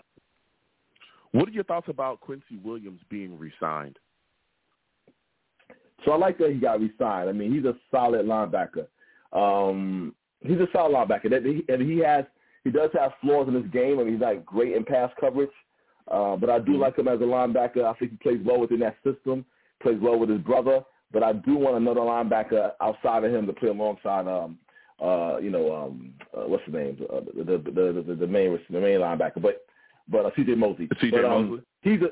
What are your thoughts about Quincy Williams being re-signed? So I like that he got re-signed. I mean, he's a solid linebacker. Um, he's a solid linebacker, and he has he does have flaws in his game. I mean, he's not great in pass coverage, uh, but I do like him as a linebacker. I think he plays well within that system, plays well with his brother. But I do want another linebacker outside of him to play alongside, um, uh, you know, um, uh, what's the name, uh, the, the, the the the main the main linebacker, but but uh, C.J. Mosley. C.J. Um, Mosley. He's a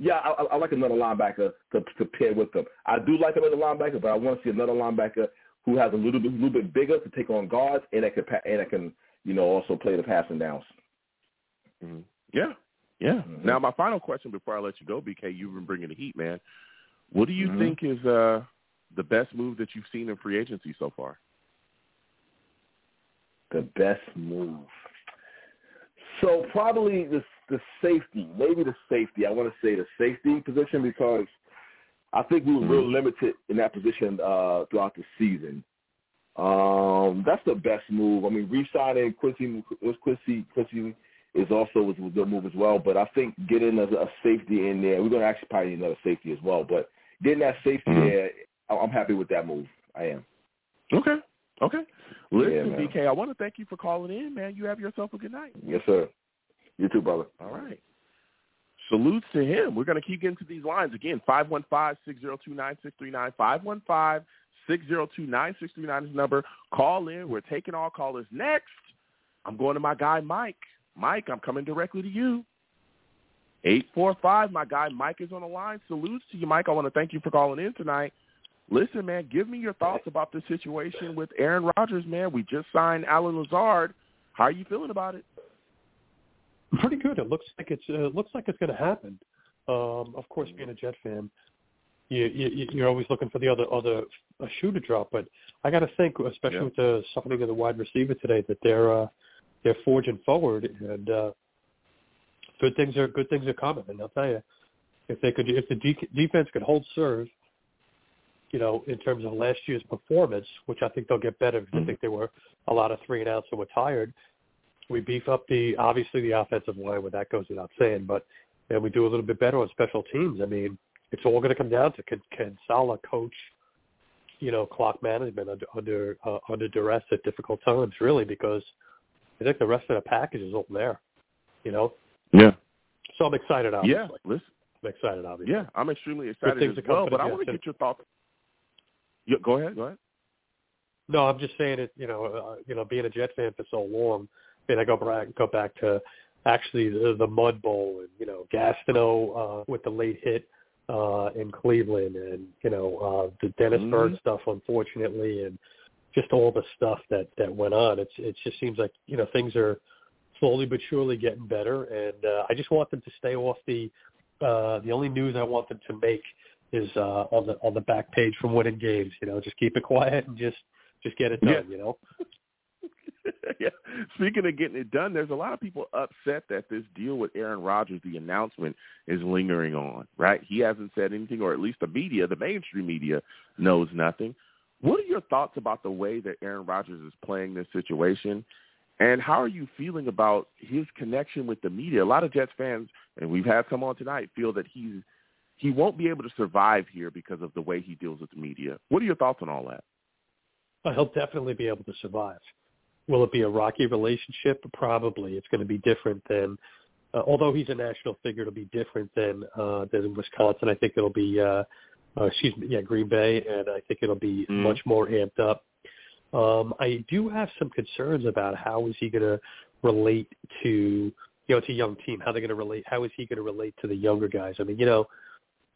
yeah. I, I like another linebacker to to pair with him. I do like another linebacker, but I want to see another linebacker who has a little bit a little bit bigger to take on guards and that can and that can you know also play the passing downs. Mm-hmm. Yeah, yeah. Mm-hmm. Now my final question before I let you go, BK, you've been bringing the heat, man. What do you Mhm. think is uh, the best move that you've seen in free agency so far? The best move. So probably the the safety, maybe the safety. I want to say the safety position because I think we were real limited in that position uh, throughout the season. Um, that's the best move. I mean, re-signing Quincy was Quincy Quincy is also was a good move as well. But I think getting a, a safety in there, we're going to actually probably need another safety as well. But getting that safety Mhm. there, I'm happy with that move. I am. Okay, okay. Listen, Yeah, I want to thank you for calling in, man. You have yourself a good night. Yes, sir. You too, brother. All right. Salutes to him. We're going to keep getting to these lines again. 515-602-9639. 515-602-9639 is the number. Call in. We're taking all callers next. I'm going to my guy Mike. Mike, I'm coming directly to you. 845, my guy Mike is on the line. Salutes to you, Mike. I want to thank you for calling in tonight. Listen, man, give me your thoughts about the situation with Aaron Rodgers, man. We just signed Allen Lazard. How are you feeling about it? Pretty good. It looks like it's uh, looks like it's going to happen. Um, of course, being a Jet fan, you, you you're always looking for the other other a shoe to drop. But I got to think, especially Yeah. with the softening of the wide receiver today, that they're uh, they're forging forward, and uh, good things are good things are coming. And I'll tell you, if they could, if the de- defense could hold serve, you know, in terms of last year's performance, which I think they'll get better because I think there were a lot of three and outs that were tired. We beef up the obviously the offensive line, where that goes without saying, but and we do a little bit better on special teams. I mean, it's all going to come down to can, can Saleh coach, you know, clock management under under uh, under duress at difficult times, really, because I think the rest of the package is all there, you know. Yeah. So I'm excited, obviously. Yeah, listen. I'm excited, obviously. Yeah, I'm extremely excited as well. But I want to get your thoughts. Yeah, go ahead. Go ahead. No, I'm just saying it. You know, uh, you know, being a Jet fan for so long, I mean, I go back go back to actually the, the Mud Bowl and you know Gastineau uh, with the late hit uh, in Cleveland, and you know uh, the Dennis Mhm. Byrd stuff, unfortunately, and just all the stuff that that went on. It's it just seems like you know things are slowly but surely getting better, and uh, I just want them to stay off the. Uh, the only news I want them to make is uh, on the on the back page from winning games. You know, just keep it quiet and just just get it done. Yeah. You know. yeah. Speaking of getting it done, there's a lot of people upset that this deal with Aaron Rodgers, the announcement, is lingering on. Right? He hasn't said anything, or at least the media, the mainstream media, knows nothing. What are your thoughts about the way that Aaron Rodgers is playing this situation? And how are you feeling about his connection with the media? A lot of Jets fans, and we've had some on tonight, feel that he's he won't be able to survive here because of the way he deals with the media. What are your thoughts on all that? But he'll definitely be able to survive. Will it be a rocky relationship? Probably. It's going to be different than, uh, although he's a national figure, it'll be different than uh, than in Wisconsin. I think it'll be, uh, uh, excuse me, yeah, Green Bay, and I think it'll be Mm. much more amped up. Um, I do have some concerns about how is he going to relate to, you know, it's a young team. How they're going to relate? How is he going to relate to the younger guys? I mean, you know,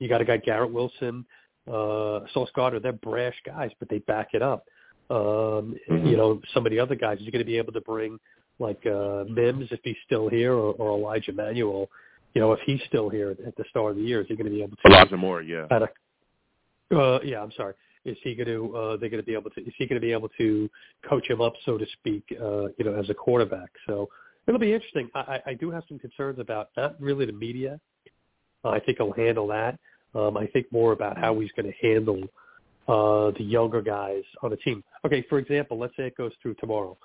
you got a guy Garrett Wilson, uh, Sauce Gardner. They're brash guys, but they back it up. Um, You know, some of the other guys. Is he going to be able to bring like uh, Mims if he's still here, or, or Elijah Manuel? You know, if he's still here at the start of the year, is he going to be able to? Elijah Moore, yeah. Kind of, uh, yeah, I'm sorry. Is he going to? Uh, they're going to be able to? Is he going to be able to coach him up, so to speak? Uh, you know, as a quarterback. So it'll be interesting. I, I I do have some concerns about not really the media, Uh, I think he'll handle that. Um, I think more about how he's going to handle uh, the younger guys on the team. Okay, for example, let's say it goes through tomorrow.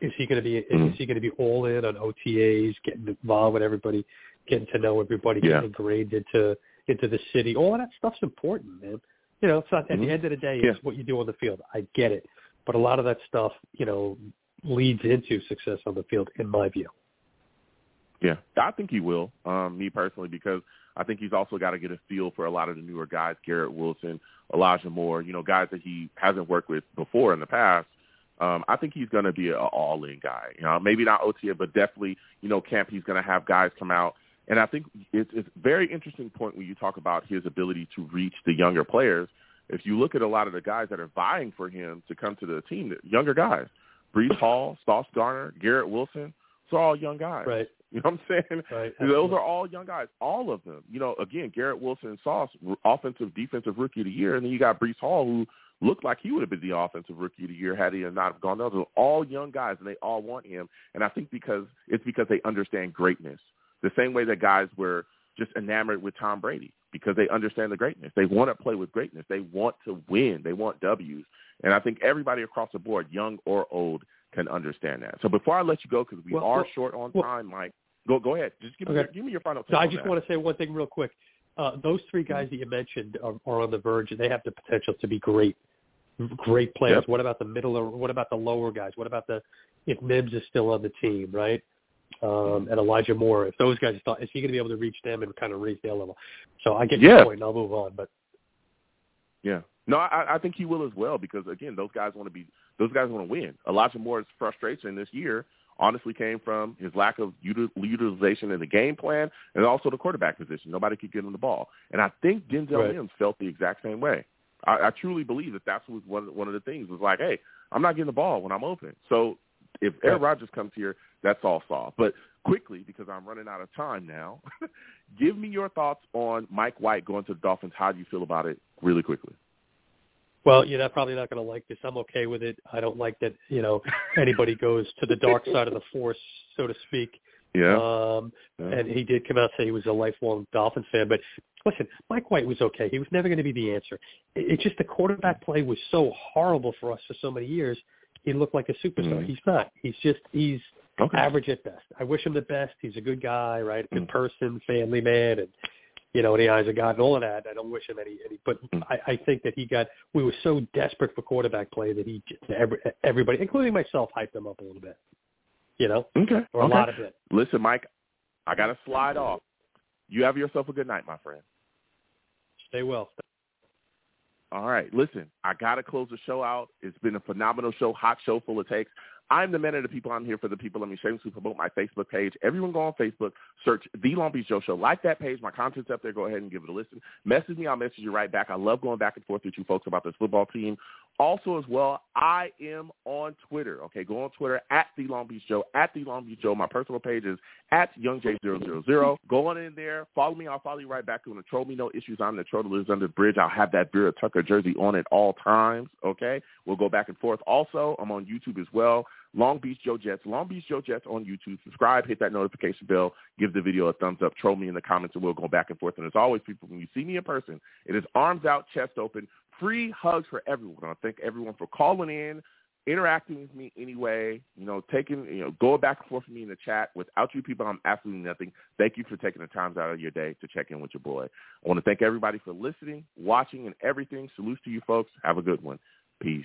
Is he going to be? Mm-hmm. Is he going to be all in on OTAs, getting involved with everybody, getting to know everybody, Yeah. getting ingrained into into the city? All that stuff's important, man. You know, it's not at Mhm. the end of the day, Yeah. it's what you do on the field. I get it, but a lot of that stuff, you know, leads into success on the field, in my view. Yeah, I think he will. Um, me personally, because I think he's also got to get a feel for a lot of the newer guys, Garrett Wilson, Elijah Moore, you know, guys that he hasn't worked with before in the past. Um, I think he's going to be an all-in guy. You know, maybe not OTA, but definitely, you know, camp. He's going to have guys come out, and I think it's, it's a very interesting point when you talk about his ability to reach the younger players. If you look at a lot of the guys that are vying for him to come to the team, the younger guys, Breece Hall, Sauce Gardner, Garrett Wilson, are all young guys. Right. You know what I'm saying? Right. Those are all young guys, all of them. You know, again, Garrett Wilson and Sauce, offensive defensive rookie of the year, and then you got Breece Hall, who looked like he would have been the offensive rookie of the year had he not gone. Those are all young guys, and they all want him. And I think because it's because they understand greatness, the same way that guys were just enamored with Tom Brady because they understand the greatness. They want to play with greatness. They want to win. They want W's. And I think everybody across the board, young or old, can understand that. So before I let you go, because we Well, are well, short on well- time, Mike, go go ahead. Just give me Okay. your, give me your final. So I just that. want to say one thing real quick. Uh, those three guys that you mentioned are, are on the verge, and they have the potential to be great, great players. Yep. What about the middle? Or what about the lower guys? What about the if Mims is still on the team, right? Um, and Elijah Moore, if those guys, thought, is he going to be able to reach them and kind of raise their level? So I get Yeah. your point, and I'll move on. But Yeah. No, I, I think he will as well because again, those guys want to be those guys want to win. Elijah Moore's frustration this year honestly came from his lack of util- utilization in the game plan and also the quarterback position. Nobody could get him the ball, and I think Denzel Right. Mims felt the exact same way. I, I truly believe that that's was one one of the things was like, hey, I'm not getting the ball when I'm open. So if Aaron Right. Rodgers comes here, that's all solved. But quickly, because I'm running out of time now, give me your thoughts on Mike White going to the Dolphins. How do you feel about it, really quickly? Well, you're not, probably not going to like this. I'm okay with it. I don't like that. You know, anybody goes to the dark side of the force, so to speak. Yeah. Um, Yeah. and he did come out and say he was a lifelong Dolphins fan. But listen, Mike White was okay. He was never going to be the answer. It, it's just the quarterback play was so horrible for us for so many years. He looked like a superstar. Mhm. He's not. He's just he's Okay. average at best. I wish him the best. He's a good guy, right? A good Mm. person, family man, and you know, in the eyes of God and all of that. I don't wish him any. any but Mm. I, I think that he got. We were so desperate for quarterback play that he every, everybody, including myself, hyped him up a little bit. You know, Okay. or a okay. lot of it. Listen, Mike, I got to slide off. You have yourself a good night, my friend. Stay well. All right. Listen, I got to close the show out. It's been a phenomenal show, hot show full of takes. I'm the man of the people. I'm here for the people. Let me shamelessly promote my Facebook page. Everyone go on Facebook, search The Long Beach Joe Show. Like that page. My content's up there. Go ahead and give it a listen. Message me. I'll message you right back. I love going back and forth with you folks about this football team. Also, as well, I am on Twitter. Okay, go on Twitter at The Long Beach Joe, at The Long Beach Joe. My personal page is at YoungJ000. Go on in there. Follow me. I'll follow you right back. You want to troll me, no issues. I'm the troll lives under the bridge. I'll have that Vera Tucker jersey on at all times. Okay, we'll go back and forth. Also, I'm on YouTube as well. Long Beach Joe Jets, Long Beach Joe Jets on YouTube. Subscribe, hit that notification bell, give the video a thumbs up, troll me in the comments, and we'll go back and forth. And as always, people, when you see me in person, it is arms out, chest open, free hugs for everyone. I thank everyone for calling in, interacting with me anyway, you know, taking, you know, going back and forth with me in the chat. Without you people, I'm absolutely nothing. Thank you for taking the time out of your day to check in with your boy. I want to thank everybody for listening, watching, and everything. Salute to you folks. Have a good one. Peace.